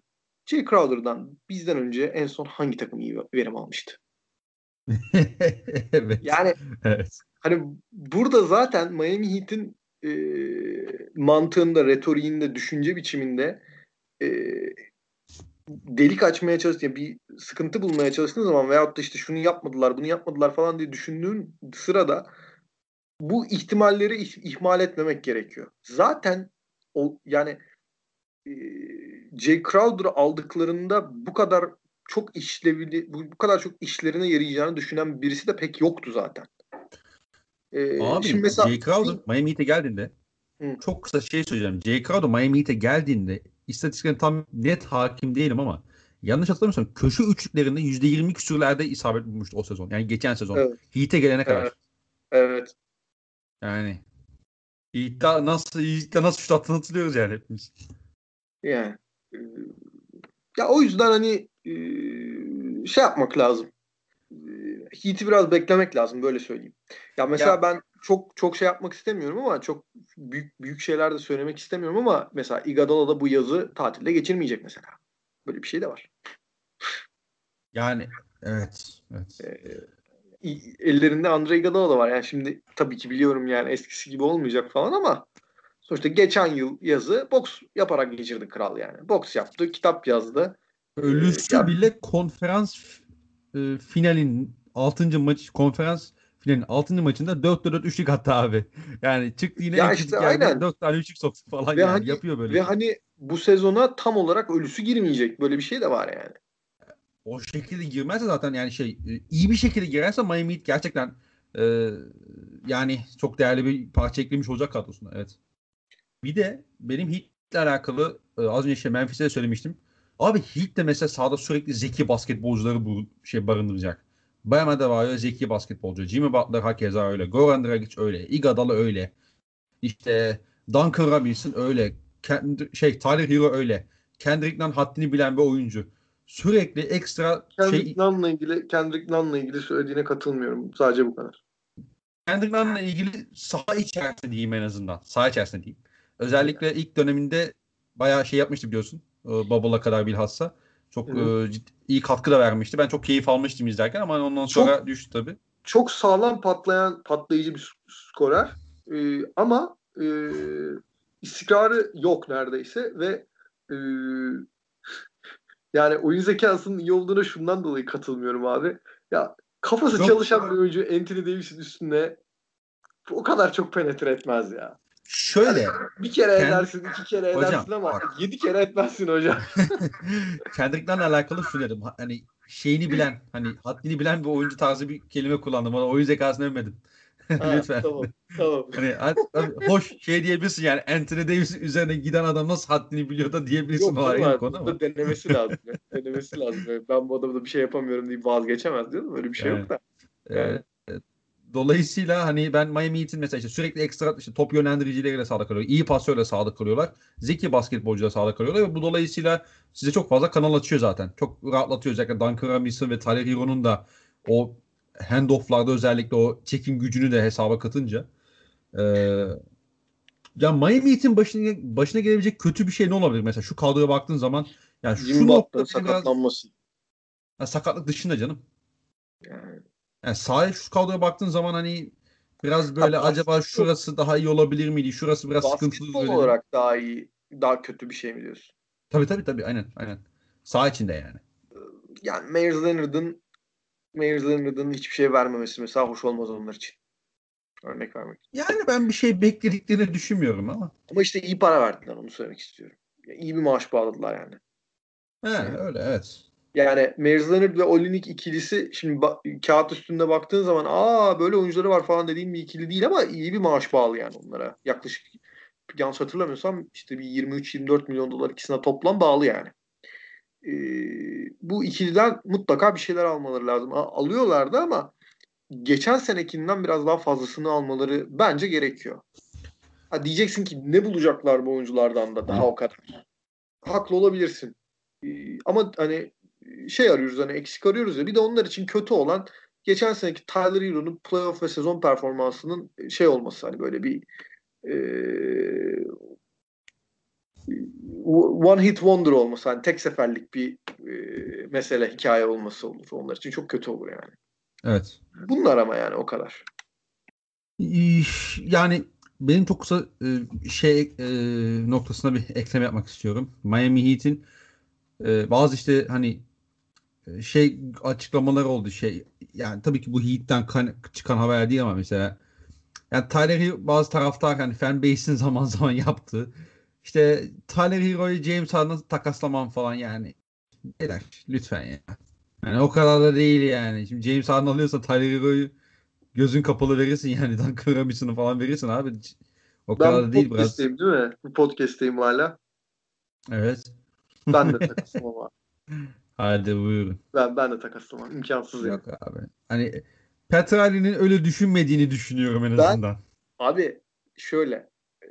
Jay Crowder'dan bizden önce en son hangi takım iyi verim almıştı?
evet.
Yani
evet.
hani burada zaten Miami Heat'in e, mantığında, retoriğinde, düşünce biçiminde e, delik açmaya çalıştığın, bir sıkıntı bulmaya çalıştığın zaman veyahut da işte şunu yapmadılar, bunu yapmadılar falan diye düşündüğün sırada bu ihtimalleri ih- ihmal etmemek gerekiyor. Zaten o yani e, Jay Crowder'ı aldıklarında bu kadar çok işlevli, bu, bu kadar çok işlerine yarayacağını düşünen birisi de pek yoktu zaten. E,
Abi
şimdi mesela
Jay Crowder Miami Heat'e geldiğinde
Hı.
çok kısa şey söyleyeceğim. Jay Crowder Miami Heat'e geldiğinde istatistiklerine tam net hakim değilim ama yanlış hatırlamıyorsam köşe üçlüklerinde %20 küsürlerde isabet bulmuştu o sezon. Yani geçen sezon.
Evet.
Heat'e gelene kadar.
Evet. evet
Yani Heat'te nasıl Heat'te nasıl şut attığını hatırlıyoruz yani hepimiz.
Yani e, ya o yüzden hani e, şey yapmak lazım. E, Heat'i biraz beklemek lazım böyle söyleyeyim. Ya mesela
Ya-
ben çok çok şey yapmak istemiyorum ama çok büyük büyük şeyler de söylemek istemiyorum ama mesela Iguodala da bu yazı tatilde geçirmeyecek mesela. Böyle bir şey de var.
Yani evet. evet.
E, i- ellerinde Andre Iguodala da var. Yani şimdi tabii ki biliyorum yani eskisi gibi olmayacak falan ama sonuçta geçen yıl yazı boks yaparak geçirdi kral yani. Boks yaptı, kitap yazdı.
Ölüsü
ya-
bile konferans e, finalin 6. maç konferans finalin 6. maçında 4'te 4 üçlük attı abi. Yani çıktı yine
Ya işte aynen.
4 tane üçlük soktu falan
Ve
yani
hani-
yapıyor böyle.
Ve hani bu sezona tam olarak ölüsü girmeyecek. Böyle bir şey de var yani.
O şekilde girmezse zaten yani şey e, iyi bir şekilde girerse Miami Heat gerçekten e, yani çok değerli bir parça eklemiş olacak kadrosuna. Evet. Bir de benim Heat'le alakalı e, az önce işte Memphis'e de söylemiştim. Abi Heat de mesela sahada sürekli zeki basketbolcuları bu şey barındıracak. Bam Adebayo zeki basketbolcu. Jimmy Butler hakeza öyle. Goran Dragic öyle. Iguodala öyle. İşte Duncan Robinson öyle. Kend- şey Tyler Hero öyle. Kendrick Nunn haddini bilen bir oyuncu. Sürekli ekstra
Kendrick
şey
Nunn'la ilgili Kendrick Nunn'la ilgili söylediğine katılmıyorum. Sadece bu kadar.
Kendrick Nunn'la ilgili saha içerisinde diyeyim en azından. Saha içerisinde diyeyim. Özellikle ilk döneminde bayağı şey yapmıştı biliyorsun. E, Bubble'a kadar bilhassa. Çok e, ciddi- iyi katkı da vermişti. Ben çok keyif almıştım izlerken ama ondan sonra düştü tabii.
Çok sağlam patlayan patlayıcı bir skorer. Ee, ama e, istikrarı yok neredeyse ve e, yani oyun zekasının iyi olduğuna şundan dolayı katılmıyorum abi. Ya kafası
Yok.
çalışan bir oyuncu Anthony Davis'in üstüne o kadar çok penetre etmez ya.
Şöyle
Bir kere
Kendi-
edersin, iki kere
Hocam,
edersin ama
bak.
yedi kere etmezsin hocam.
Kendrick Nunn'la alakalı şunu dedim. Ha- Hani şeyini bilen, hani haddini bilen bir oyuncu tarzı bir kelime kullandım. Ama oyun zekasını övmedim.
Ha,
Lütfen.
Tamam, tamam.
Hani hoş şey diyebilirsin yani Anthony Davis'in üzerine giden adam nasıl haddini biliyor da diyebilirsin
Yok
bir
abi,
konu ama.
denemesi lazım. denemesi lazım. Ben bu adamda bir şey yapamıyorum deyip vazgeçemez diyorum. Öyle bir şey
Yani.
yok da.
Ee,
Yani.
e, dolayısıyla hani ben Miami Heat'in mesela işte sürekli ekstra işte top yönlendiricileriyle sahada kalıyor. iyi pasörle sahada kalıyorlar. Zeki basketbolcuyla sahada kalıyorlar ve bu dolayısıyla size çok fazla kanal açıyor zaten. Çok rahatlatıyor özellikle Duncan Robinson ve Tyler Hero'nun da o handoff'larda özellikle o çekim gücünü de hesaba katınca. Ee, ya Miami Heat'in başına, başına gelebilecek kötü bir şey ne olabilir mesela şu kadroya baktığın zaman yani şu
Jimmy
noktada beni biraz
sakatlanması.
Ha, sakatlık dışında canım.
Yani,
Yani sahaya şu kadroya baktığın zaman hani biraz böyle
Ha,
acaba şurası daha iyi olabilir miydi? Şurası biraz sıkıntılı.
basketbol olarak daha iyi, daha kötü bir şey mi diyorsun?
Tabii tabii tabii aynen aynen. Saha içinde yani.
Yani Myers Leonard'ın Myers Leonard'ın hiçbir şey vermemesi mesela hoş olmaz onlar için. Örnek vermek.
Yani ben bir şey beklediklerini düşünmüyorum ama.
Ama işte iyi para verdiler onu söylemek istiyorum. iyi bir maaş bağladılar yani.
He, öyle evet.
Yani Leonard ve Olinik ikilisi şimdi ba- kağıt üstünde baktığın zaman aa böyle oyuncuları var falan dediğim bir ikili değil ama iyi bir maaş bağlı yani onlara. Yaklaşık yanlış hatırlamıyorsam işte bir 23-24 milyon dolar ikisine toplam bağlı yani. Ee, bu ikiliden mutlaka bir şeyler almaları lazım. A- alıyorlardı ama geçen senekinden biraz daha fazlasını almaları bence gerekiyor. Ha diyeceksin ki ne bulacaklar bu oyunculardan da daha o kadar. Haklı olabilirsin. Ee, ama hani şey arıyoruz hani eksik arıyoruz ya bir de onlar için kötü olan geçen seneki Tyler Hero'nun playoff ve sezon performansının şey olması hani böyle bir e, one hit wonder olması hani tek seferlik bir e, mesele hikaye olması olur onlar için çok kötü olur yani.
Evet.
Bunlar ama yani o kadar.
Yani benim çok kısa e, şey e, noktasına bir ekleme yapmak istiyorum. Miami Heat'in e, bazı işte hani şey açıklamalar oldu şey yani tabii ki bu Heat'ten kan, çıkan haber değil ama mesela yani Tyler Hero, bazı taraftar hani fan base'in zaman zaman yaptığı işte Tyler Hero'yu James Harden'a takaslamam falan yani beyler lütfen ya. Yani o kadar da değil yani. Şimdi James Harden alıyorsa Tyler Hero'yu gözün kapalı verirsin yani Duncan Robinson'ı falan verirsin abi. O kadar da değil biraz.
değil mi? Bu podcast'teyim hala.
Evet.
Ben de takaslamam abi.
Hadi buyurun.
Ben, ben de takaslamam. İmkansız
Yok yani. abi. Hani Petrali'nin öyle düşünmediğini düşünüyorum en azından. Ben,
abi şöyle e,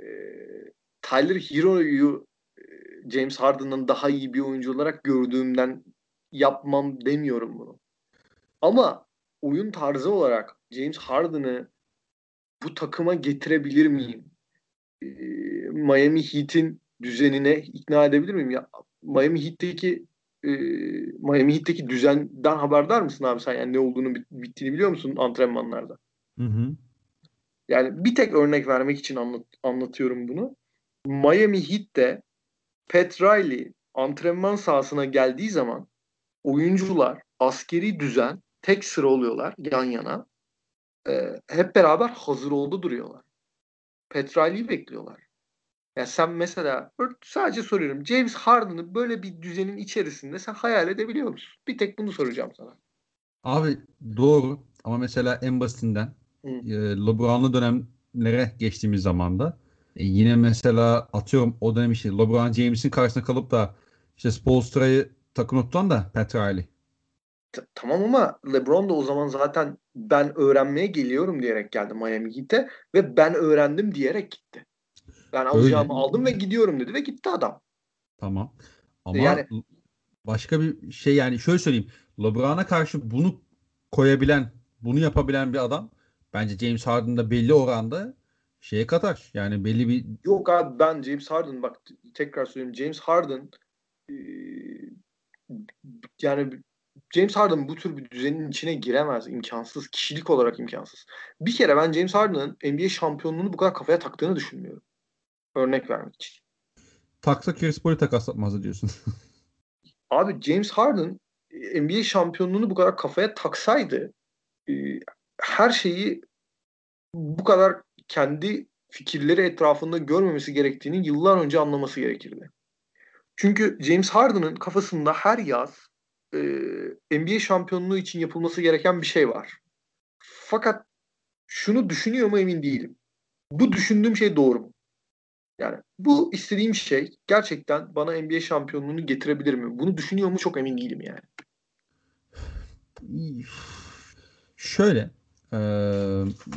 Tyler Hero'yu e, James Harden'ın daha iyi bir oyuncu olarak gördüğümden yapmam demiyorum bunu. Ama oyun tarzı olarak James Harden'ı bu takıma getirebilir miyim? E, Miami Heat'in düzenine ikna edebilir miyim? Ya Miami Heat'teki e, Miami Heat'teki düzenden haberdar mısın abi sen? Yani ne olduğunu bittiğini biliyor musun antrenmanlarda?
Hı hı.
Yani bir tek örnek vermek için anlat, anlatıyorum bunu. Miami Heat'te Pat Riley antrenman sahasına geldiği zaman oyuncular askeri düzen tek sıra oluyorlar yan yana. Ee, hep beraber hazır oldu duruyorlar. Pat Riley'i bekliyorlar. Yani sen mesela sadece soruyorum. James Harden'ı böyle bir düzenin içerisinde sen hayal edebiliyor musun? Bir tek bunu soracağım sana.
Abi doğru ama mesela en basitinden e, LeBron'lu dönemlere geçtiğimiz zamanda e, yine mesela atıyorum o dönem işte LeBron James'in karşısında kalıp da işte Spolstra'yı takım tutan da Pat Riley.
T- tamam ama LeBron da o zaman zaten ben öğrenmeye geliyorum diyerek geldi Miami Heat'e ve ben öğrendim diyerek gitti. Ben alacağımı Öyle. aldım ve gidiyorum dedi ve gitti adam.
Tamam. Ama yani, başka bir şey yani şöyle söyleyeyim. LeBron'a karşı bunu koyabilen, bunu yapabilen bir adam bence James Harden'da belli oranda şeye katar. Yani belli bir
Yok abi ben James Harden bak tekrar söyleyeyim. James Harden e, yani James Harden bu tür bir düzenin içine giremez. imkansız. Kişilik olarak imkansız. Bir kere ben James Harden'ın NBA şampiyonluğunu bu kadar kafaya taktığını düşünmüyorum. Örnek vermek için.
Taksa Chris Paul'u takaslatmazdı diyorsun.
Abi James Harden NBA şampiyonluğunu bu kadar kafaya taksaydı e, her şeyi bu kadar kendi fikirleri etrafında görmemesi gerektiğini yıllar önce anlaması gerekirdi. Çünkü James Harden'ın kafasında her yaz e, NBA şampiyonluğu için yapılması gereken bir şey var. Fakat şunu düşünüyor mu emin değilim. Bu düşündüğüm şey doğru mu? Yani bu istediğim şey gerçekten bana NBA şampiyonluğunu getirebilir mi? Bunu düşünüyor mu çok emin değilim yani.
Şöyle e,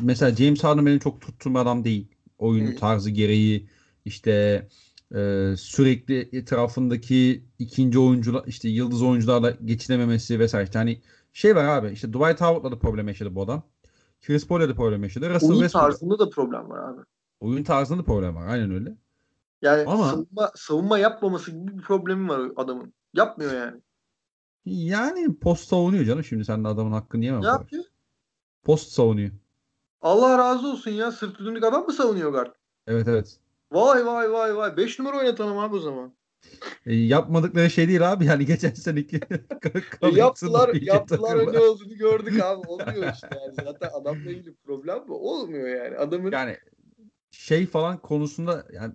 mesela James Harden benim çok tuttuğum adam değil. Oyun tarzı gereği işte e, sürekli etrafındaki ikinci oyuncular işte yıldız oyuncularla geçinememesi vesaire. İşte hani şey var abi işte Dwight Howard'la da problem yaşadı bu adam. Chris Paul'la da problem yaşadı.
Russell Oyun Westbrook... tarzında da problem var abi.
Oyun tarzında problem var. Aynen öyle.
Yani Ama, savunma, savunma yapmaması gibi bir problemi var adamın. Yapmıyor yani.
Yani post savunuyor canım şimdi sen de adamın hakkını yemem.
Ne yapıyor?
Post savunuyor.
Allah razı olsun ya. Sırtı dönük adam mı savunuyor guard?
Evet evet.
Vay vay vay vay. 5 numara oynatalım abi o zaman.
E, yapmadıkları şey değil abi yani geçen seneki
e, yaptılar yaptılar ne olduğunu gördük abi olmuyor işte yani zaten adamla ilgili problem bu olmuyor yani adamın
yani şey falan konusunda yani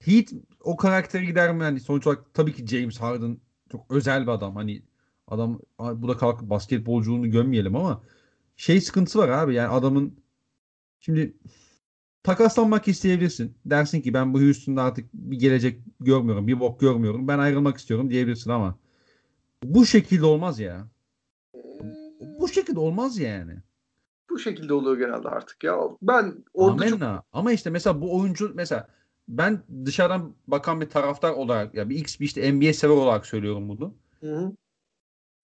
Heat o karaktere gider mi? Yani sonuç olarak tabii ki James Harden çok özel bir adam. Hani adam bu da kalk basketbolculuğunu gömmeyelim ama şey sıkıntısı var abi. Yani adamın şimdi takaslanmak isteyebilirsin. Dersin ki ben bu Houston'da artık bir gelecek görmüyorum. Bir bok görmüyorum. Ben ayrılmak istiyorum diyebilirsin ama bu şekilde olmaz ya. Bu şekilde olmaz yani.
Bu şekilde oluyor genelde artık ya. Ben orada
Amenna. Çok... Ama işte mesela bu oyuncu mesela ben dışarıdan bakan bir taraftar olarak ya bir X bir işte NBA sever olarak söylüyorum bunu. Hı hı.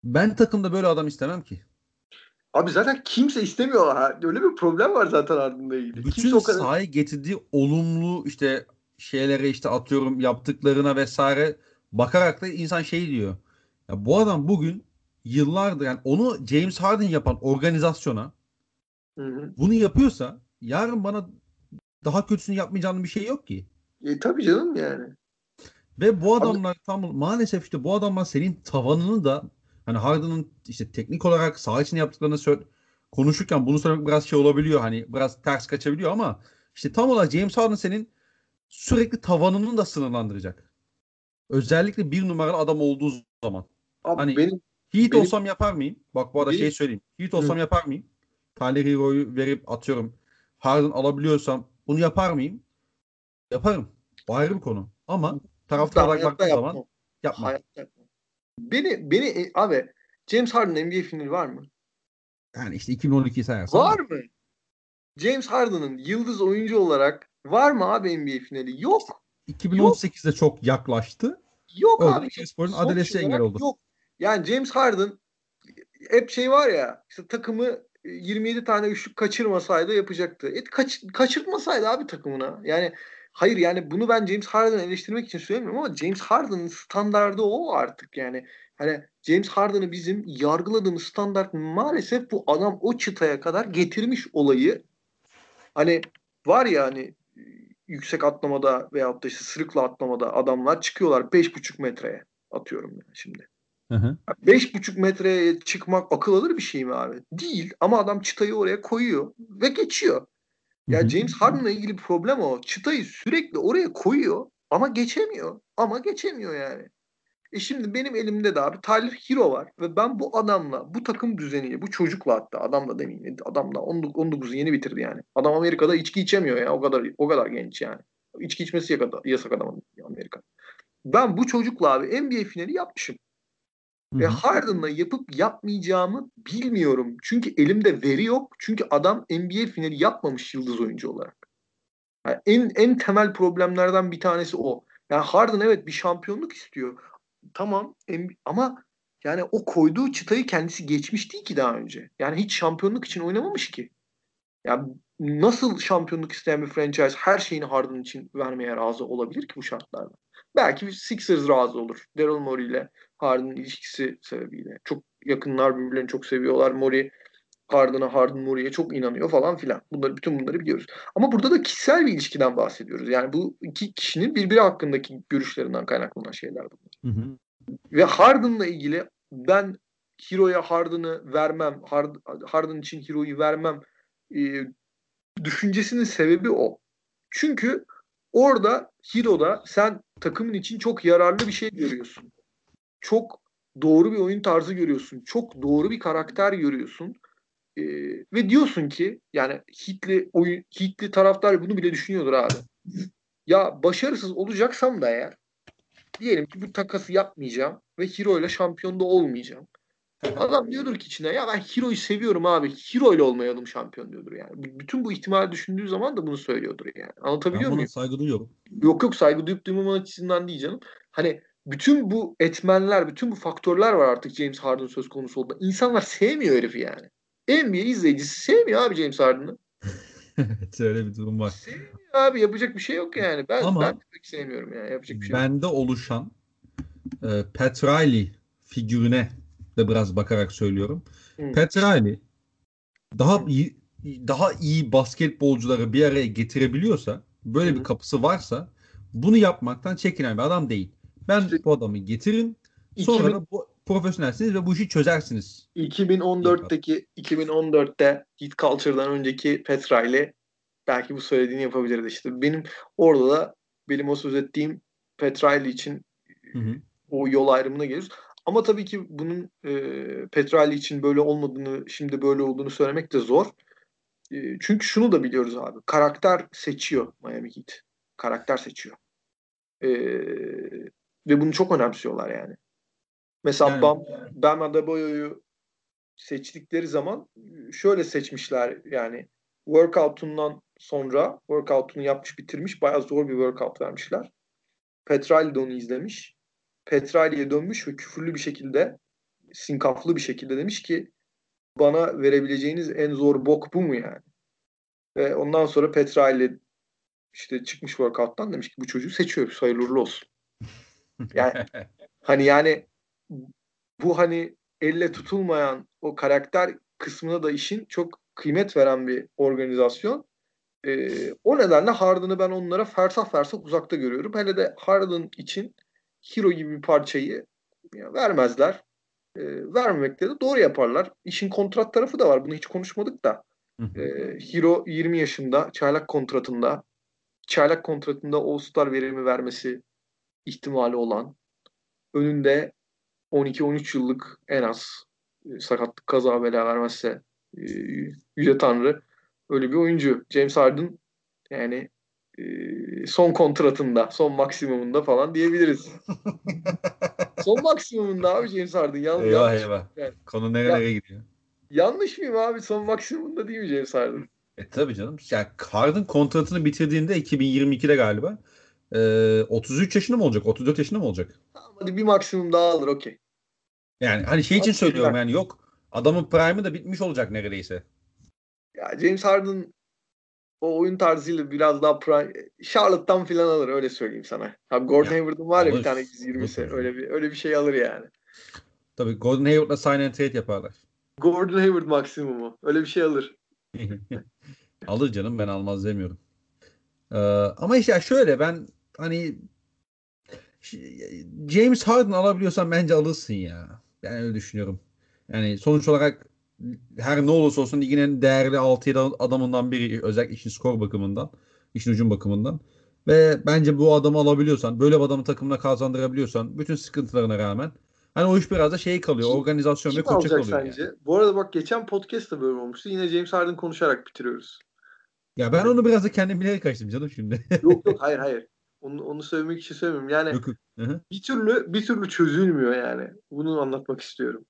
Ben takımda böyle adam istemem ki.
Abi zaten kimse istemiyor. Ha. Öyle bir problem var zaten ardında ilgili.
Bütün kimse o kadar... sahaya getirdiği olumlu işte şeylere işte atıyorum yaptıklarına vesaire bakarak da insan şey diyor. Ya bu adam bugün yıllardır yani onu James Harden yapan organizasyona hı hı. bunu yapıyorsa yarın bana daha kötüsünü yapmayacağını bir şey yok ki.
E, tabii canım yani.
Ve bu adamlar tam maalesef işte bu adamlar senin tavanını da hani Harden'ın işte teknik olarak saha içinde yaptıklarını söyle, konuşurken bunu söylemek biraz şey olabiliyor. Hani biraz ters kaçabiliyor ama işte tam olarak James Harden senin sürekli tavanını da sınırlandıracak. Özellikle bir numaralı adam olduğu zaman. Abi hani benim, Heat benim, olsam yapar mıyım? Bak bu arada benim, şey söyleyeyim. Heat olsam hı. yapar mıyım? Tyler Hero'yu verip atıyorum. Harden alabiliyorsam bunu yapar mıyım? Yaparım. O ayrı bir konu. Ama taraftar olarak baktığım zaman yapma. Hayatta
Beni, beni e, abi James Harden NBA finali var mı?
Yani işte 2012'yi sayarsan.
Var mı? James Harden'ın yıldız oyuncu olarak var mı abi NBA finali? Yok.
2018'de yok. çok yaklaştı.
Yok
Öyle
abi.
Chris Paul'un adalesi engel oldu. Yok.
Yani James Harden hep şey var ya işte takımı 27 tane üçlük kaçırmasaydı yapacaktı. Et kaç, kaçırtmasaydı abi takımına. Yani hayır yani bunu ben James Harden'ı eleştirmek için söylemiyorum ama James Harden'ın standardı o artık yani. Hani James Harden'ı bizim yargıladığımız standart maalesef bu adam o çıtaya kadar getirmiş olayı. Hani var ya hani yüksek atlamada veyahut da işte sırıkla atlamada adamlar çıkıyorlar 5,5 metreye atıyorum yani şimdi. Beş buçuk metreye çıkmak akıl alır bir şey mi abi? Değil ama adam çıtayı oraya koyuyor ve geçiyor. Ya yani James Harden'la ilgili problem o. Çıtayı sürekli oraya koyuyor ama geçemiyor. Ama geçemiyor yani. E şimdi benim elimde de abi Tyler Hero var ve ben bu adamla, bu takım düzeniyle, bu çocukla hatta adamla demeyeyim. Adamla 19'u yeni bitirdi yani. Adam Amerika'da içki içemiyor ya. O kadar o kadar genç yani. İçki içmesi yasak adamın Amerika. Ben bu çocukla abi NBA finali yapmışım. Ve Harden'la yapıp yapmayacağımı bilmiyorum. Çünkü elimde veri yok. Çünkü adam NBA finali yapmamış yıldız oyuncu olarak. Yani en en temel problemlerden bir tanesi o. Yani Harden evet bir şampiyonluk istiyor. Tamam ama yani o koyduğu çıtayı kendisi geçmiş değil ki daha önce. Yani hiç şampiyonluk için oynamamış ki. Yani nasıl şampiyonluk isteyen bir franchise her şeyini Harden için vermeye razı olabilir ki bu şartlarda? Belki Sixers razı olur. Daryl Morey ile Harden'ın ilişkisi sebebiyle. Çok yakınlar birbirlerini çok seviyorlar. Morey Harden'a, Harden Morey'e çok inanıyor falan filan. Bunları bütün bunları biliyoruz. Ama burada da kişisel bir ilişkiden bahsediyoruz. Yani bu iki kişinin birbiri hakkındaki görüşlerinden kaynaklanan şeyler bunlar. Hı hı. Ve Harden'la ilgili ben Hero'ya Harden'ı vermem, Harden için Hero'yu vermem e, düşüncesinin sebebi o. Çünkü orada Hero'da sen takımın için çok yararlı bir şey görüyorsun. Çok doğru bir oyun tarzı görüyorsun. Çok doğru bir karakter görüyorsun. Ee, ve diyorsun ki yani Hitli oyun Hitli taraftar bunu bile düşünüyordur abi. Ya başarısız olacaksam da eğer diyelim ki bu takası yapmayacağım ve Hero ile şampiyonda olmayacağım. Adam diyordur ki içine ya ben Hero'yu seviyorum abi. Hero ile olmayalım şampiyon diyordur yani. Bütün bu ihtimali düşündüğü zaman da bunu söylüyordur yani. Anlatabiliyor ben muyum?
saygı duyuyorum.
Yok yok saygı duyup duymama açısından değil canım. Hani bütün bu etmenler, bütün bu faktörler var artık James Harden söz konusu olduğunda. İnsanlar sevmiyor herifi yani. NBA izleyicisi sevmiyor abi James Harden'ı.
evet öyle bir durum var.
Sevmiyor abi yapacak bir şey yok yani. Ben, Ama ben pek sevmiyorum yani yapacak bir şey
bende
yok.
oluşan e, Pat Riley figürüne de biraz bakarak söylüyorum. Hmm. Pat Riley daha hmm. iyi daha iyi basketbolcuları bir araya getirebiliyorsa böyle hmm. bir kapısı varsa bunu yapmaktan çekinen bir adam değil. Ben bu adamı getirin sonra 2000, da bu, profesyonelsiniz ve bu işi çözersiniz.
2014'teki 2014'te Heat Culture'dan önceki Pat Riley belki bu söylediğini yapabilirdi işte. Benim orada da benim o söz ettiğim Petrali için
Hı hı.
o yol ayrımına geliyoruz. Ama tabii ki bunun e, Petrali için böyle olmadığını, şimdi böyle olduğunu söylemek de zor. E, çünkü şunu da biliyoruz abi. Karakter seçiyor Miami Heat. Karakter seçiyor. E, ve bunu çok önemsiyorlar yani. Mesela
Yani-
Bam, Bam Adebayo'yu seçtikleri zaman şöyle seçmişler yani workout'undan sonra workout'unu yapmış bitirmiş bayağı zor bir workout vermişler. Petrali de onu izlemiş. Petrali'ye dönmüş ve küfürlü bir şekilde sinkaflı bir şekilde demiş ki bana verebileceğiniz en zor bok bu mu yani? Ve ondan sonra Petrali işte çıkmış workout'tan demiş ki bu çocuğu seçiyoruz hayırlı olsun. Yani Hani yani bu hani elle tutulmayan o karakter kısmına da işin çok kıymet veren bir organizasyon. Ee, o nedenle Harden'ı ben onlara fersah fersah uzakta görüyorum. Hele de Harden için Hero gibi bir parçayı ya, vermezler. Ee, vermemekte de doğru yaparlar. İşin kontrat tarafı da var. Bunu hiç konuşmadık da. Ee, Hero 20 yaşında çaylak kontratında çaylak kontratında All-Star verimi vermesi ihtimali olan önünde 12-13 yıllık en az e, sakatlık kaza bela vermezse e, yüce tanrı öyle bir oyuncu. James Harden yani e, son kontratında, son maksimumunda falan diyebiliriz. son maksimumunda abi James Harden. Yan,
eyvah
yanlış,
eyvah.
yani.
Konu nereye
Ya-
gidiyor?
yanlış mıyım abi? Son maksimumunda değil mi James Harden?
E tabii canım. Yani Harden kontratını bitirdiğinde 2022'de galiba e, 33 yaşında mı olacak? 34 yaşında mı olacak?
Tamam hadi bir maksimum daha alır okey.
Yani hani şey için söylüyorum yani yok. Adamın prime'ı da bitmiş olacak neredeyse.
Ya James Harden o oyun tarzıyla biraz daha prime, Charlotte'tan filan alır öyle söyleyeyim sana. Abi Gordon
Ya,
Hayward'ın var ya bir tane 120'si
Alır.
öyle bir öyle bir şey alır yani.
Tabii Gordon Hayward'la sign and trade yaparlar.
Gordon Hayward maksimumu. Öyle bir şey alır.
Alır canım ben almaz demiyorum. Ee, ama işte şöyle ben hani James Harden alabiliyorsan bence alırsın ya. Ben öyle düşünüyorum. Yani sonuç olarak her ne olursa olsun ligin en değerli 6-7 adamından biri özellikle işin skor bakımından, işin hücum bakımından. Ve bence bu adamı alabiliyorsan, böyle bir adamı takımına kazandırabiliyorsan bütün sıkıntılarına rağmen hani o iş biraz da şey kalıyor.
Kim-
organizasyon ve
Kim
koça
alacak
kalıyor.
sence?
yani.
Bu arada bak geçen podcast'ta böyle olmuştu. Yine James Harden konuşarak bitiriyoruz.
Ya ben onu biraz da kendim bilerek açtım canım şimdi.
yok yok hayır hayır. Onu, onu söylemek için söylemiyorum. Yani
Yok, yok.
Bir türlü bir türlü çözülmüyor yani. Bunu anlatmak istiyorum.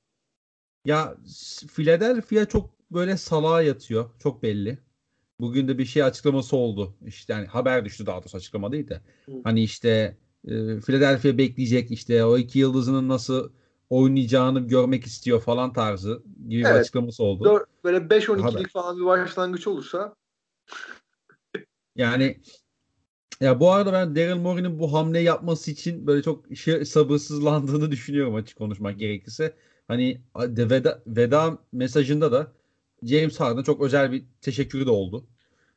Ya Philadelphia çok böyle salağa yatıyor. Çok belli. Bugün de bir şey açıklaması oldu. İşte yani haber düştü daha doğrusu açıklama değil de.
Hı.
Hani işte e, Philadelphia bekleyecek işte o iki yıldızının nasıl oynayacağını görmek istiyor falan tarzı gibi bir
Evet.
açıklaması oldu.
Dör- böyle 5-12'lik
Haber.
falan bir başlangıç olursa
Yani ya bu arada ben Daryl Morey'nin bu hamle yapması için böyle çok şey, sabırsızlandığını düşünüyorum açık konuşmak gerekirse. Hani de veda, veda mesajında da James Harden'a çok özel bir teşekkürü de oldu.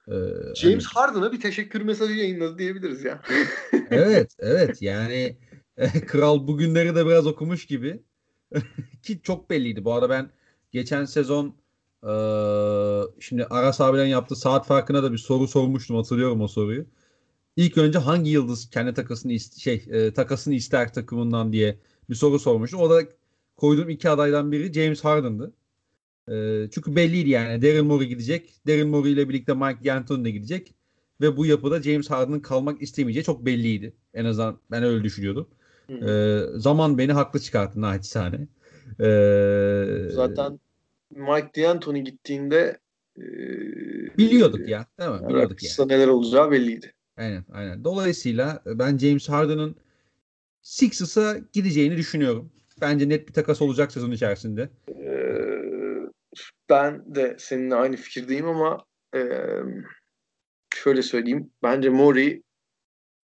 Ee,
James
hani-
Harden'a bir teşekkür mesajı yayınladı diyebiliriz ya.
evet, evet yani kral bugünleri de biraz okumuş gibi. Ki çok belliydi. Bu arada ben geçen sezon eee, şimdi Aras abiden yaptığı saat farkına da bir soru sormuştum. Hatırlıyorum o soruyu. İlk önce hangi yıldız kendi takasını ist- şey e, takasını ister takımından diye bir soru sormuştum. O da koyduğum iki adaydan biri James Harden'dı. E, çünkü belliydi yani Daryl Morey gidecek. Daryl Morey ile birlikte Mike D'Antoni de gidecek. Ve bu yapıda James Harden'ın kalmak istemeyeceği çok belliydi. En azından ben öyle düşünüyordum. E, zaman beni haklı çıkarttı naçizane. E,
Zaten Mike D'Antoni gittiğinde e,
biliyorduk ya. Değil mi? Biliyorduk yani.
Raptors'ta neler olacağı belliydi.
Aynen, aynen. Dolayısıyla ben James Harden'ın Sixers'a gideceğini düşünüyorum. Bence net bir takas olacak sezon içerisinde.
Ee, ben de seninle aynı fikirdeyim ama e, şöyle söyleyeyim. Bence Mori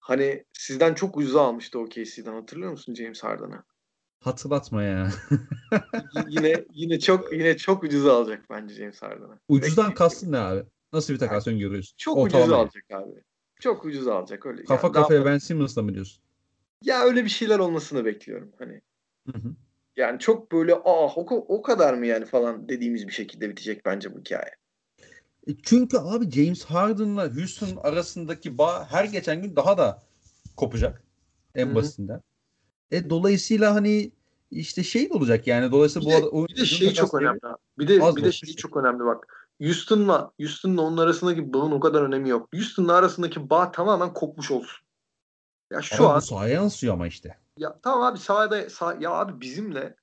hani sizden çok ucuza almıştı OKC'den hatırlıyor musun James Harden'ı?
Hatırlatma ya.
Yine yine çok yine çok ucuza alacak bence James Harden'ı.
Ucuzdan kastın ne abi? Nasıl bir takas öngörüyorsun?
Çok
Ortalama
ucuza
yani.
alacak abi. Çok ucuza alacak öyle.
Kafa
Yani
kafaya Ben Simmons'la mı diyorsun?
Ya öyle bir şeyler olmasını bekliyorum hani.
Hı hı.
Yani çok böyle ah o, o kadar mı yani falan dediğimiz bir şekilde bitecek bence bu hikaye.
E Çünkü abi James Harden'la Houston arasındaki bağ her geçen gün daha da kopacak. En
Hı-hı.
basitinden. E dolayısıyla hani işte şey olacak yani dolayısıyla
bir
bu
de, bir de şey çok önemli. Bir de bir de şey çok önemli bak. Houston'la Houston'la onun arasındaki bağın o kadar önemi yok. Houston'la arasındaki bağ tamamen kopmuş olsun.
Ya şu ama an sahaya yansıyor ama işte.
Ya tamam abi sahada sah ya abi bizimle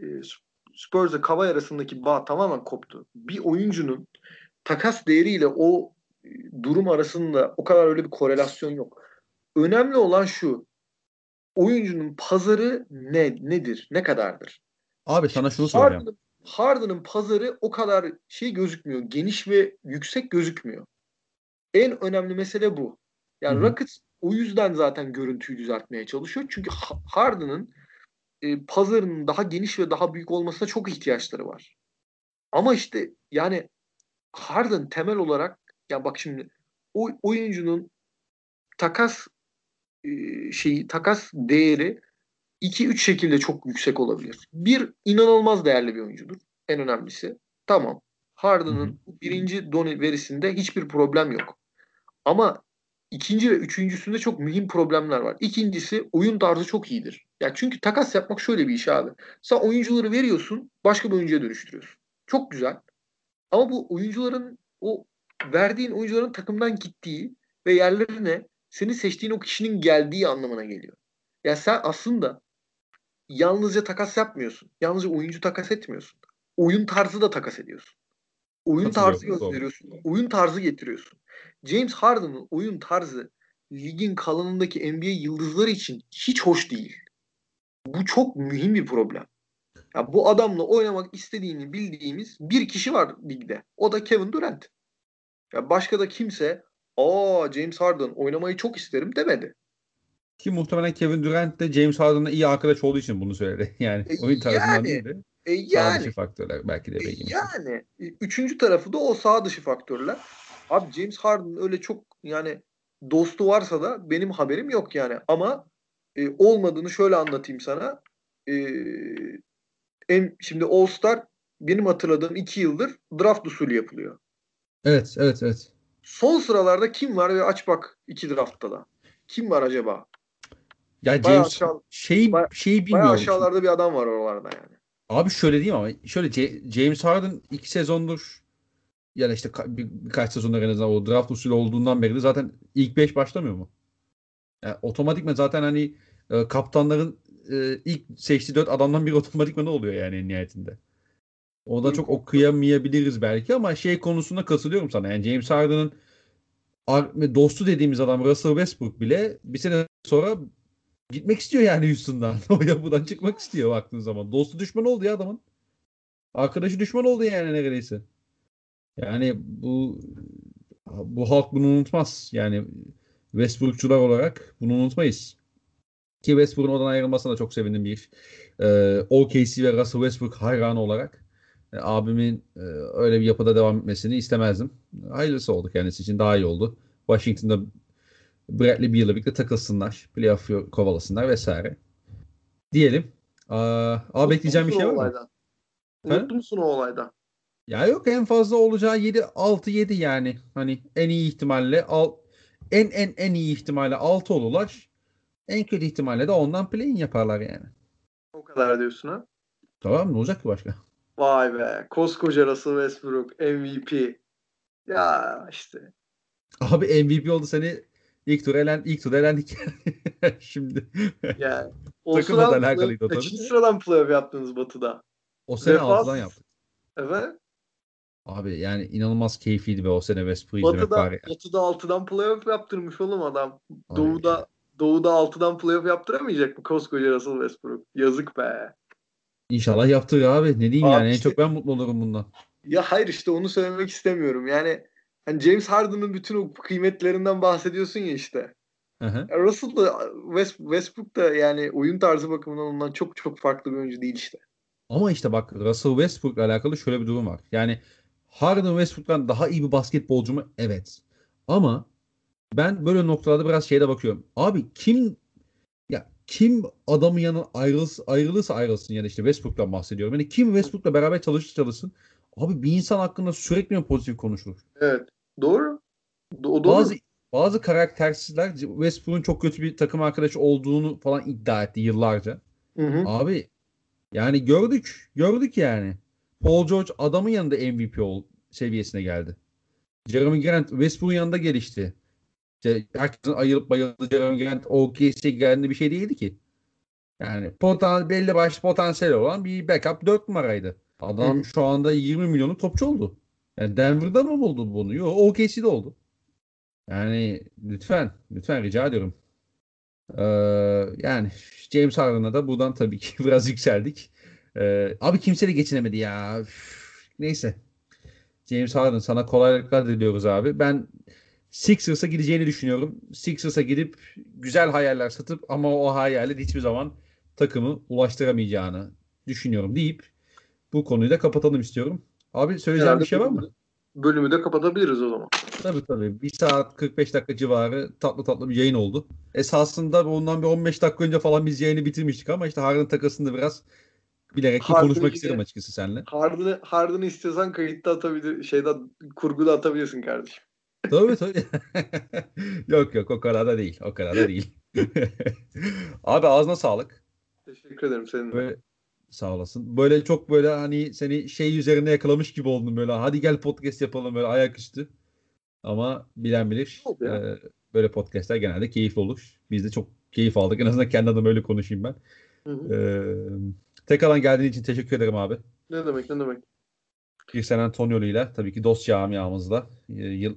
e, Spurs'la Kavay arasındaki bağ tamamen koptu. Bir oyuncunun takas değeriyle o e, durum arasında o kadar öyle bir korelasyon yok. Önemli olan şu. Oyuncunun pazarı ne nedir? Ne kadardır?
Abi sana şunu soracağım.
Harden'ın, pazarı o kadar şey gözükmüyor. Geniş ve yüksek gözükmüyor. En önemli mesele bu. Yani Rockets o yüzden zaten görüntüyü düzeltmeye çalışıyor. Çünkü Harden'ın e, pazarının daha geniş ve daha büyük olmasına çok ihtiyaçları var. Ama işte yani Harden temel olarak ya bak şimdi o oyuncunun takas e, şeyi takas değeri 2-3 şekilde çok yüksek olabilir. Bir inanılmaz değerli bir oyuncudur. En önemlisi. Tamam. Harden'ın birinci doni verisinde hiçbir problem yok. Ama ikinci ve üçüncüsünde çok mühim problemler var. İkincisi oyun tarzı çok iyidir. Ya çünkü takas yapmak şöyle bir iş abi. Sen oyuncuları veriyorsun, başka bir oyuncuya dönüştürüyorsun. Çok güzel. Ama bu oyuncuların o verdiğin oyuncuların takımdan gittiği ve yerlerine senin seçtiğin o kişinin geldiği anlamına geliyor. Ya sen aslında yalnızca takas yapmıyorsun. Yalnızca oyuncu takas etmiyorsun. Oyun tarzı da takas ediyorsun. Oyun tarzı gösteriyorsun. Oyun tarzı getiriyorsun. James Harden'ın oyun tarzı ligin kalanındaki NBA yıldızları için hiç hoş değil. Bu çok mühim bir problem. Ya bu adamla oynamak istediğini bildiğimiz bir kişi var ligde. O da Kevin Durant. Ya başka da kimse aa James Harden oynamayı çok isterim demedi.
Ki muhtemelen Kevin Durant de James Harden'la iyi arkadaş olduğu için bunu söyledi. Yani e, oyun tarzından yani, değil de e, yani, dışı faktörler belki de. E,
yani üçüncü tarafı da o sağ dışı faktörler. Abi James Harden öyle çok yani dostu varsa da benim haberim yok yani. Ama e, olmadığını şöyle anlatayım sana. E, en, şimdi All Star benim hatırladığım iki yıldır draft usulü yapılıyor.
Evet, evet, evet.
Son sıralarda kim var ve aç bak iki draftta da. Kim var acaba?
Ya James aşağı, şey baya, şey bilmiyorum. Bayağı
aşağılarda bir adam var oralarda yani.
Abi şöyle diyeyim ama şöyle James Harden iki sezondur yani işte bir, birkaç sezonda en azından o draft usulü olduğundan beri de zaten ilk 5 başlamıyor mu? Yani otomatikman zaten hani e, kaptanların e, ilk seçtiği 4 adamdan biri otomatikman ne oluyor yani en nihayetinde. O da çok okuyamayabiliriz belki ama şey konusunda katılıyorum sana. Yani James Harden'ın dostu dediğimiz adam Russell Westbrook bile bir sene sonra gitmek istiyor yani Houston'dan. O yapıdan çıkmak istiyor baktığın zaman. Dostu düşman oldu ya adamın. Arkadaşı düşman oldu yani neredeyse. Yani bu bu halk bunu unutmaz. Yani Westbrook'çular olarak bunu unutmayız. Ki Westbrook'un oradan ayrılmasına da çok sevindim bir e, OKC ve Russell Westbrook hayranı olarak. E, abimin e, öyle bir yapıda devam etmesini istemezdim. Hayırlısı oldu kendisi için daha iyi oldu. Washington'da Bradley Beal'la birlikte takılsınlar. Playoff kovalasınlar vesaire. Diyelim. Aa, aa bekleyeceğim bir şey var mı?
Mutlu musun o olaydan?
Ya yok en fazla olacağı 7 6 7 yani. Hani en iyi ihtimalle al, en en en iyi ihtimalle 6 olurlar. En kötü ihtimalle de ondan play yaparlar yani.
O kadar diyorsun ha?
Tamam ne olacak ki başka?
Vay be. Koskoca Russell Westbrook MVP. Ya işte.
Abi MVP oldu seni ilk tur elen ilk tur elendik. Şimdi.
Yani. O Takımla da alakalıydı o tabii. Kaçıncı sıradan playoff yaptınız Batı'da?
O sene Vefas, 6'dan yaptık.
Evet.
Abi yani inanılmaz keyifliydi be o sene
izlemek var ya. Batı'da 6'dan playoff yaptırmış oğlum adam. Abi. Doğu'da Doğu'da 6'dan playoff yaptıramayacak mı koskoca Russell Westbrook? Yazık be.
İnşallah yaptır abi. Ne diyeyim abi yani işte, en çok ben mutlu olurum bundan.
Ya hayır işte onu söylemek istemiyorum. Yani hani James Harden'ın bütün o kıymetlerinden bahsediyorsun ya işte. Hı Russell da West, Westbrook da yani oyun tarzı bakımından ondan çok çok farklı bir oyuncu değil işte.
Ama işte bak Russell Westbrook'la alakalı şöyle bir durum var. Yani Harden Westbrook'tan daha iyi bir basketbolcu mu? Evet. Ama ben böyle noktalarda biraz şeyde bakıyorum. Abi kim ya kim adamın yanına ayrılırsa, ayrılırsa ayrılsın yani işte Westbrook'tan bahsediyorum. Yani kim Westbrook'la beraber çalışır çalışsın. Abi bir insan hakkında sürekli mi pozitif konuşulur?
Evet. Doğru. Do- doğru.
Bazı bazı karaktersizler Westbrook'un çok kötü bir takım arkadaşı olduğunu falan iddia etti yıllarca.
Hı hı.
Abi yani gördük. Gördük yani. Paul George adamın yanında MVP ol seviyesine geldi. Jeremy Grant Westbrook'un yanında gelişti. İşte herkesin ayılıp bayıldığı Jeremy Grant OKC'ye geldiğinde bir şey değildi ki. Yani potan, belli başlı potansiyel olan bir backup 4 numaraydı. Adam
Hı.
şu anda 20 milyonluk topçu oldu. Yani Denver'da mı buldu bunu? Yok OKC'de oldu. Yani lütfen, lütfen rica ediyorum. Ee, yani James Harden'a da buradan tabii ki biraz yükseldik. Ee, abi kimse de geçinemedi ya. Üf, neyse. James Harden sana kolaylıklar diliyoruz abi. Ben Sixers'a gideceğini düşünüyorum. Sixers'a gidip güzel hayaller satıp ama o hayali hiçbir zaman takımı ulaştıramayacağını düşünüyorum deyip bu konuyu da kapatalım istiyorum. Abi söyleyeceğim
Herhalde
bir şey var mı?
bölümü- de kapatabiliriz o zaman.
Tabii tabii. 1 saat 45 dakika civarı tatlı tatlı bir yayın oldu. Esasında bundan bir 15 dakika önce falan biz yayını bitirmiştik ama işte Harden takasında biraz bilerek
Harden'ı
konuşmak istedim açıkçası seninle.
Harden'ı Harden'ı istiyorsan kayıtta atabilir, şeyden kurguda atabilirsin kardeşim.
Tabii tabii. yok yok o kadar da değil. O kadar da değil. Abi ağzına sağlık.
Teşekkür ederim senin.
Böyle sağ olasın. Böyle çok böyle hani seni şey üzerine yakalamış gibi oldum böyle. Hadi gel podcast yapalım böyle ayaküstü. Ama bilen bilir. E, böyle podcastler genelde keyifli olur. Biz de çok keyif aldık. En azından kendi adıma öyle konuşayım ben.
Hı hı.
E, tekrardan geldiğin için teşekkür ederim abi.
Ne demek ne demek.
Bir San Antonio'luyla tabii ki dost camiamızda e, yıl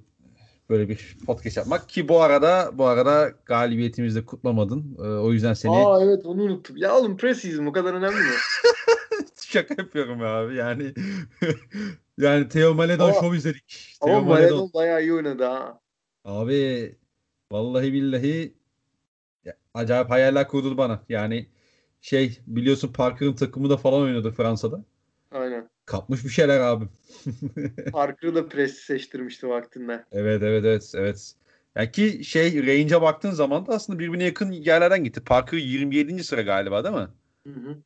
böyle bir podcast yapmak ki bu arada bu arada galibiyetimizi de kutlamadın. E, o yüzden seni
Aa evet onu unuttum. Ya oğlum preseason o kadar önemli mi?
Şaka yapıyorum abi yani. yani Theo Maledon show izledik.
Ama
Theo Maledon.
Maledon bayağı iyi oynadı ha.
Abi vallahi billahi ya, acayip hayaller kurdu bana. Yani şey biliyorsun Parker'ın takımı da falan oynadı Fransa'da.
Aynen.
Kapmış bir şeyler abim.
Parker'ı da pres seçtirmişti vaktinde.
Evet evet evet evet. Ya ki şey range'e baktığın zaman da aslında birbirine yakın yerlerden gitti. Parker 27. sıra galiba değil mi?
Hı hı.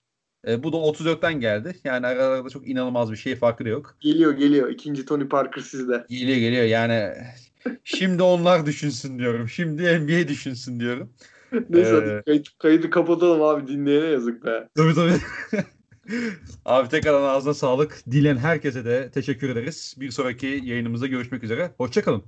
E, bu da 34'ten geldi. Yani aralarında çok inanılmaz bir şey farkı da yok.
Geliyor geliyor. İkinci Tony Parker sizde.
Geliyor geliyor yani şimdi onlar düşünsün diyorum. Şimdi NBA düşünsün diyorum.
Neyse
Ee,
hadi kayıt, kaydı kapatalım abi dinleyene yazık be.
Tabii tabii. Abi tekrardan ağzına sağlık. Dilen herkese de teşekkür ederiz. Bir sonraki yayınımızda görüşmek üzere. Hoşçakalın.